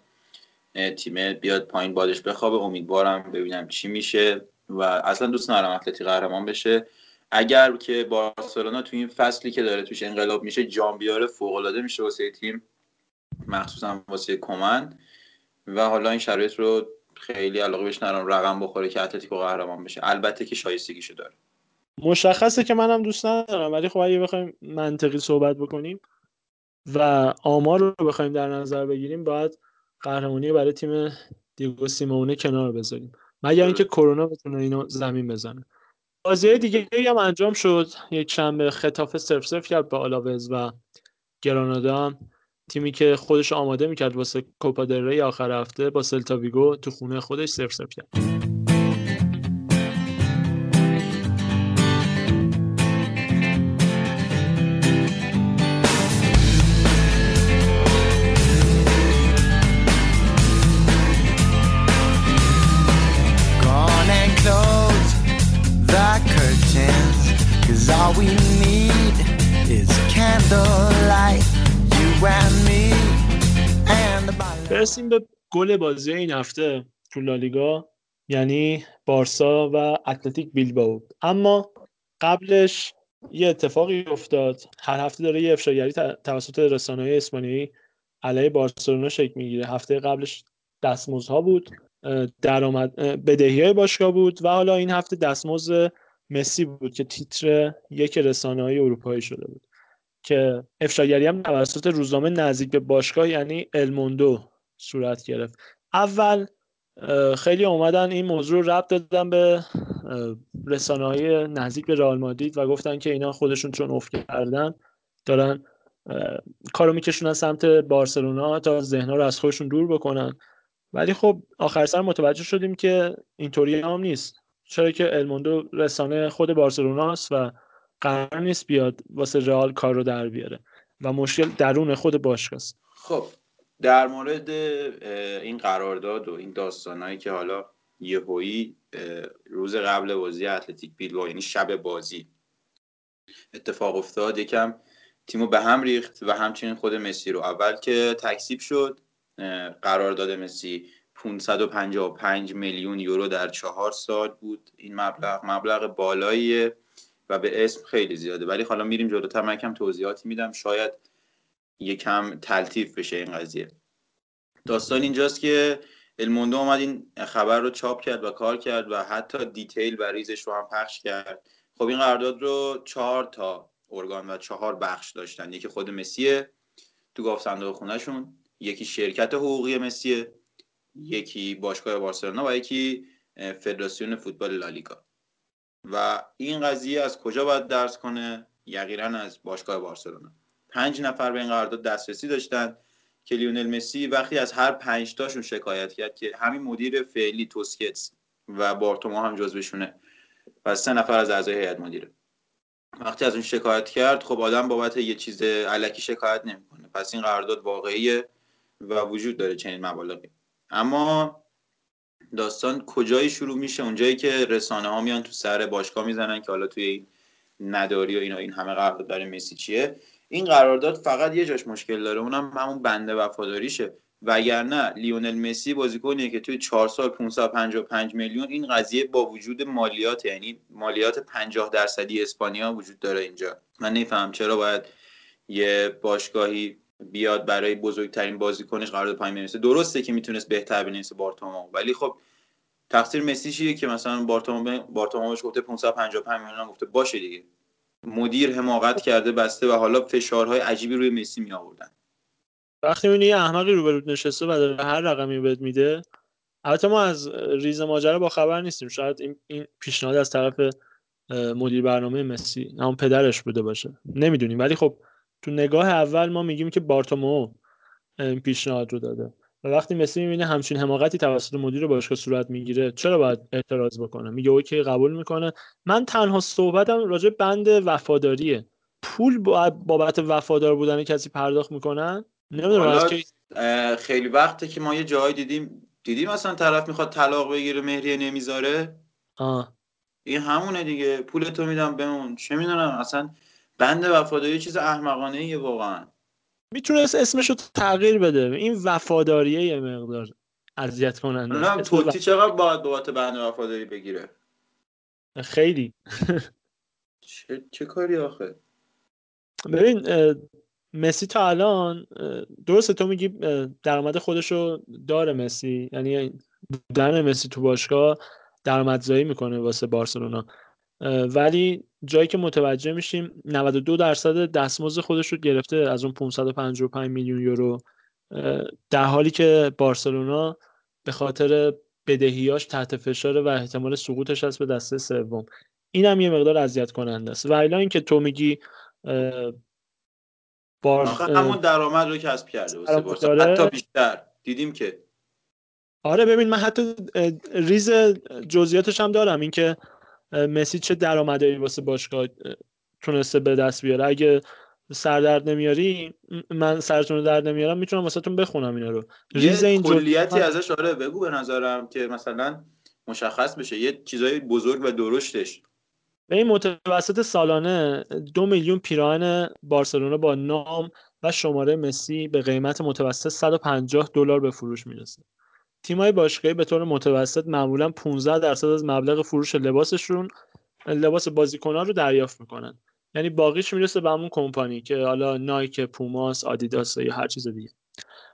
تیم بیاد پایین بادش بخوابه. امیدوارم ببینم چی میشه و اصلا دوست ندارم اتلتی قهرمان بشه. اگر که بارسلونا تو این فصلی که داره توش انقلاب میشه جام بیاره فوق العاده میشه واسه تیم مخصوصا واسه کمن و حالا این شرایط رو خیلی علاقه بهش ندارم رقم بخوره که اتلتیکو قهرمان بشه. البته که شایستگیشو داره. مشخصه که منم دوست ندارم ولی خب اگه بخوایم منطقی صحبت بکنیم و آمار رو بخوایم در نظر بگیریم باید قهرمانی برای تیم دیگو سیمونه کنار بذاریم. مگر اینکه کرونا بتونه اینو زمین بزنه. بازی دیگه هم انجام شد. یک شنبه خطافه صرف صرف کرد به آلاوز و گرانادا. هم تیمی که خودش آماده می‌کرد واسه کوپا آخر هفته با سلتا ویگو تو خونه خودش صرف صرف کرد. برسیم به گل بازی این هفته تو لالیگا یعنی بارسا و اتلتیک بیلبائو. اما قبلش یه اتفاقی افتاد. هر هفته داره یه افشاگری توسط رسانه‌های اسپانیایی علیه بارسلونا شکل می‌گیره. هفته قبلش دستمزدها بود درآمد بدهی های باشگاه بود و حالا این هفته دستمزد مسی بود که تیتر یک رسانه های اروپایی شده بود. که افشاگری هم توسط روزنامه نزدیک به باشگاه یعنی الموندو صورت گرفت. اول خیلی اومدن این موضوع رو ربط دادن به رسانه های نزدیک به رئال مادرید و گفتن که اینا خودشون چون افت کردن دارن کارو میکشونن سمت بارسلونا تا ذهنها رو از خودشون دور بکنن. ولی خب آخر سر متوجه شدیم که اینطوری هم نیست. چرا که الموندو رسانه خود بارسلوناست و قرار نیست بیاد واسه رئال کار رو در بیاره و مشکل درون خود باشگاه است خب در مورد این قرارداد و این داستانهایی که حالا یهویی روز قبل بازی اتلتیک بیلبائو یعنی شب بازی اتفاق افتاد یکم تیمو به هم ریخت و همچنین خود مسی رو. اول که تکسیب شد قرارداد مسی 555 میلیون یورو در چهار سال بود. این مبلغ مبلغ بالاییه و به اسم خیلی زیاده. ولی حالا میریم جلوتر من یکم توضیحاتی میدم. شاید یکم تلطیف بشه این قضیه. داستان اینجاست که الموندو اومد این خبر رو چاپ کرد و کار کرد و حتی دیتیل و ریزش رو هم پخش کرد. خب این قرارداد رو چهار تا ارگان و چهار بخش داشتن. یکی خود مسیه تو گاف صندوق خونهشون یکی شرکت حقوقی مسیه یکی باشگاه بارسلونا و یکی فدراسیون فوتبال لالیگا. و این قضیه از کجا باید درس کنه؟ یقینا از باشگاه بارسلونا. پنج نفر به این قرارداد دسترسی داشتن که لیونل مسی وقتی از هر پنج تاشون شکایت کرد که همین مدیر فعلی توسکتس و بارتومو هم جزوشونه و سه نفر از اعضای هیئت مدیره. وقتی از اون شکایت کرد خب آدم بابت یه چیز علکی شکایت نمی‌کنه. پس این قرارداد واقعیه و وجود داره چنین مبالغی. اما داستان کجایی شروع میشه؟ اونجایی که رسانه ها میان تو سر باشگاه می‌زنن که حالا توی این نداری و اینا این همه قرارداد برای مسی چیه؟ این قرارداد فقط یه جاش مشکل داره اونم همون بنده وفاداریشه. وگرنه لیونل مسی بازیکنیه که توی چهار سال 555 میلیون این قضیه با وجود مالیات یعنی مالیات 50 درصدی اسپانیا وجود داره اینجا. من نمیفهم چرا باید یه باشگاهی بیاد برای بزرگترین بازیکنش قرارداد پایین بنویسه درسته که می‌تونست بهتر بنویسه بارتومو ولی خب تقصیر مسی چیه که مثلا بارتومو بارتومو بهش گفته 555 میلیون گفته باشه دیگه. مدیر حماقت کرده بسته و حالا فشارهای عجیبی روی مسی می آوردن وقتی می‌بینی یه احمقی روبروت نشسته و داره هر رقمی بهت میده البته ما از ریز ماجرا با خبر نیستیم. شاید این, این پیشنهاد از طرف مدیر برنامه مسی همون پدرش بوده باشه. نمی‌دونیم. ولی خب تو نگاه اول ما میگیم که بارتومو این پیشنهاد رو داده. و وقتی مسی می‌بینه همچین حماقتی توسط مدیر باشگاه صورت می‌گیره چرا باید اعتراض بکنه؟ میگه اوکی قبول می‌کنه. من تنها صحبتم راجع بند وفاداریه. پول بابت وفادار بودن کسی پرداخت می‌کنن؟ نمی‌دونم خیلی وقته که ما یه جایی دیدیم دیدیم مثلا طرف می‌خواد طلاق بگیره مهریه نمی‌ذاره. آه. این همونه دیگه. پول تو میدم بمون چه می‌دونم اصلا بند وفاداری چیز احمقانه ایه واقعا. می‌تونست اسمش رو تغییر بده. این وفاداریه یه مقدار اذیت کننده. اسم توتی چقدر باید بابت بند وفاداری بگیره. خیلی. چه, چه کاری آخه؟ ببین مسی تا الان درسته تو میگی درآمد خودشو داره مسی. یعنی بودن مسی تو باشگاه درآمدزایی می‌کنه واسه بارسلونا. ولی جایی که متوجه میشیم 92 درصد دستمزد خودش رو گرفته از اون 555 میلیون یورو در حالی که بارسلونا به خاطر بدهیاش تحت فشاره و احتمال سقوطش هست به دسته سوم. این هم یه مقدار اذیت کننده است. و الا اینکه تو میگی بار همون درآمد رو کسب کرده واسه داره. حتی بیشتر. دیدیم که آره ببین من حتی ریز جزئیاتش هم دارم. اینکه مسی چه درآمدی واسه باشگاه اه، تونسته به دست بیاره؟ اگه سردرد نمیاری م- من سرتون رو درد نمیارم می‌تونم واسهتون بخونم اینا رو. ریز این کلیتی ازش آره بگو به نظرم که مثلا مشخص بشه. یه چیزای بزرگ و درشتش. به این متوسط سالانه دو میلیون پیراهن بارسلونا با نام و شماره مسی به قیمت متوسط 150 دلار به فروش می‌رسه. تیم‌های باشگاهی به طور متوسط معمولا 15 درصد از مبلغ فروش لباسشون لباس بازیکن‌ها رو دریافت می‌کنن. یعنی باقیش می‌رسه به همون کمپانی که حالا نایک، پوماس، آدیداس یا هر چیز دیگه.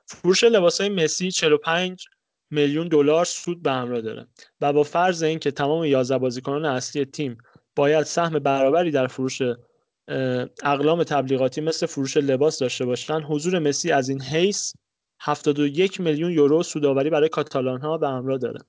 فروش لباسهای مسی 45 میلیون دلار سود به همراه داره و با فرض اینکه تمام 11 بازیکنان اصلی تیم باید سهم برابری در فروش اقلام تبلیغاتی مثل فروش لباس داشته باشن حضور مسی از این حیث 71 میلیون یورو سودآوری برای کاتالان ها به همراه داره.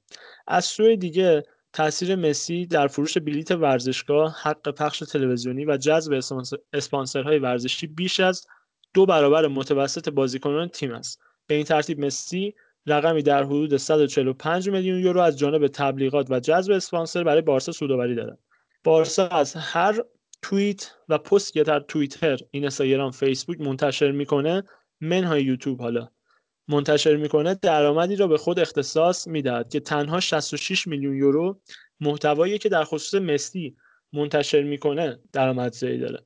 از سوی دیگه تاثیر مسی در فروش بلیت ورزشگاه حق پخش تلویزیونی و جذب اسپانسر- اسپانسرهای ورزشی بیش از دو برابر متوسط بازیکنان تیم است. به این ترتیب مسی رقمی در حدود 145 میلیون یورو از جانب تبلیغات و جذب اسپانسر برای بارسا سودآوری دارد. بارسا از هر توییت و پست که در توییتر اینستاگرام فیسبوک منتشر می‌کنه منهای یوتیوب حالا. منتشر می‌کنه درآمدی را به خود اختصاص می‌دهد که تنها 66 میلیون یورو محتوایی که در خصوص مسی منتشر می‌کنه درآمدزایی داره.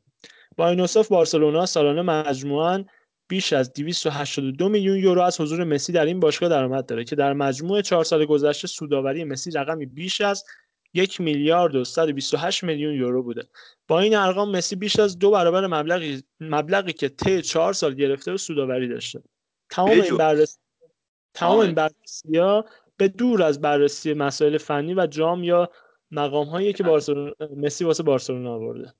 با این اوصاف بارسلونا سالانه مجموعاً بیش از 282 میلیون یورو از حضور مسی در این باشگاه درآمد داره که در مجموع چهار سال گذشته سودآوری مسی رقمی بیش از یک میلیارد و 128 میلیون یورو بوده. با این ارقام مسی بیش از دو برابر مبلغی مبلغی که طی چهار سال گرفته و سودآوری داشته. تمام این. بررسی تمام این. بررسی ها به دور از بررسی مسائل فنی و جام یا مقام هایی که بارسلونا مسی واسه بارسلونا آورده.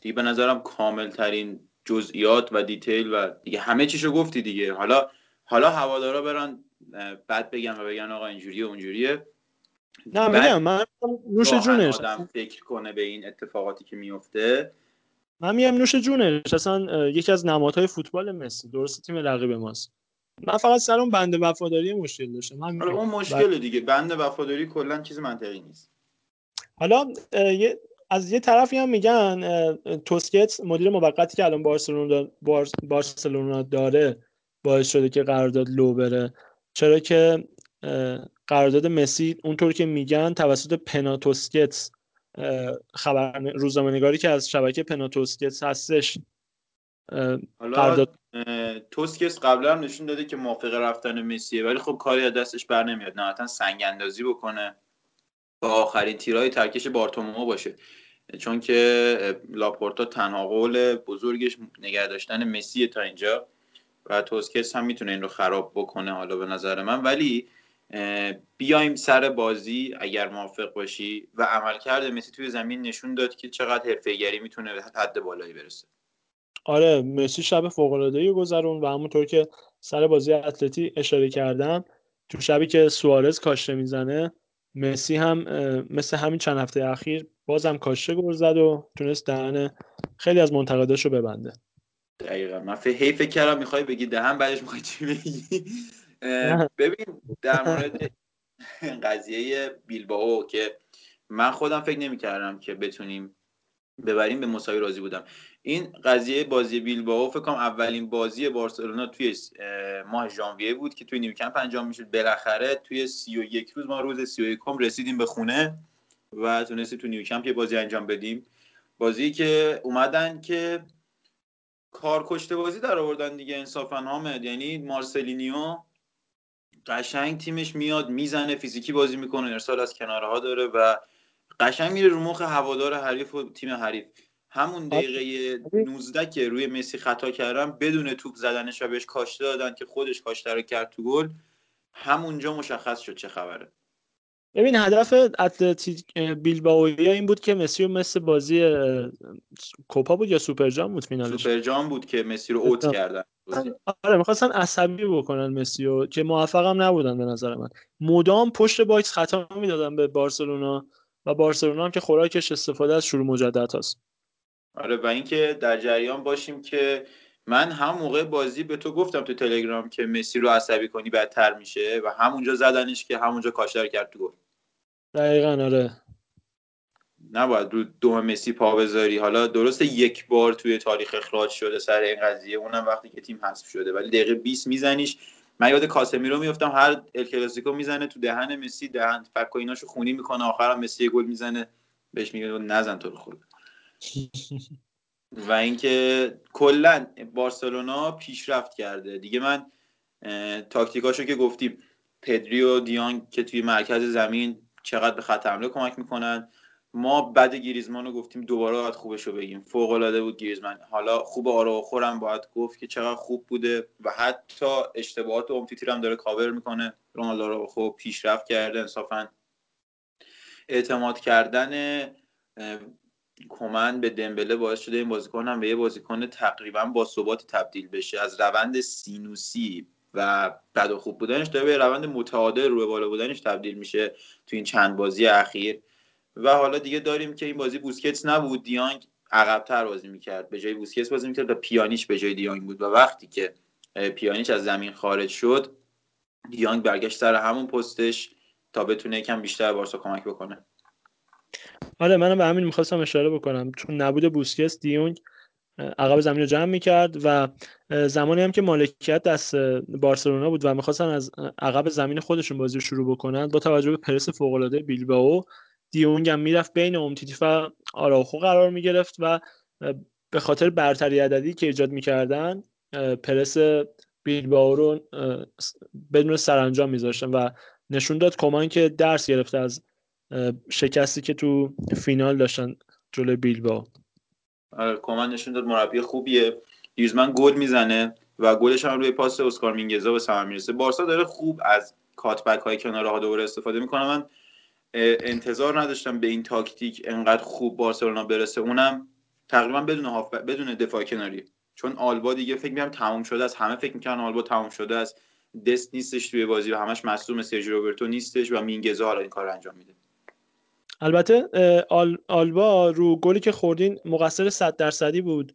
دیگه به نظرم کامل ترین جزئیات و دیتیل و دیگه همه چیشو گفتی دیگه. حالا حالا هوادارا برن بعد بگن و بگن آقا اینجوریه اونجوریه. نه میگم من نوش جونش. آدم فکر کنه به این اتفاقاتی که میفته من میگم نوش جونش اصلا یکی از نمادهای فوتبال مسی درست تیم رقیب ماست. من فقط سر اون بند وفاداری مشکل داشتم. همین. حالا اون مشکل دیگه. بند وفاداری کلا چیز منطقی نیست. حالا یه- از یه طرفی هم میگن اه، توسکتس مدیر موقتی که الان بارسلونا بارس- بارسلونا داره باعث شده که قرارداد لو بره. چرا که قرارداد مسی اونطور که میگن توسط پناتوسکتس خبر روزنامه‌نگاری که از شبکه پناتوسکتس هستش. حالا توسکس قبلا هم نشون داده که موافق رفتن مسیه ولی خب کاری از دستش بر نمیاد. نهایتا سنگ اندازی بکنه با آخرین تیرای ترکش بارتومو باشه. چون که لاپورتا تنها قول بزرگش نگه داشتن مسیه تا اینجا و توسکس هم می‌تونه این رو خراب بکنه حالا به نظر من. ولی بیایم سر بازی اگر موافق باشی. و عملکرد مسی توی زمین نشون داد که چقدر حرفه‌گری می‌تونه به حد بالایی برسه. آره مسی شب فوق العاده ای گذرون و همونطور که سر بازی اتلتی اشاره کردم تو شبی که سوارز کاشته می‌زنه مسی هم مثل همین چند هفته اخیر بازم کاشته گل زد و تونست دهن خیلی از منتقداشو ببنده. دقیقا. من فکر کردم می‌خوای بگی دهن بعدش می‌خوای چی بگی؟ ببین در مورد قضیه بیلبائو که من خودم فکر نمی‌کردم که بتونیم ببریم به مساوی راضی بودم. این قضیه بازی بیلبائو فکر کنم اولین بازی بارسلونا توی اه، ماه ژانویه بود که توی نیوکمپ انجام می‌شد. بالاخره توی 31 روز ما روز 31 رسیدیم به خونه و تونستیم تو نیوکمپ یه بازی انجام بدیم. بازی که اومدن که کار کشته بازی در آوردن دیگه انصافا حامد. یعنی مارسلینیو قشنگ تیمش میاد می‌زنه فیزیکی بازی می‌کنه ارسال از کناره ها داره و قشنگ میره رو مخ هوادار حریف و تیم حریف. همون دقیقه 19 که روی مسی خطا کردن بدون توپ زدنش و بهش کاشته دادن که خودش کاشته رو کرد تو گل همونجا مشخص شد چه خبره. ببین هدف اتلتیک بیلبائویا این بود که مسی رو مثل بازی کوپا بود یا سوپر جام بود فینالش؟ سوپر جام بود که مسی رو اوت کردن. آره. می‌خواستن عصبی بکنن مسی رو که موفقم نبودن به نظر من. مدام پشت باکس خطا می‌دادن به بارسلونا و بارسلونا هم که خوراکش استفاده از شروع مجدد هست آره و اینکه در جریان باشیم که من هم موقع بازی به تو گفتم تو تلگرام که مسی رو عصبی کنی بدتر میشه و همونجا زدنش که همونجا کاشته رو کرد تو گل. دقیقا آره. نباید رو دم مسی پا بذاری. حالا درسته یک بار توی تاریخ اخراج شده سر این قضیه اونم وقتی که تیم حذف شده ولی دقیقه 20 میزنیش. من یاد کاسمیرو میفتم هر ال کلاسیکو می‌زنه تو دهن مسی دهن فک و ایناشو خونی می‌کنه آخرم مسی گل می‌زنه بهش میگه نزن تو رو خود و اینکه کلا بارسلونا پیشرفت کرده. دیگه من تاکتیکاشو که گفتیم پدری و دیانگ که توی مرکز زمین چقدر به خط حمله کمک می‌کنن. ما بعد گریزمان رو گفتیم دوباره باید خوبش رو بگیم. فوق العاده بود گریزمان. حالا خوب آراخور هم باید گفت که چقدر خوب بوده و حتی اشتباهات امتیتی هم داره کاور می‌کنه. رونالدو آراخو پیشرفت کرده انصافا اعتماد کردن کمن به دمبله باعث شده این بازیکن هم به یه بازیکن تقریبا با ثبات تبدیل بشه. از روند سینوسی و بد و خوب بودنش داره به روند متعادل رو به بالا بودنش تبدیل میشه تو این چند بازی اخیر. و حالا دیگه داریم که این بازی بوسکتس نبود. دیانگ عقبتر بازی می‌کرد. به جای بوسکتس بازی می‌کرد و پیانیش به جای دیانگ بود. و وقتی که پیانیش از زمین خارج شد دیانگ برگشت سر همون پستش تا بتونه یکم بیشتر بارسا کمک بکنه. آره منم به همین می‌خواستم اشاره بکنم. چون نبود بوسکس دیونگ اه، عقب زمین رو جمع می‌کرد و زمانی هم که مالکیت دست بارسلونا بود و می‌خواستن از عقب زمین خودشون بازی رو شروع بکنن با توجه به پرس فوق‌العاده بیلبائو دیونگ هم می‌رفت بین اومتیتی و آراخو قرار می‌گرفت و به خاطر برتری عددی که ایجاد می‌کردن پرس بیلبائو رو بدون سرانجام میذاشتن و نشون داد کمان که درس گرفته از شکستی که تو فینال داشتن جلوی بیلبائو. آره کمان نشون داد مربی خوبیه. گریزمان گل می‌زنه و گلش هم روی پاس اسکار مینگزا به ثمر می‌رسه. بارسا داره خوب از کاتبک های کناره ها دوباره استفاده می‌کنه. من انتظار نداشتم به این تاکتیک انقدر خوب بارسلونا برسه. اونم تقریبا بدون هاف بدون دفاع کناری. چون آلبا دیگه فکر می‌کنم تموم شده است. همه فکر می‌کنن آلبا تموم شده است. دست نیستش توی بازی و همش مصدوم سرژی روبرتو نیستش و مینگزا حالا این کار رو انجام میده. البته آل، آلبا رو گلی که خوردین مقصر 100 درصدی بود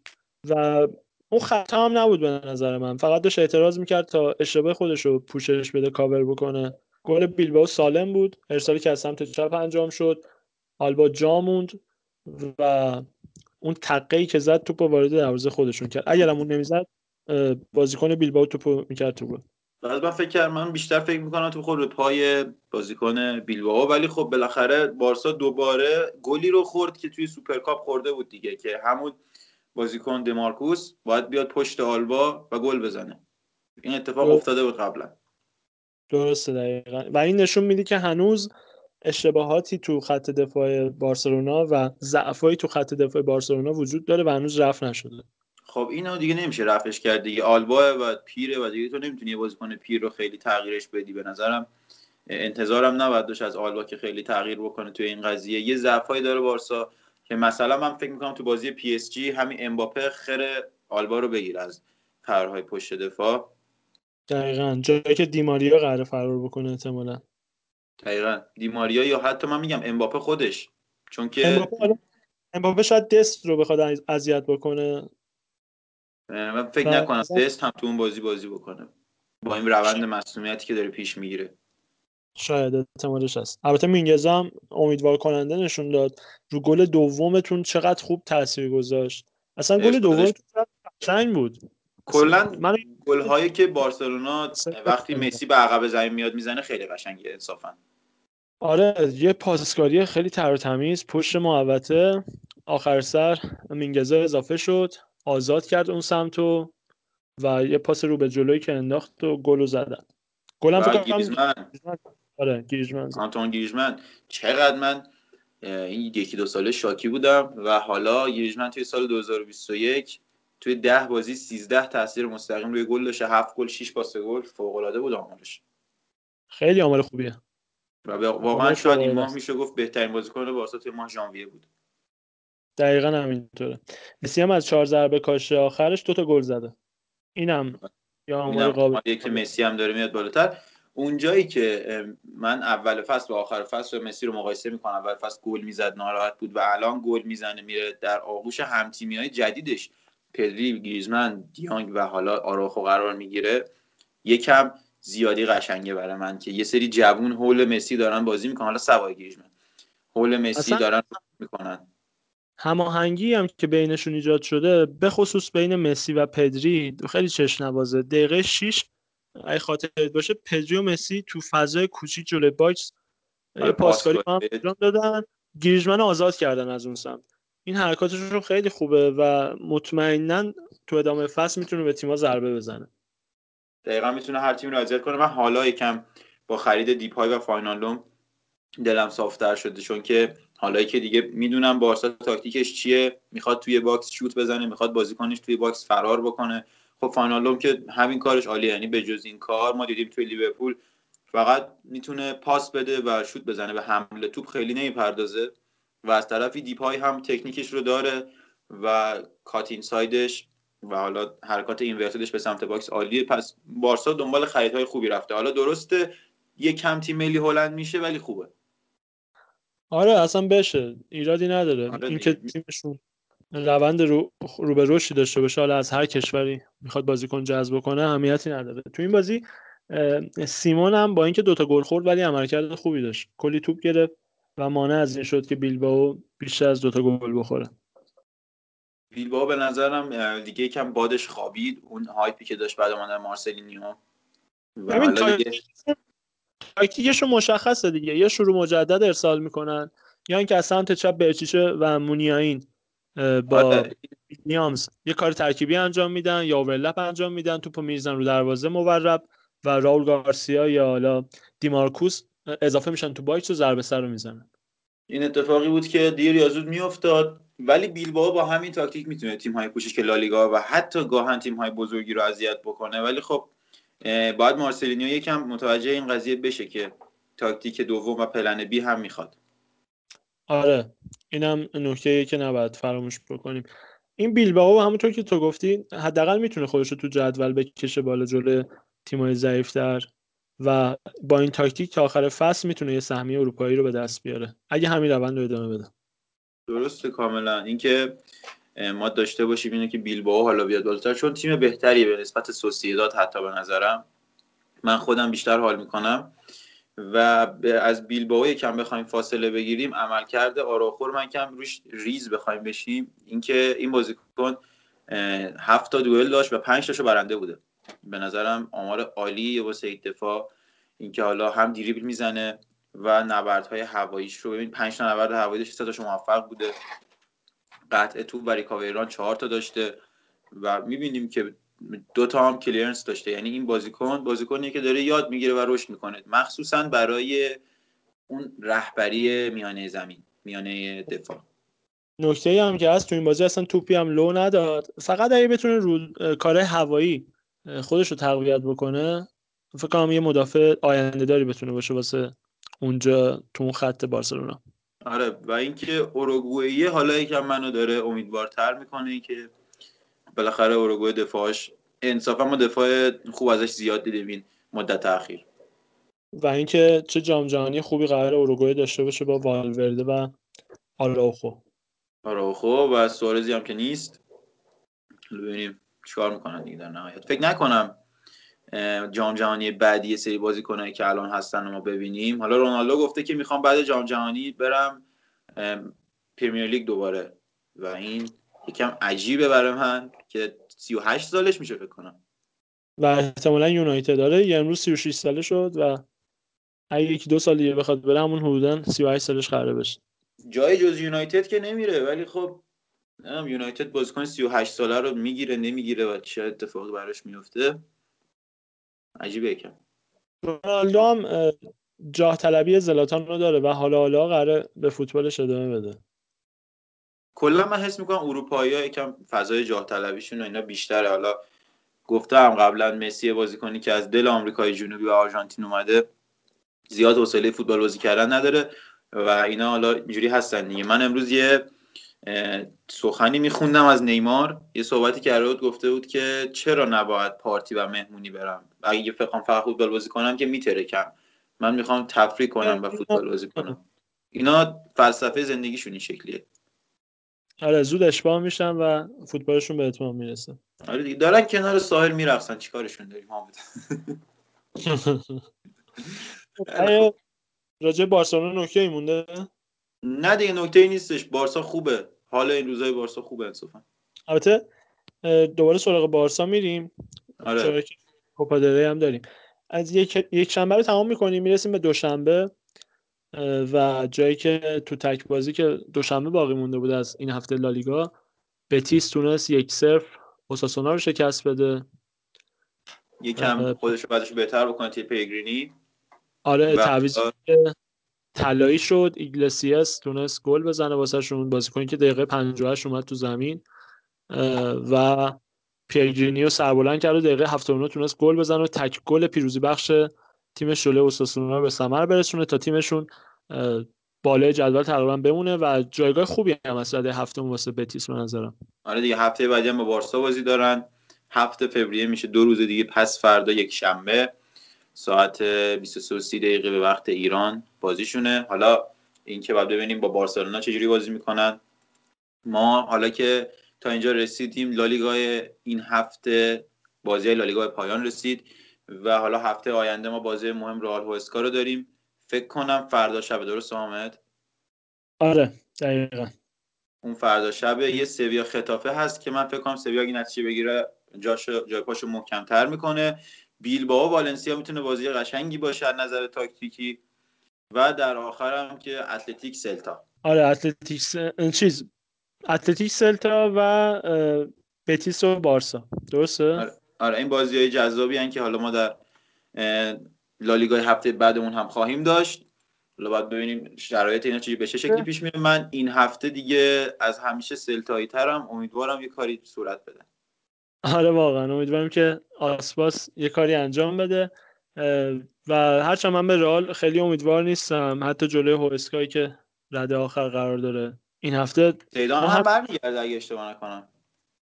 و اون خطا هم نبود به نظر من. فقط داشت اعتراض می‌کرد تا اشتباه خودش رو پوشش بده کاور بکنه. گل بیلبائو سالم بود. ارسالی که از سمت چپ انجام شد. آلبا جا موند و اون تقه که زد توپ وارد دروازه خودشون کرد. اگر اون نمی‌زد بازیکن بیلبائو توپو می‌کرد تو گل. بعد من فکر کردم من بیشتر فکر می‌کنم توپ به پای بازیکن بیلبائو ولی خب بالاخره بارسا دوباره گلی رو خورد که توی سوپرکاپ خورده بود دیگه که همون بازیکن دمارکوس باید بیاد پشت آلبا و گل بزنه. این اتفاق درست. افتاده بود قبلا. درسته دقیقا. و این نشون میده که هنوز اشتباهاتی تو خط دفاع بارسلونا و ضعفایی تو خط دفاع بارسلونا وجود داره و هنوز رفع نشده. خب اینو دیگه نمیشه رفعش کرد دیگه. آلبا و پیره و دیگه تو نمی‌تونی بازیکن پیر رو خیلی تغییرش بدی به نظرم. انتظارم نباید داشت از آلبا که خیلی تغییر بکنه توی این قضیه. یه ضعفایی داره بارسا که مثلا من فکر می‌کنم تو بازی پی اس جی همین امباپه خر آلبا رو بگیر از پرهای پشت دفاع. دقیقا. جایی که دیماریا قرار فرار بکنه احتمالا. دقیقا. دیماریا یا حتی من میگم امباپه خودش. چون که امباپه حالا- امباپه شاید دست رو بخواد اذیت بکنه. من فکر نکنم دست هم تو اون بازی بازی بکنه. با این روند مسئولیتی که داره پیش می‌گیره. شاید احتمالش هست. البته مینگز هم امیدوار کننده نشون داد. رو گل دومتون چقدر خوب تاثیر گذاشت. اصلا گل چقدر قشنگ بود. کلا من گل‌هایی که بارسلونا وقتی مسی به عقب زمین میاد می‌زنه خیلی قشنگه انصافا. آره یه پاسکاری خیلی تر و تمیز پشت محوطه آخر سر مینگزا اضافه شد آزاد کرد اون سمتو و یه پاس رو به جلوی که انداخت و گل رو زدن گل هم و فکر کنم گریزمن. آره زد. آنتون گریزمن. چقدر من این یکی دو ساله شاکی بودم و حالا گریزمن توی سال 2021 توی ده بازی 13 تاثیر مستقیم روی گل داشته. 7 گل 6 پاس گل. فوق العاده بود آمارش. خیلی آمار خوبیه. و واقعا شاید این ماه. میشه گفت بهترین بازیکن بارسا توی ماه ژانویه بود. دقیقا همینطوره. مسی هم از چهار ضربه کاش آخرش دوتا گل زده. اینم یا آمار قابل که مسی هم داره میاد بالاتر. اونجایی که من اول فصل و آخر فصل مسی رو مقایسه می‌کنم. اول فصل گل می‌زد ناراحت بود و الان گل می‌زنه میره در آغوش همتیمی های جدیدش. پدری گریزمن دیانگ و حالا آراخو قرار می‌گیره. یکم زیادی قشنگه برای من که یه سری جوون حول مسی دارن بازی می‌کنن. حالا سوای گریزمن. حول مسی دارن می‌کنن. هماهنگی هم که بینشون ایجاد شده به خصوص بین مسی و پدری خیلی چشم نوازه. دقیقه 6 اگه خاطرت باشه پدری و مسی تو فضای کوچیک جلوی باکس آره، پاسکاری با هم. انجام دادن. گریزمن آزاد کردن از اون سمت. این حرکاتشون خیلی خوبه و مطمئنا تو ادامه فصل می‌تونه به تیما ضربه بزنه. دقیقا می‌تونه هر تیمی رو اذیت کنه من حالا یکم با خرید دیپای و واینالدوم دلم صافتر شده چون که حالا که دیگه می‌دونم بارسا تاکتیکش چیه می‌خواد توی باکس شوت بزنه می‌خواد بازیکنش توی باکس فرار بکنه. خب واینالدوم که همین کارش عالیه یعنی به جز این کار ما دیدیم توی لیورپول فقط می‌تونه پاس بده و شوت بزنه به حمله توپ خیلی نمی‌پردازه. و از طرفی دیپای هم تکنیکش رو داره و cut inside ش و حالا حرکات inverted ش به سمت باکس عالیه. پس بارسا دنبال خریدهای خوبی رفته. حالا درسته یه کم تیم ملی هلند میشه ولی خوبه. آره اصلا بشه. ایرادی نداره. آره اینکه. تیمشون روند رو, رو به رشدی داشته باشه حالا از هر کشوری می‌خواد بازیکن جذب کنه اهمیتی نداره. تو این بازی سیمون هم با اینکه دوتا گل خورد ولی عملکرد خوبی داشت. کلی توپ گرفت. و مانع از این شد که بیلبائو بیشتر از دوتا گل بخوره. بیلبائو به نظرم دیگه یکم بادش خوابید. اون هایپی که داشت بعد اومدن مارسلینیو. دیگه تاکتیکشون- مشخصه دیگه. یا شروع مجدد ارسال می‌کنن. یا اینکه از سمت چپ برچیچه و مونیاین با آره. نیامز. یه کار ترکیبی انجام میدن یا overlap انجام میدن. توپو میریزن رو دروازه مورب و راول گارسیا یا حالا دمارکوس اضافه میشن تو باکس و ضربه سر رو می‌زنن. این اتفاقی بود که دیر یا زود میافتاد ولی بیلبائو با همین تاکتیک می‌تونه تیم های کوچیک لالیگا و حتی گاها تیم های بزرگی رو اذیت بکنه. ولی خب باید مارسلینیو یکم متوجه این قضیه بشه که تاکتیک دوم و پلن بی هم می‌خواد. آره اینم نکته که نباید فراموش بکنیم. این بیلبائو همونطور که تو گفتی حداقل می‌تونه خودش رو تو جدول بکشه بالا جلوی تیمای ضعیفتر. و با این تاکتیک تا آخر فصل می‌تونه یه سهمیه اروپایی رو به دست بیاره. اگه همین روند رو ادامه بده. درسته کاملا. اینکه ما داشته باشیم اینه که بیلبائو حالا بیاد بالاتر. چون تیم بهتری به نسبت سوسییداد حتی به نظرم. من خودم بیشتر حال می‌کنم. و از بیلبائو یکم بخوایم فاصله بگیریم. عملکرد آراخور من کم روش ریز بخوایم بشیم. اینکه این بازیکن هفت تا دوئل داشت و پنج تاشو برنده بوده. به نظرم آمار عالی واسه دفاع اینکه حالا هم دریبل می‌زنه و نبردهای هواییش رو ببین 5 تا نبرد هوایی داشته سه تاشون موفق بوده. قطع تو و ریکاوریران چهار تا داشته و می‌بینیم که دو تا هم کلیرنس داشته. یعنی این بازیکن بازیکنیه که داره یاد می‌گیره و رشد می‌کنه. مخصوصا برای اون رهبری میانه زمین میانه دفاع. نکته هم که هست تو این بازی اصلا توپی هم لو نداد. فقط اگه بتونه رو کار هوایی خودش رو تقویت بکنه فکر کنم یه مدافع آینده داری بتونه باشه واسه اونجا تو اون خط بارسلونا. آره و اینکه اوروگوئه حالا یکم منو داره امیدوارتر می‌کنه که بالاخره اوروگوئه دفاعش انصافا ما دفاع خوب ازش زیاد دیدیم این مدت اخیر. و اینکه چه جام جهانی خوبی قرار اروگوئه داشته باشه با والورده و آراوخو. آراوخو و سوارزی هم که نیست. ببینیم. چیکار می‌کنن دیگه در نهایت؟ فکر نکنم جام جهانی بعدی یه سری بازیکنایی که الان هستن رو ما ببینیم. حالا رونالدو گفته که می‌خوام بعد جام جهانی برم پرمیر لیگ دوباره. و این یکم عجیبه برای من که 38 سالش میشه فکر کنم. و احتمالا یونایتد داره. یه امروز 36 ساله شد و اگه یکی دو سال دیگه بخواد بره همون حدودا 38 سالش قراره بشه. جای جز یونایتد که نمیره. ولی خب یونایتد بازیکن 38 ساله رو می‌گیره نمی‌گیره و چه اتفاقی براش میفته عجیبه یکم. رونالدو هم اه، جاه طلبی زلاتان رو داره و حالا حالا قراره به فوتبالش ادامه بده. کلا من حس می‌کنم اروپایی ها یکم فضای جاه طلبیشون و اینا بیشتره. حالا گفتم قبلا مسی بازیکنی که از دل آمریکای جنوبی و آرژانتین اومده زیاد حوصله فوتبال بازی کردن نداره و اینا حالا اینجوری هستن دیگه. من امروز یه سخنی میخوندم از نیمار. یه صحبتی کرده بود گفته بود که چرا نباید پارتی و مهمونی برم؟ اگه بخوام فقط فوتبال بازی کنم که میترکم. من می‌خوام تفریح کنم و فوتبال بازی کنم. اینا فلسفه زندگیشون این شکلیه. آره زود اشباه میشن و فوتبالشون به اتمام می‌رسه. آره دیگه دارن کنار ساحل میرقصن. چیکارشون داریم حامد راجع بارسلونا نکته مونده؟ نه دیگه نکته ای نیستش. بارسا خوبه. حال این روزای بارسا خوبه انصافا. البته دوباره سراغ بارسا میریم. آره. کوپا هم داریم. از یک یک شنبه رو تمام می‌کنیم می‌رسیم به دوشنبه. و جایی که تو تک بازی که دوشنبه باقی مونده بود از این هفته لالیگا بتیس تونست یک صفر اوساسونا رو شکست بده. یکم خودش رو بعدش بهتر بکنه تیه پیگرینی آره تعویض طلایی شد ایگلسیاس تونست گل بزنه واسه شون بازیکنی که دقیقه 58 اومد تو زمین و پیگرینی رو سربلند کرد و دقیقه 79 تونست گل بزنه و تک گل پیروزی بخش تیم شله اوساسونا رو به ثمر برسونه تا تیمشون بالای جدول تقریبا بمونه و جایگاه خوبی هم از رده هفتم واسه بتیس به نظرم. آره دیگه هفته بعدی هم با بارسا بازی دارن. هفته فوریه میشه دو روز دیگه پس فردا یک شنبه. ساعت 23 و 30 دقیقه به وقت ایران بازیشونه. حالا اینکه بعد ببینیم با بارسلونا چجوری بازی می‌کنن. ما حالا که تا اینجا رسیدیم لالیگای این هفته بازی لالیگا به پایان رسید و حالا هفته آینده ما بازی مهم رئال هوسکا رو داریم. فکر کنم فردا شب درست حامد آره دقیقا. اون فردا شب یه سویا خطافه هست که من فکر کنم سویا اگه نتیجه بگیره جاش جای پاشو محکمتر می‌کنه. بیلبائو والنسیا می‌تونه بازی قشنگی باشه از نظر تاکتیکی. و در آخر هم که اتلتیک سلتا. آره اتلتیکس چیز اتلتیک سلتا و بتیس و بارسا. درسته؟ آره, آره این بازی های جذابی هن که حالا ما در لالیگای هفته بعدمون هم خواهیم داشت. حالا باید ببینیم شرایط اینا چجوری به چه شکلی پیش میره من این هفته دیگه از همیشه سلتایی ترم امیدوارم یه کاری صورت بده. آره واقعا. امیدوارم که آسپاس یه کاری انجام بده. و هرچند من به رئال خیلی امیدوار نیستم. حتی جلوی هوسکایی که رده آخر قرار داره. این هفته زیدان هم برمیگرده اگه اشتباه نکنم.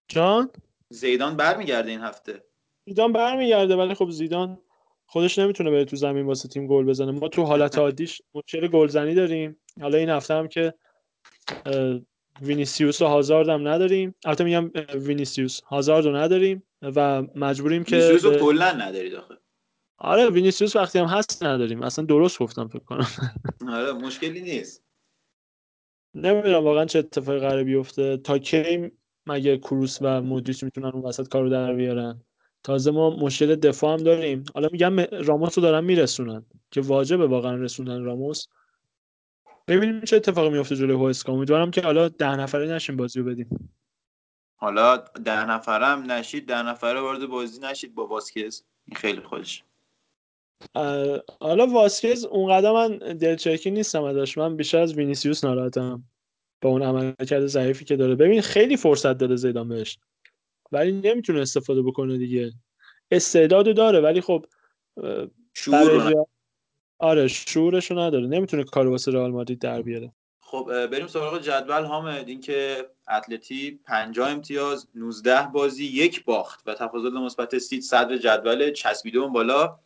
جان؟ زیدان برمیگرده این هفته. زیدان برمیگرده ولی خب زیدان خودش نمی‌تونه بره تو زمین واسه تیم گل بزنه. ما تو حالت عادیش مشکل گلزنی داریم. حالا این هفته هم که وینیسیوس و هازارد هم نداریم. البته میگم وینیسیوس هازارد رو نداریم و مجبوریم که وینیسیوس رو کلا ندارید آخه. آره وینیسیوس وقتی هم هست نداریم. اصلا درست گفتم فکر کنم. آره مشکلی نیست. نمی‌دونم واقعا چه اتفاقی قراره بیفته. تا کی مگه کروس و مودریچ می‌تونن اون وسط کارو در بیارن؟ تازه ما مشکل دفاع هم داریم. حالا میگم راموس رو دارن میرسونن که واجبه واقعا رسوندن راموس. ببینیم چه اتفاقی میفته جلوی هوسکا امیدوارم که حالا ده نفره نشیم بازی رو بدیم. حالا ده نفرم نشید ده نفره وارد بازی نشید با واسکز. این خیلی خودش اه، حالا واسکز اونقدر من دلچرکی نیستم ازش. من بیشتر از وینیسیوس ناراحتم با اون عملکرد ضعیفی که داره. ببین خیلی فرصت داده زیدان بهش. ولی نمی‌تونه استفاده بکنه دیگه. استعدادو داره ولی خب شعور آره شعورشو نداره. نمی‌تونه کار واسه رئال مادرید در بیاره. خب بریم سراغ جدول حامد. اینکه اتلتی 50 امتیاز 19 بازی یک باخت و تفاضل مثبت سیت صدر جدول چسبیده اون بالا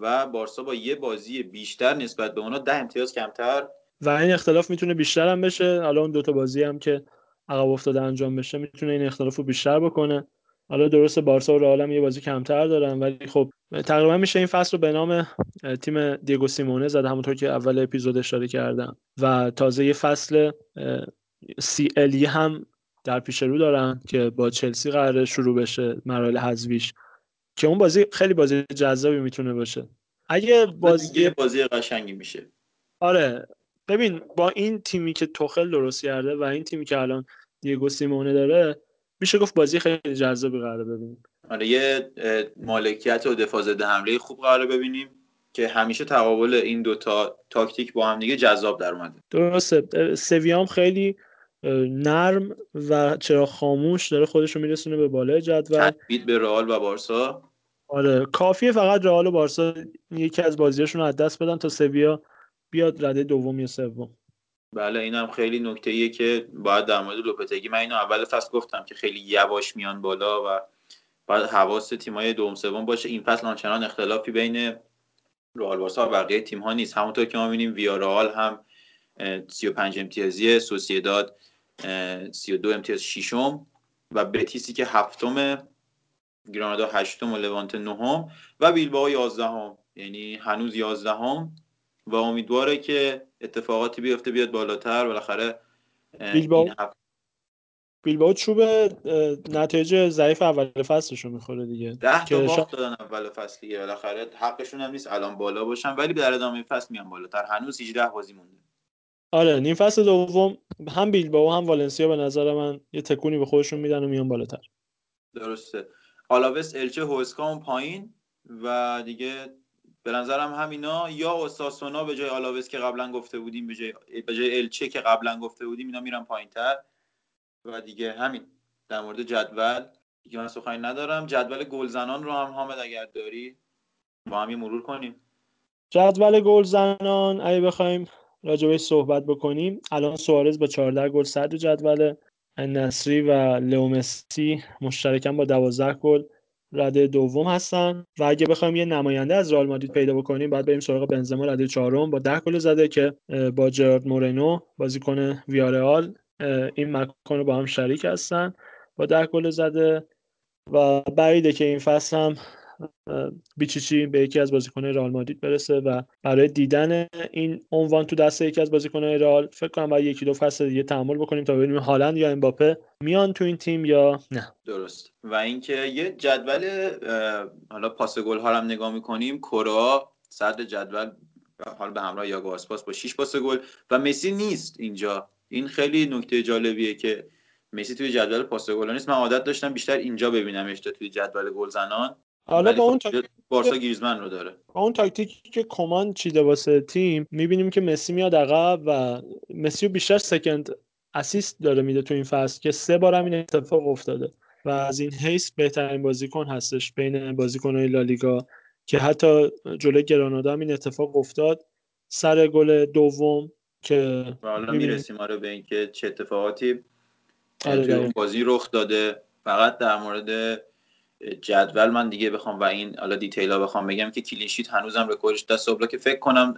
و بارسا با یه بازی بیشتر نسبت به اونا 10 امتیاز کمتر. و این اختلاف می‌تونه بیشتر هم بشه. حالا اون دوتا بازی هم که عقب افتاده انجام بشه می‌تونه این اختلاف رو بیشتر بکنه. حالا درست بارسا و رئال یه بازی کمتر دارن ولی خب تقریبا میشه این فصل رو به نام تیم دیگو سیمونه زد همونطور که اول اپیزود اشاره کردم. و تازه یه فصل سی الی هم در پیش رو دارن که با چلسی قراره شروع بشه مراحل حذفیش که اون بازی خیلی بازی جذابی می‌تونه باشه. اگه بازی بازی بازی قشنگی میشه. آره ببین با این تیمی که توخل درست کرده و این تیمی که الان دیگو سیمونه داره میشه گفت بازی خیلی جذابی قراره ببینیم. آره یه مالکیت و دفاع ضد حمله خوب قراره ببینیم که همیشه تقابل این دوتا تاکتیک با هم دیگه جذاب در اومده. درسته. سویام خیلی نرم و چرا خاموش داره خودش رو میرسونه به بالای جدول. تثبیت به رئال و بارسا. آره کافیه فقط رئال و بارسا یکی از بازیاشون رو از دست بدن تا سویا بیاد رده دوم یا سوم. بله این هم خیلی نکته ایه که باید در مورد لوپتگی من اینو اول فصل گفتم که خیلی یواش میان بالا و باید حواس تیمای دوم سوم باشه. این فصل آنچنان اختلافی بین رئال بارسا و بقیه تیم ها نیست. همونطور که ما می‌بینیم ویارال هم اه، 35 امتیازی سوسیداد اه، 32 امتیاز ششم و بتیسی که هفتم گرانادا هشتم و لوانته نهم و بیلبائو یازدهم. یعنی هنوز یازدهم و امیدواره که اتفاقاتی بیفته بیاد بالاتر. بالاخره هفته بیلبائو چوب نتایج ضعیف اول فصلش رو می‌خوره دیگه. ده تا باخت دادن اول فصل دیگه. بالاخره حقشون هم نیست الان بالا باشن ولی در ادامه فصل میان بالاتر. هنوز 18 بازی مونده. آره نیم فصل دوم هم بیلبائو هم والنسیا به نظر من یه تکونی به خودشون میدن و میان بالاتر. درسته. آلاوس الچه هوسکا اون پایین و دیگه به نظرم همینا یا اوساسونا به جای آلاوس که قبلا گفته بودیم به جای به جای الچه که قبلا گفته بودیم اینا میرن پایینتر. و دیگه همین. در مورد جدول دیگه من سخنی ندارم. جدول گلزنان رو هم حامد اگر داری با هم مرور کنیم. جدول گل زنان اگه بخوایم راجبش صحبت بکنیم الان سوارز با 14 گل صدر جدول. نصری و لئو مسی مشترکاً با 12 گل. رده دوم هستن. و اگه بخوایم یه نماینده از رئال مادرید پیدا بکنیم بعد بریم سراغ بنزما رده چهارم. با 10 گل زده که با جرارد مورینو بازیکن ویارئال این مکان رو با هم شریک هستن. با 10 گل زده و بعیده که این فصل هم بیچیچی به یکی از بازیکن‌های رئال مادرید برسه و برای دیدن این عنوان تو دست یکی از بازیکن‌های رئال فکر کنم باید یکی دو فصل دیگه تحمل بکنیم تا ببینیم هالند یا امباپه میان تو این تیم یا نه. درست. و اینکه یه جدول حالا پاس گل ها هم نگاه می‌کنیم. کرا صدر جدول حالا به همراه یاگو آسپاس با 6 پاس گل و مسی نیست اینجا. این خیلی نکته جالبیه که مسی توی جدول پاس گل نیست. من عادت داشتم بیشتر اینجا ببینمش تا توی جدول گل زنان حالا با اون خب تا... بارسا گریزمن رو داره با اون تاکتیکی که کمان چیده واسه تیم می‌بینیم که مسی میاد عقب و مسی بیشتر سکند اسیست داره میده تو این فصل که سه بار هم این اتفاق افتاده و از این حیث بهترین بازیکن هستش بین بازیکنهای لالیگا که حتی جلوی گرانادا هم این اتفاق افتاد سر گل دوم که حالا. می‌رسیم آره به اینکه چه اتفاقاتی آره، اون. بازی رخ داده فقط در مورد جدول من دیگه بخوام و این حالا detail ها بخوام بگم که clean sheet هنوزم رکوردش دست اوبلاک فکر کنم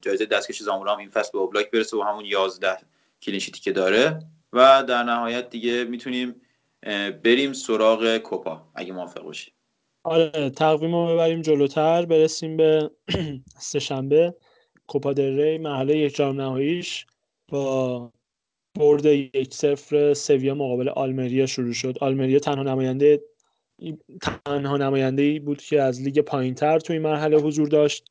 جایزه دستکش زامورا هم این فصل به اوبلاک برسه و همون 11 clean sheet ی که داره. و در نهایت دیگه می‌تونیم بریم سراغ کوپا اگه موافق باشی. آره تقویم رو ببریم جلوتر برسیم به سهشنبه کوپا دل ری مرحله یک جام نهاییش با برد یک صفر سویا مقابل آلمریا شروع شد. آلمریا تنها نماینده تنها نماینده ای بود که از لیگ پایینتر تو این مرحله حضور داشت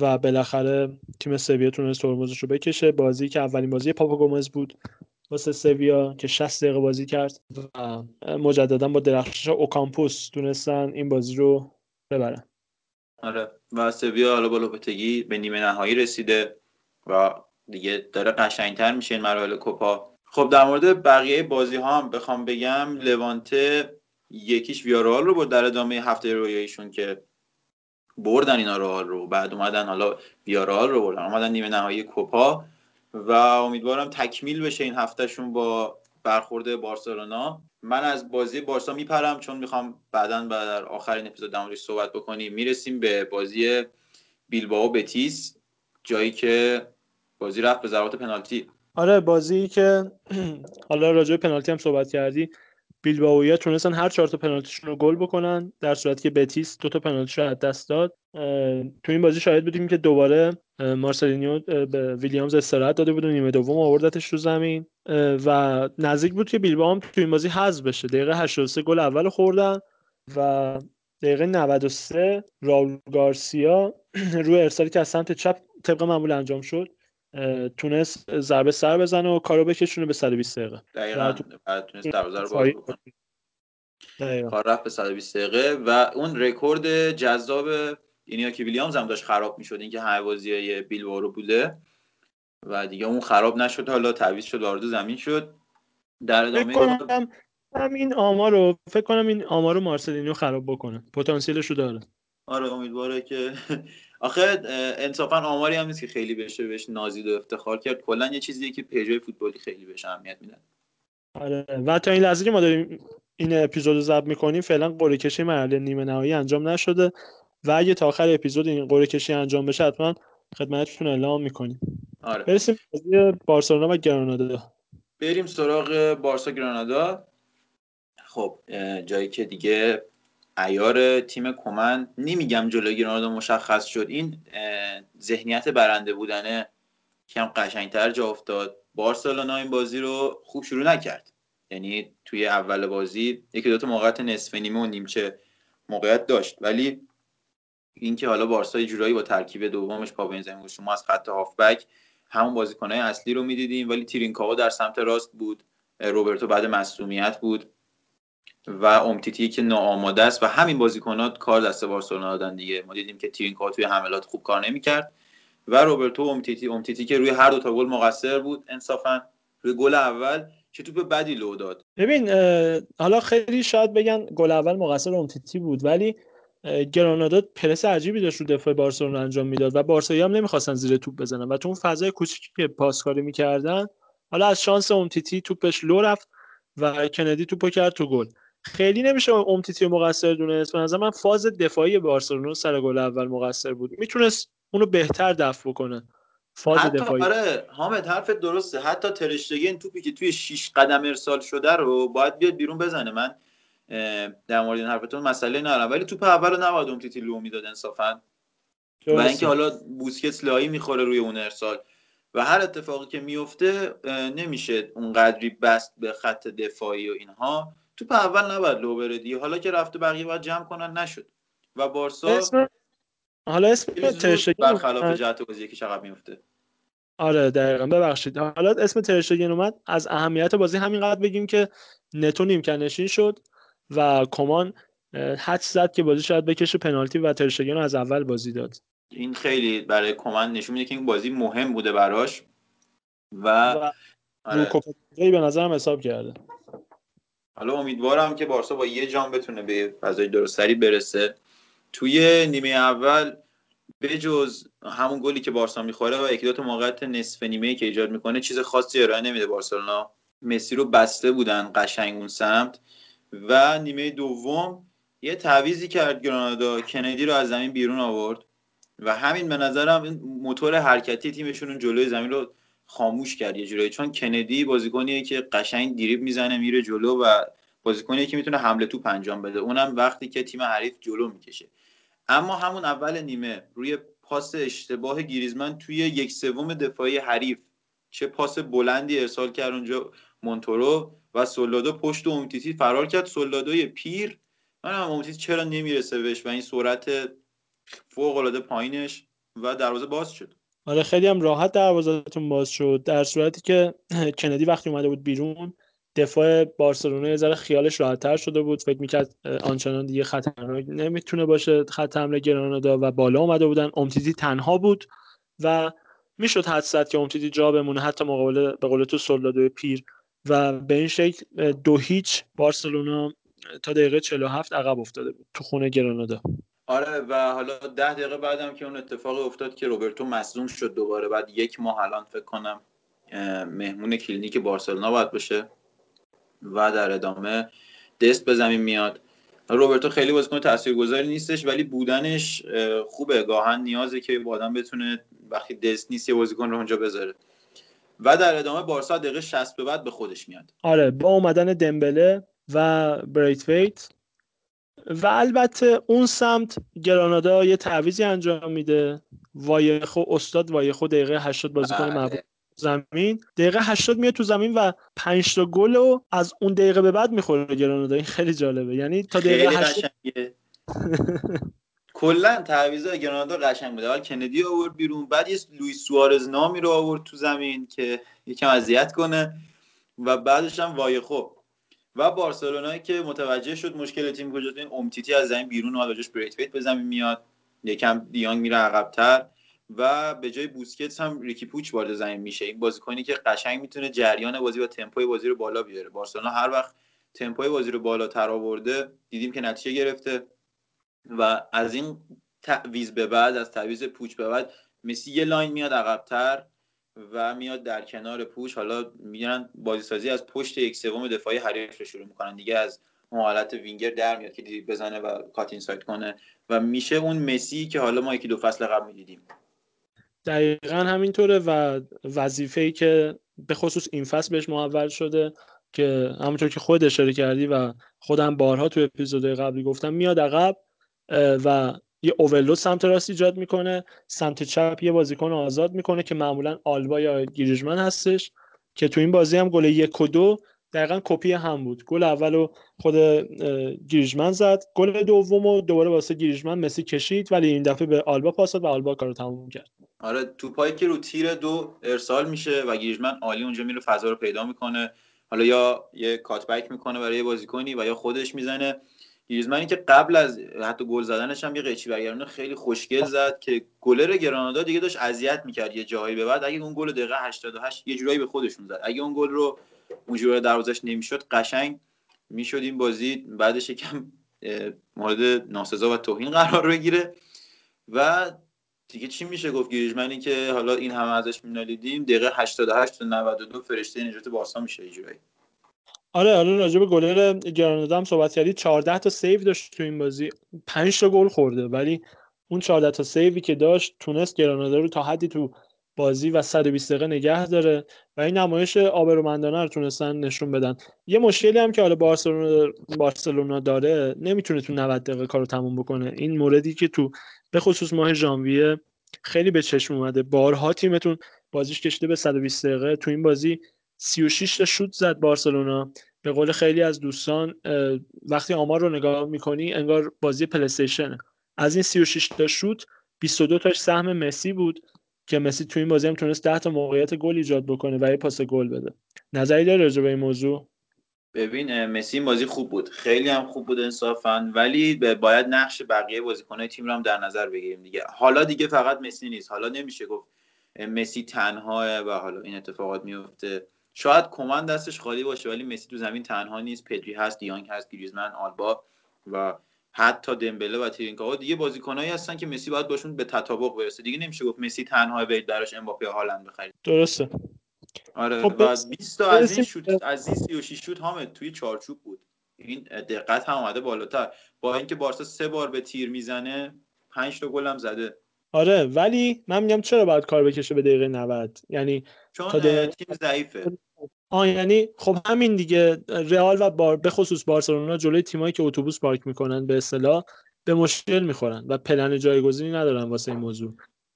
و بالاخره تیم سویا تونست ترمزش رو بکشه. بازی که اولین بازی پاپا گومز بود واسه سویا که 60 دقیقه بازی کرد و مجددا با درخشش اوکامپوس تونستن این بازی رو ببرن. آره. و سویا حالا با لوپتگی به نیمه نهایی رسیده و دیگه داره قشنگتر میشه این مراحل کوپا. خب در مورد بقیه بازی ها هم بخوام بگم لوانته یکیش ویارال رو برد در ادامه هفته رویاییشون که بردن اینا رو رو. بعد اومدن حالا ویارال رو بردن. اومدن نیمه نهایی کوپا و امیدوارم تکمیل بشه این هفتهشون با برخورد بارسلونا. من از بازی بارسا میپرم چون می‌خوام بعدا در آخرین اپیزود در صحبت بکنیم. می‌رسیم به بازی بیلبائو بتیس جایی که بازی رفت به ضربات پنالتی. آره بازی که حالا راجع به پنالتی هم صحبت کردی. بیلبائویا تونستن هر چهار تا پنالتیشون رو گل بکنن در صورتی که بتیس دو تا پنالتیش رو از دست داد. تو این بازی شاهد بودیم که دوباره مارسلینیو به ویلیامز استراحت داده بود و نیمه دوم آوردتش رو زمین. و نزدیک بود که بیلبائو هم تو این بازی حذف بشه. دقیقه 83 گل اول خوردن و دقیقه 93 راول گارسیا روی ارسالی که از سمت چپ طبق معمول انجام شد. تونست ضربه سر بزنه و کارو بکشونه به 120 دقیقه. دقیقاً. بعد تونست دروازه رو باز بکنه. کار رفت به 120 دقیقه و اون رکورد جذاب اینیاکی ویلیامز هم داشت خراب می‌شد. اینکه همه بازی بیلبائو رو بوده و دیگه اون خراب نشد. حالا تعویض شد وارد زمین شد. در ادامه کنم هم این آمار رو فکر کنم این آمار رو مارسلینیو خراب بکنه. پتانسیلش رو داره. آره امیدواره که آخه انصافا آماری هم نیست که خیلی بشه بهش نازید و افتخار کرد. کلا یه چیزیه که پیجای فوتبالی خیلی بهش اهمیت میدن. آره. و تا این لحظه که ما داریم این اپیزود رو ضبط می‌کنیم فعلا قرعه کشی مرحله نیمه نهایی انجام نشده. و اگه تا آخر اپیزود این قرعه کشی انجام بشه حتما خدمتتون اعلام می‌کنیم. آره. برسیم بارسلونا و گرانادا. بریم سراغ بارسا گرانادا. خب جایی که دیگه ایار تیم کمن نمیگم جلوی گرانادا مشخص شد. این ذهنیت برنده بودنه کم قشنگتر جا افتاد. بارسلونا این بازی رو خوب شروع نکرد. یعنی توی اول بازی یکی دو تا موقعیت نصف نیمه و نیمچه موقعیت داشت. ولی اینکه حالا بارسا یه جورایی با ترکیب دومش پا به این زمین گذاشت. ما از خط هافبک همون بازیکنهای اصلی رو می‌دیدیم ولی تیرینکاوا در سمت راست بود. روبرتو بعد مصونیت بود. و امتیتی که ناآماده است و همین بازیکنات کار دست بارسلونا دادن دیگه. ما دیدیم که تیرینکاوا توی حملات خوب کار نمی‌کرد و روبرتو امتیتی امتیتی که روی هر دو تا گل مقصر بود انصافا روی گل اول چه توپ بدی لو داد. ببین حالا خیلی شاید بگن گل اول مقصر امتیتی بود ولی گرانادا پرس عجیبی داشت رو دفاع بارسلونا انجام می‌داد و بارسایی هم نمی‌خواستن زیر توپ بزنن و تو اون فضای کوچیکی که پاسکاری می‌کردن حالا از شانس امتیتی توپش لو رفت و کندی توپو کرد تو گل. خیلی نمیشه امتیتی مقصر دونست. به نظر من فاز دفاعی بارسلونا سر گل اول مقصر بود. می‌تونست اونو بهتر دفع بکنه. فاز حتی دفاعی. آره حامد حرفت درسته. حتی ترشتگین توپی که توی 6 قدم ارسال شده رو باید بیاد بیرون بزنه. من در مورد این حرفتون مسئله ندارم. ولی توپ اول رو نباید امتیتی لو می‌داد انصافا. و. اینکه حالا بوسکت لایی می‌خوره روی اون ارسال. و هر اتفاقی که میفته نمیشه اونقدری بست به خط دفاعی و اینها. توپ اول نباید لو بره دیگه حالا که رفته بقیه باید جمع کنن نشد و بارسا اسم حالا اسم ترشتگین برخلاف جهت بازی که چقدر میفته آره دقیقا ببخشید حالا اسم ترشتگین اومد از اهمیت بازی همینقدر بگیم که نتو نیمکت‌نشین شد و کمان حدس زد که بازی شاید بکشه پنالتی و ترشتگین رو از اول بازی داد این خیلی برای کمن نشون میده که این بازی مهم بوده براش و و آره. به نظرم حساب کرده حالا امیدوارم که بارسا با یه جام بتونه به فضای درستری برسه. توی نیمه اول بجز همون گلی که بارسا می‌خوره و یکی دو تا موقعیت نصف نیمه که ایجاد می‌کنه چیز خاصی ارائه نمیده بارسلونا. مسی رو بسته بودن قشنگ اون سمت. و نیمه دوم یه تعویزی کرد گرانادا. کندی رو از زمین بیرون آورد. و همین به نظرم موتور حرکتی تیمشون اون جلوی زمین رو خاموش کرد یه جورایی. چون کندی بازیکنیه که قشنگ دریب می‌زنه میره جلو و بازیکنیه که می‌تونه حمله توپ انجام بده. اونم وقتی که تیم حریف جلو می‌کشه. اما همون اول نیمه روی پاس اشتباه گریزمن توی یک سوم دفاعی حریف. چه پاس بلندی ارسال کرد اونجا مونتورو و سولادو پشت اومتیتی فرار کرد. سولادوی پیر. من هم اومتیتی چرا نمی‌رسه بهش و این سرعت فوق العاده پایینش و دروازه باز شد. آره خیلی هم راحت دروازه‌تون باز شد. در صورتی که کندی وقتی اومده بود بیرون دفاع بارسلونا یه ذره خیالش راحتتر شده بود. فکر می‌کرد آنچنان دیگه خطرناک نمی‌تونه باشه. خط حمله گرانادا و بالا اومده بودن. امتیتی تنها بود و می‌شد حد زد که امتیتی جا بمونه. حتی مقابل به قول تو سولادو پیر. و به این شکل دو هیچ بارسلونا تا دقیقه 47 عقب افتاده بود تو خونه گرانادا. آره و حالا ده دقیقه بعدم که اون اتفاق افتاد که روبرتو مصدوم شد دوباره. بعد یک ماه الان فکر کنم مهمون کلینیک بارسلونا باید باشه و در ادامه دست به زمین میاد. روبرتو خیلی بازیکن تاثیرگذاری نیستش ولی بودنش خوبه. گاهن نیازه که آدم بتونه وقتی دست نیست یه بازیکن رو اونجا بذاره. و در ادامه بارسا دقیقه 60 به بعد به خودش میاد. آره با اومدن دمبله و بریتویت و البته اون سمت گرانادا یه تعویزی انجام میده. وایخو استاد وایخو دقیقه 80 بازیکن بله. محبوب زمین. دقیقه 80 میاد تو زمین و 5 تا گل رو از اون دقیقه به بعد می‌خوره گرانادا. این خیلی جالبه. یعنی تا دقیقه خیلی 80 قشنگه. کلا تعویضای گرانادا قشنگ بوده. اول کندی آورد بیرون. بعد یه لوئیس سوارز نامی رو آورد تو زمین که یکم اذیت کنه. و بعدش هم وایخو و بارسلونایی که متوجه شد مشکل تیم کجاست. این امتیتی از زمین بیرون اومد بجاش بریتویت به زمین میاد. یکم دیانگ میره عقبتر. و به جای بوسکتس هم ریکی پوچ وارد زمین میشه. این بازیکنی که قشنگ می‌تونه جریان بازی و تمپوی بازی رو بالا بیاره. بارسلونا هر وقت تمپوی بازی رو بالاتر آورده دیدیم که نتیجه گرفته. و از این تعویض به بعد از تعویض پوچ به بعد مسی یه line میاد عقبتر. و میاد در کنار پوچ حالا میگن بازی سازی از پشت یک سوم دفاعی حریف رو شروع می‌کنن. دیگه از اون حالت وینگر در میاد که بزنه و cut inside کنه. و میشه اون مسی که حالا ما یکی دو فصل قبل می‌دیدیم. دقیقا همینطوره و وظیفه ای که به خصوص این فصل بهش محول شده که همونطور که خود اشاره کردی و خودم بارها تو اپیزودهای قبلی گفتم میاد عقب و یه اوورلود سمت راست ایجاد می‌کنه سمت چپ یه بازیکن آزاد می‌کنه که معمولا آلبا یا گیریجمن هستش که تو این بازی هم گل یک و دو دقیقا کپی هم بود. گل اول رو خود گیریجمن زد گل دوم رو دوباره واسه گیریجمن مسی کشید ولی این دفعه به آلبا پاس و آلبا کارو تموم کرد. آره توپایی که رو تیر دو ارسال میشه و گیرجمن عالی اونجا میره فضا رو پیدا می‌کنه. حالا یا یه کاتبک می‌کنه برای بازیکنی و یا خودش می‌زنه. گریزمنی که قبل از حتی گل زدنش هم یه قیچی برگردونه خیلی خوشگل زد که گلر گرانادا دیگه داشت اذیت می‌کرد یه جایی به بعد. اگه اون گل دقیقه 88 یه جورایی به خودشون زد. اگه اون گل رو اونجوری دروازش نمی‌شد قشنگ می‌شد این بازی بعدش اه، مورد ناسزا و توهین قرار بگیره. و دیگه چی میشه گفت گریزمنی که حالا این همه ازش مینالیدیم؟ دقیقه 88 تا 92 فرشته نجات بارسا میشه یه جورایی. آره آره راجع به گلر گرانادا هم صحبت کردی 14 تا save داشت تو این بازی. 5 تا گل خورده ولی اون 14 تا save ی که داشت تونست گرانادا رو تا حدی تو بازی و 120 دقیقه نگه داره و این نمایش آبرومندانه رو تونستن نشون بدن. یه مشکلی هم که حالا بارسلونا بارسلونا داره نمی‌تونه تو 90 دقیقه کارو تموم بکنه. این موردی که تو به خصوص ماه ژانویه خیلی به چشم اومده. بارها تیمتون بازیش کشیده به 120 دقیقه. تو این بازی 36 تا شوت زد بارسلونا. به قول خیلی از دوستان وقتی آمار رو نگاه می‌کنی انگار بازی پلیستیشنه. از این 36 تا شوت 22 تاش سهم مسی بود که مسی تو این بازی هم تونست 10 تا موقعیت گل ایجاد بکنه و یه پاس گل بده. نظری داری راجع به این موضوع؟ ببین مسی این بازی خوب بود. خیلی هم خوب بود انصافا ولی باید نقش بقیه بازیکنهای تیم رو هم در نظر بگیریم دیگه. حالا دیگه فقط مسی نیست. حالا نمیشه گفت مسی تنهاه و حالا این اتفاقات میفته. شاید کمان دستش خالی باشه ولی مسی تو زمین تنها نیست. پدری هست دیانگ هست گریزمن آلبا و حتی دمبله و ترینکاوا دیگه بازیکنایی هستن که مسی باید باشون به تطابق برسه. دیگه نمیشه گفت مسی تنها برید براش امباپه هالند بخرید. درسته. آره خب و برس- 20 تا از این شوت از این 36 شوت حامد توی چارچوب بود. این دقت هم اومده بالاتر. با اینکه بارسا سه بار به تیر می‌زنه 5 تا گل هم زده. آره ولی من میگم چرا باید کار بکشه به دقیقه 90 یعنی چون تا دقیقه تیم ضعیفه. آه یعنی خب همین دیگه رئال و بار به خصوص بارسلونا جلوی تیمایی که اتوبوس پارک می‌کنن به اصطلاح به مشکل می‌خورن و پلن جایگزینی ندارن واسه این موضوع.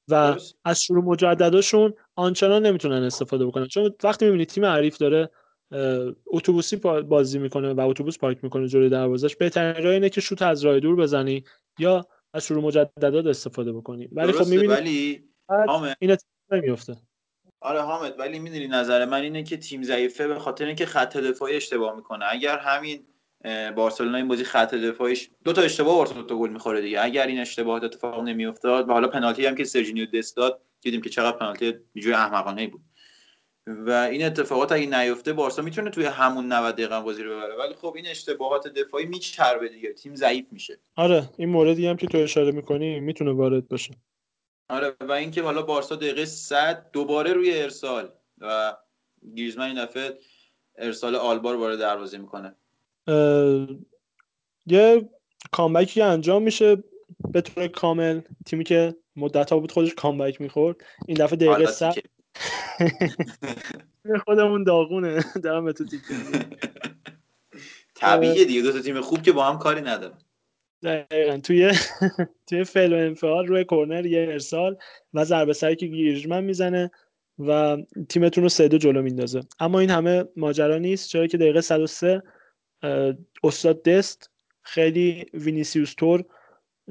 و از شروع مجدداشون آنچنان نمی‌تونن استفاده بکنن. چون وقتی می‌بینی تیم حریف داره اتوبوسی بازی می‌کنه و اتوبوس پارک می‌کنه جلوی دروازش بهترین راه اینه که شوت از راه دور بزنی یا از شروع مجددات استفاده بکنی. ولی خب می‌بینی ولی این اتفاق نمیفته آره حامد ولی می‌دونی نظر من اینه که تیم ضعیفه به خاطر اینکه خط دفاعی اشتباه می‌کنه. اگر همین بارسلونا این بازی خط دفاعیش دو تا اشتباه بارسلونا تا گل می‌خوره دیگه. اگر این اشتباهات اتفاق نمیافتاد و حالا پنالتی هم که سرجینیو دست داد دیدیم که چقدر پنالتی بیجوی احمقانه بود. و این اتفاقات اگه نیفته بارسا می‌تونه توی همون 90 دقیقه بازی رو ببره. ولی خب این اشتباهات دفاعی میچربه دیگه. تیم ضعیف میشه. آره این موردی هم که تو اشاره می‌کنی می‌تونه وارد باشه. آره و اینکه حالا بارسا دقیقه 100 دوباره روی ارسال و گریزمن این دفعه ارسال آلبا رو وارد دروازه می‌کنه. یه کامبکی انجام میشه به طور کامل. تیمی که مدت ها بود خودش کامبک می‌خورد. این دفعه دقیقه حالا صد تیکه. خودمون داغونه. دارم به تو. طبیعیه دیگه. دو تا تیم خوب که با هم کاری ندارن. دقیقا. توی توی فعل و انفعال روی کرنر یه ارسال و ضربه سری که گیرجمن می‌زنه و تیمتون رو سه دو جلو میندازه. اما این همه ماجرا نیست. چرا که دقیقه 103 اه، استاد دست خیلی وینیسیوس تور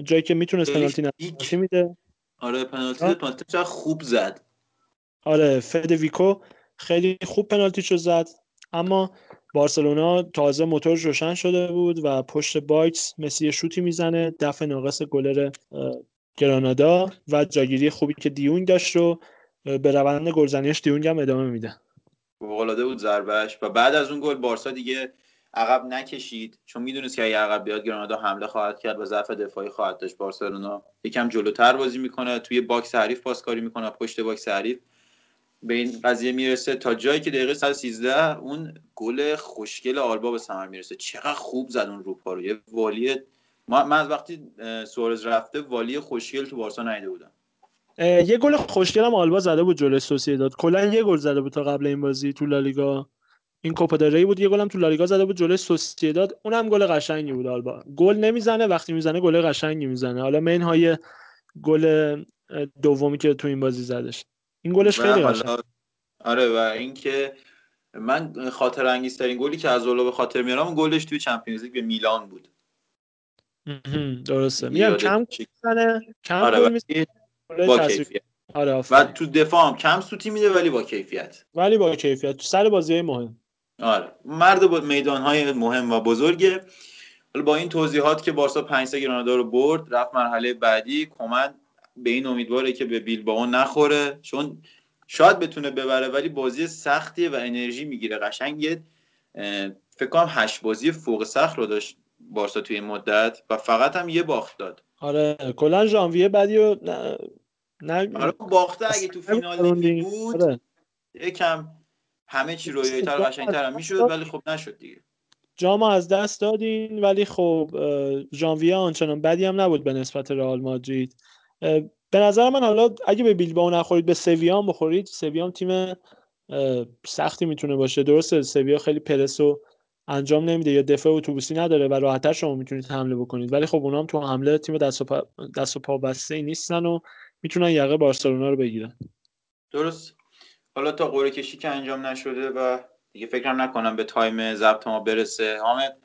جایی که می‌تونست خیلی پنالتی. نتیجه میده. آره پنالتی. پنالتی خوب زد. آره فدویکو خیلی خوب پنالتیشو زد. اما بارسلونا تازه موتورش روشن شده بود و پشت box مسی شوتی می‌زنه دفع ناقص گلر گرانادا و جاگیری خوبی که دیونگ داشت رو به روند گلزنیش دیونگ هم ادامه میده. فوق‌العاده بود ضربهش و بعد از اون گل بارسا دیگه عقب نکشید. چون می‌دونست که اگه عقب بیاد گرانادا حمله خواهد کرد و ضعف دفاعی خواهد داشت. بارسلونا یکم جلوتر بازی می‌کنه توی box حریف پاسکاری می‌کنه پشت box حریف به این قضیه می‌رسه. تا جایی که دقیقه 113 اون گل خوشگل آلبا به ثمر می‌رسه. چقدر خوب زد اون روپا رو. یه والی من از وقتی سوارز رفته والی خوشگل تو بارسا ندیده بودم. یه گل خوشگل هم آلبا زده بود جلوی سوسییداد کلا یه گل زده بود تا قبل این بازی تو لالیگا. این کوپا دل ری بود یه گل هم تو لالیگا زده بود جلوی سوسییداد اونم گل قشنگی بود آلبا. گل نمی‌زنه وقتی می‌زنه گل قشنگی می‌زنه. حالا منهای گل اه، دومی که تو این بازی زدش. این گلش خیلی حالا- قشنگ آره و اینکه من خاطر انگیزترین گلی که از اولا به خاطر میارم گلش توی چمپیونز لیگ به میلان بود. درسته. میگم کم می‌زنه کم آره با کیفیت. آره و. تو دفاع هم کم سوتی میده ولی با کیفیت. ولی با کیفیت. تو سر بازی مهم. آره. مرد با میدان های مهم و بزرگه. حالا با این توضیحات که بارسا 5 گرانادا رو برد رفت مرحله بعدی کمن به این امیدواره که به بیلبائو نخوره چون شاید بتونه ببره ولی بازی سختیه و انرژی می‌گیره قشنگ یه، فکر کنم هشت بازی فوق سخت رو داشت بارسا توی این مدت و فقط هم یه باخت داد آره کلا ژانویه بعدی رو نه نه آره باخته اگه تو فینال. بود آره. یکم همه چی رویایی‌تر و قشنگ‌تر هم می‌شد ولی خب نشد دیگه جام از دست دادین ولی خب ژانویه آنچنان بدی هم نبود به نسبت رئال مادرید به نظر من حالا اگه به بیلبائو نخورید به سویا هم بخورید. سویا هم تیم سختی می‌تونه باشه. درسته سویا خیلی پرس رو انجام نمیده یا دفاع اتوبوسی نداره و راحتتر شما می‌تونید حمله بکنید. ولی خب اونا هم تو حمله تیم دست و پا, دست و پا بسته ای نیستن و می‌تونن یقه بارسلونا رو بگیرن. درست. حالا تا قرعه کشی که انجام نشده و دیگه فکرم نکنم به تایم ضبط ما برسه. حامد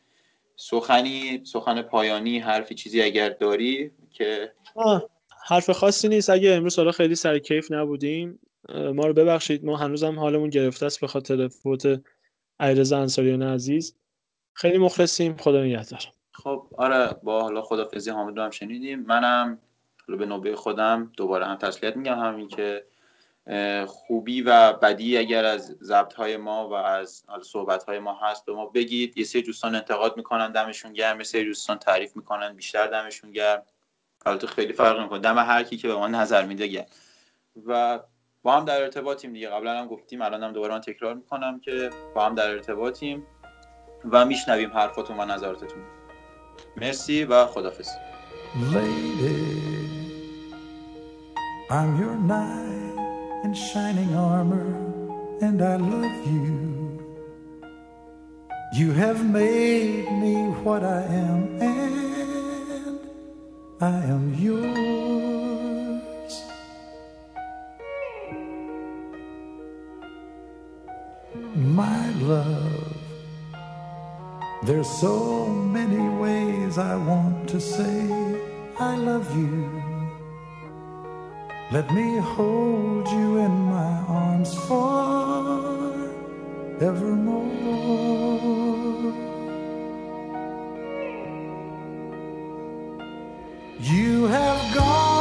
سخنی سخن پایانی حرفی چیزی اگر داری که آه، حرف خاصی نیست. اگه امروز حالا خیلی سر کیف نبودیم ما رو ببخشید. ما هنوزم حالمون گرفته است به خاطر فوت علیرضا انصاریان عزیز. خیلی مخلصیم. خدا نگهدار. خب آره با حالا خدافزی حامد رو هم شنیدیم. منم حالا به نوبه خودم دوباره هم تسلیت میگم همین که خوبی و بدی اگر از ضبط های ما و از صحبت های ما هست به ما بگید. یه سری دوستان انتقاد می‌کنن دمشون گرم. یه سری دوستان تعریف می‌کنن بیشتر دمشون گرم. البته خیلی فرق نمی‌کنه دم هر کی که به ما نظر میده گرم و با هم در ارتباطیم دیگه. قبلا هم گفتیم الان هم دوباره من تکرار می‌کنم که با هم در ارتباطیم و میشنویم حرفاتون و نظراتتون. مرسی و خدافظ I'm your knight in shining armor, and I love you. You have made me what I am, I am yours. My love. There's so many ways I want to say I love you. Let me hold you in my arms forevermore. You have gone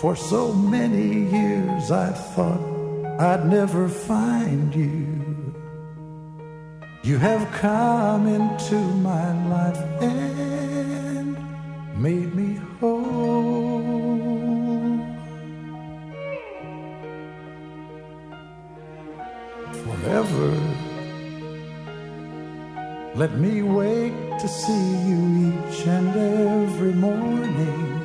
for so many years I thought I'd never find you. You have come into my life and made me whole. Forever, let me wake to see you each and every morning.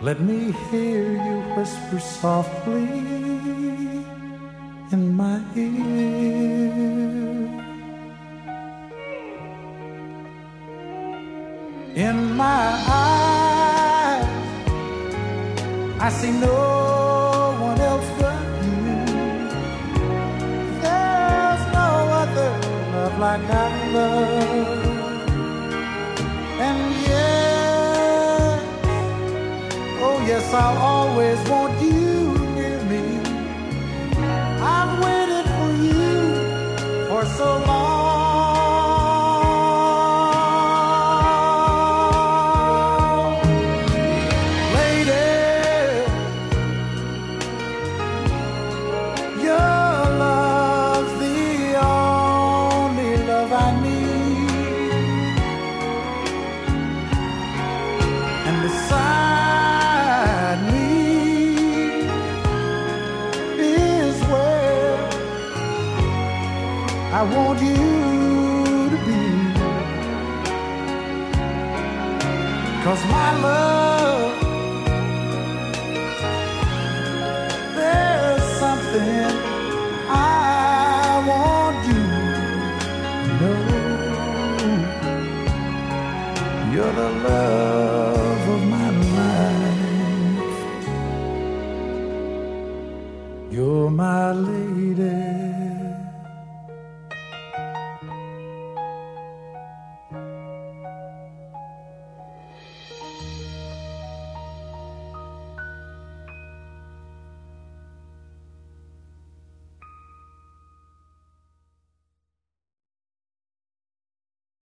Let me hear you whisper softly in my ear. In my eyes, I see no one else but you. There's no other love like I love. I'll always want you